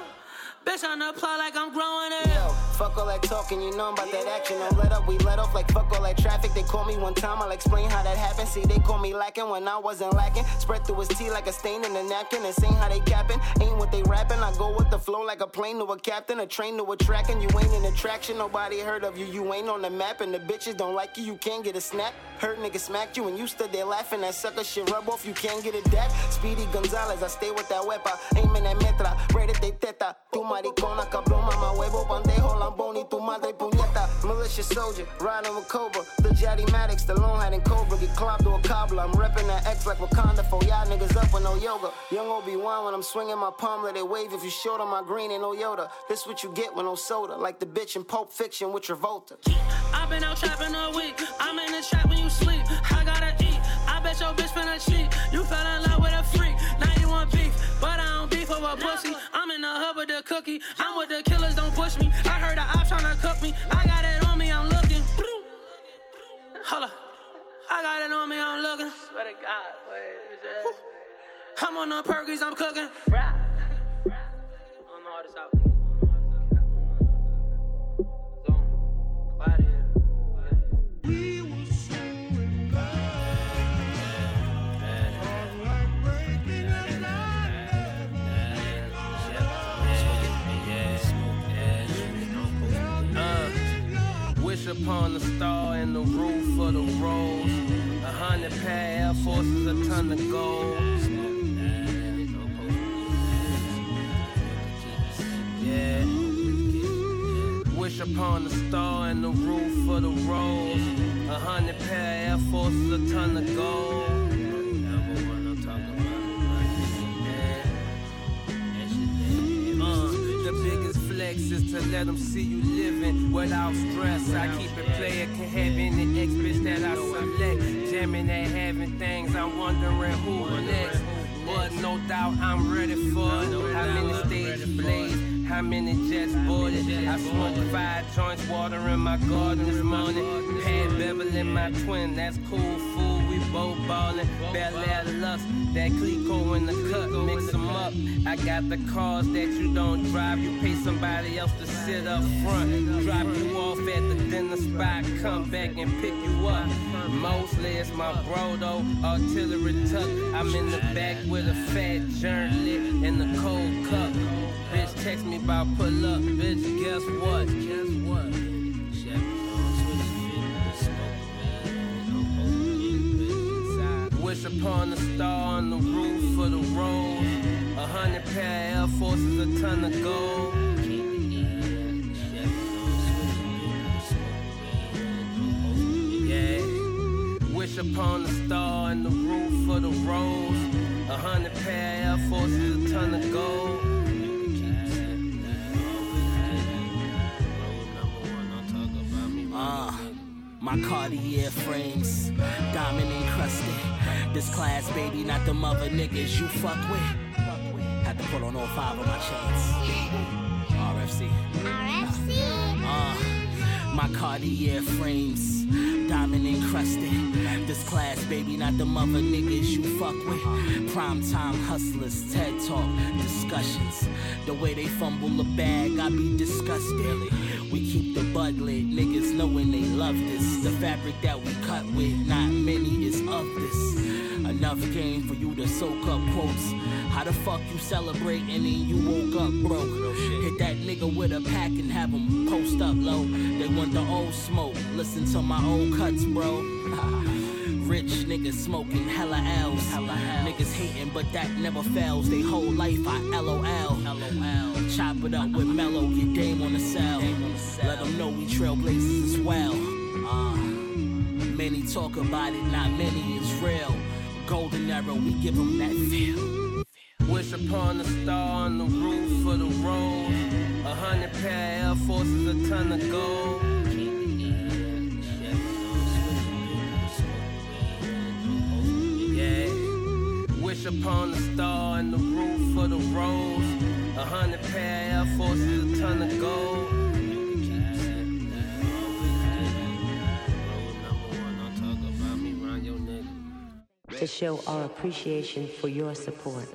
Bitch, on the plot like I'm growing it. Yo, fuck all that talking, you know I'm about that action. Don't let up, we let off like fuck all that traffic. They call me one time, I'll explain how that happened. See, they call me lacking when I wasn't lacking. Spread through his tea like a stain in a napkin. And sing how they capping. Ain't what they rapping. I go with the flow like a plane to a captain, a train to a track. And you ain't an attraction, nobody heard of you. You ain't on the map, and the bitches don't like you. You can't get a snap. Hurt nigga smacked you, and you stood there laughing. That sucker shit rub off, you can't get a dap. Speedy Gonzalez, I stay with that wepa. Aiming at metra, ready de teta. Tu maricona, cabrón, mama huevo, bandejo, lambón y tu madre puñeta. Militia soldier, riding with Cobra. The Jaddy Maddox, the Lone Hat and Cobra get clobbed to a cobbler. I'm repping that X like Wakanda for y'all niggas up with no yoga. Young Obi-Wan when I'm swinging my palm, let it wave if you short on my green ain't no Yoda. This what you get with no soda, like the bitch in Pulp Fiction with Travolta. I've been out trapping a week. I'm in the trap when you sleep. I gotta eat. I bet your bitch finna cheat. You fell in love with a freak. Now you want beef, but I don't beef over pussy. Me. I got it on me, I'm looking. Hold up. I got it on me, I'm looking. Swear to God, wait, I'm on the perkies, I'm cooking. Rap. I upon the star and the roof of the rose. A hundred pair Air Forces, a ton of gold. Yeah. Wish upon the star and the roof of the rose. A hundred pair Air Forces, a ton of gold. Flex is to let them see you living without stress. I keep it player, can have any ex bitch that I select. Jamming at having things, I'm wondering who next. But no doubt I'm ready for it. How many stages blaze? How many jets boarded? I smoked five joints, water in my garden this morning. Had Beverly, my twin, that's cool both ballin'. Bel Air Lux, that Clicquot in the cut, mix 'em up. I got the cars that you don't drive. You pay somebody else to sit up front. Drop you off at the dinner spot, come back and pick you up. Mostly it's my bro though, artillery tuck. I'm in the back with a fat journey in the cold cup. Bitch text me about pull up, bitch. Guess what? Guess what? Wish upon a star on the roof of the road. A hundred pair of Air Forces, a ton of gold. Yeah. Wish upon a star in the roof of the rose. A hundred pair of Air Forces, a ton of gold. Uh, my Cartier frames, diamond encrusted. This class, baby, not the mother niggas you fuck with. Had to put on all five of my chains. RFC. RFC. Uh, my Cartier frames, diamond encrusted. This class, baby, not the mother niggas you fuck with. Prime time hustlers, TED Talk, discussions. The way they fumble the bag, I be disgusted. We keep the bud lit, niggas knowing they love this. The fabric that we cut with, not many is of this. Enough game for you to soak up quotes. How the fuck you celebrating and you woke up broke? Hit that nigga with a pack and have him post up low. They want the old smoke. Listen to my old cuts, bro. Rich niggas smoking hella L's. But that never fails. They whole life I LOL. LOL. Chop it up with mellow, get game on the cell. Let them know we trailblazers as well. Uh, many talk about it, not many is real. Golden arrow, we give them that feel. Wish upon a star on the roof of the road. A hundred pair of Air Forces, a ton of gold. Wish upon a star in the roof of the rose. A hundred pair Air Forces, a ton of gold. to show our appreciation for your support.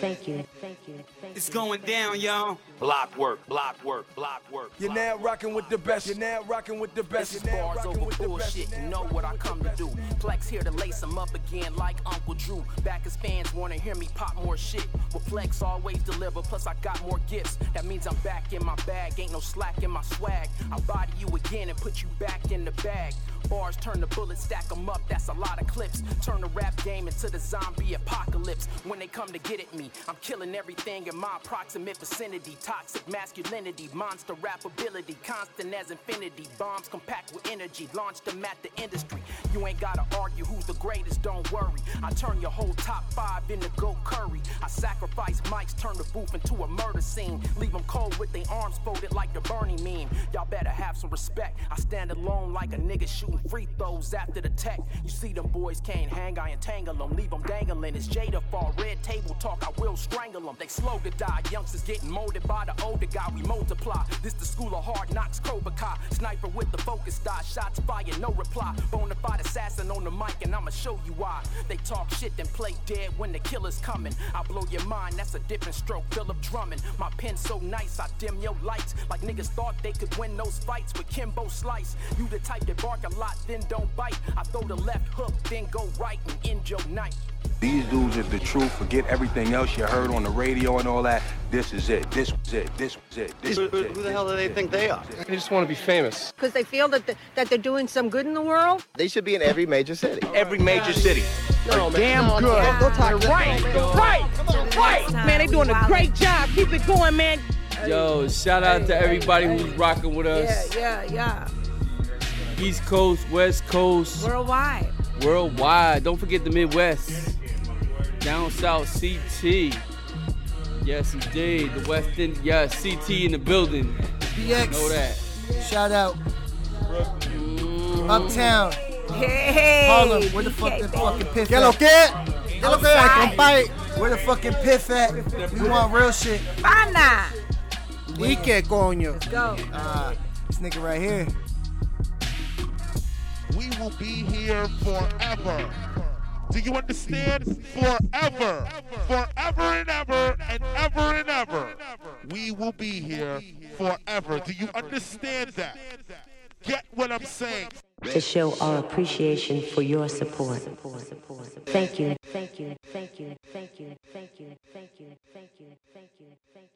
Thank you. Thank you. It's going down, y'all. Block work, block work, block work. You're now rocking with the best. You're now rocking with the best. This is bars over bullshit. You know what I come to do. Flex here to lace them up again like Uncle Drew. Back as fans wanna hear me pop more shit. But Flex always deliver, plus I got more gifts. That means I'm back in my bag. Ain't no slack in my swag. I'll body you again and put you back in the bag. Bars turn the bullets, stack 'em up, that's a lot of clips. Turn the rap game into the zombie apocalypse. When they come to get at me, I'm killing everything in my approximate vicinity. Toxic masculinity, monster rap ability, constant as infinity. Bombs compact with energy, launch them at the industry. You ain't gotta argue who's the greatest, don't worry. I turn your whole top five into Go Curry. I sacrifice mics, turn the booth into a murder scene. Leave them cold with their arms folded like the Bernie meme. Y'all better have some respect. I stand alone like a nigga shooting free throws after the tech. You see them boys can't hang, I entangle them, leave them dangling. It's Jada fall, red table talk, I will strangle them. They slow to die, youngsters getting molded by the older guy. We multiply. This the school of hard knocks, Cobra Kai. Sniper with the focus die, shots fired, no reply. Bonafide assassin on the mic, and I'ma show you why. They talk shit, then play dead when the killer's coming. I blow your mind, that's a different stroke. Philip Drummond. My pen so nice, I dim your lights. Like niggas thought they could win those fights with Kimbo Slice. You the type that bark a lot, then don't bite. I throw the left hook, then go right and end your night. These dudes is the truth. Forget everything else you heard on the radio and all that. This is it. This is it. This is it. This is it. Who the hell do they think they are? They just want to be famous. Because they feel that, the, that they're doing some good in the world? They should be in every major city. Every major city. No, man. Damn No, good. no, Go talk They're right. Right. Right. Man, they doing a great job. Keep it going, man. Yo, shout out to everybody who's rocking with us. Yeah, yeah, yeah. East Coast, West Coast, Worldwide. worldwide. Don't forget the Midwest. Down South CT. Yes, indeed. The West End. Yeah, CT in the building. BX. Know that. Shout out. Uptown. Hey, Harlem. Where the fuck DK, the baby. fucking piff ¿Qué lo at? que? ¿Qué lo que? Outside. Compadre. Where the fucking piff at? We want real shit. Pana. ¿Y qué coño? Let's go. Ah, this nigga right here. We will be here forever. Do you understand? Forever. Forever and ever and ever and ever. We will be here forever. Do you understand that? Get what I'm saying? To show our appreciation for your support. Thank you, thank you, thank you, thank you, thank you, thank you, thank you, thank you, thank you.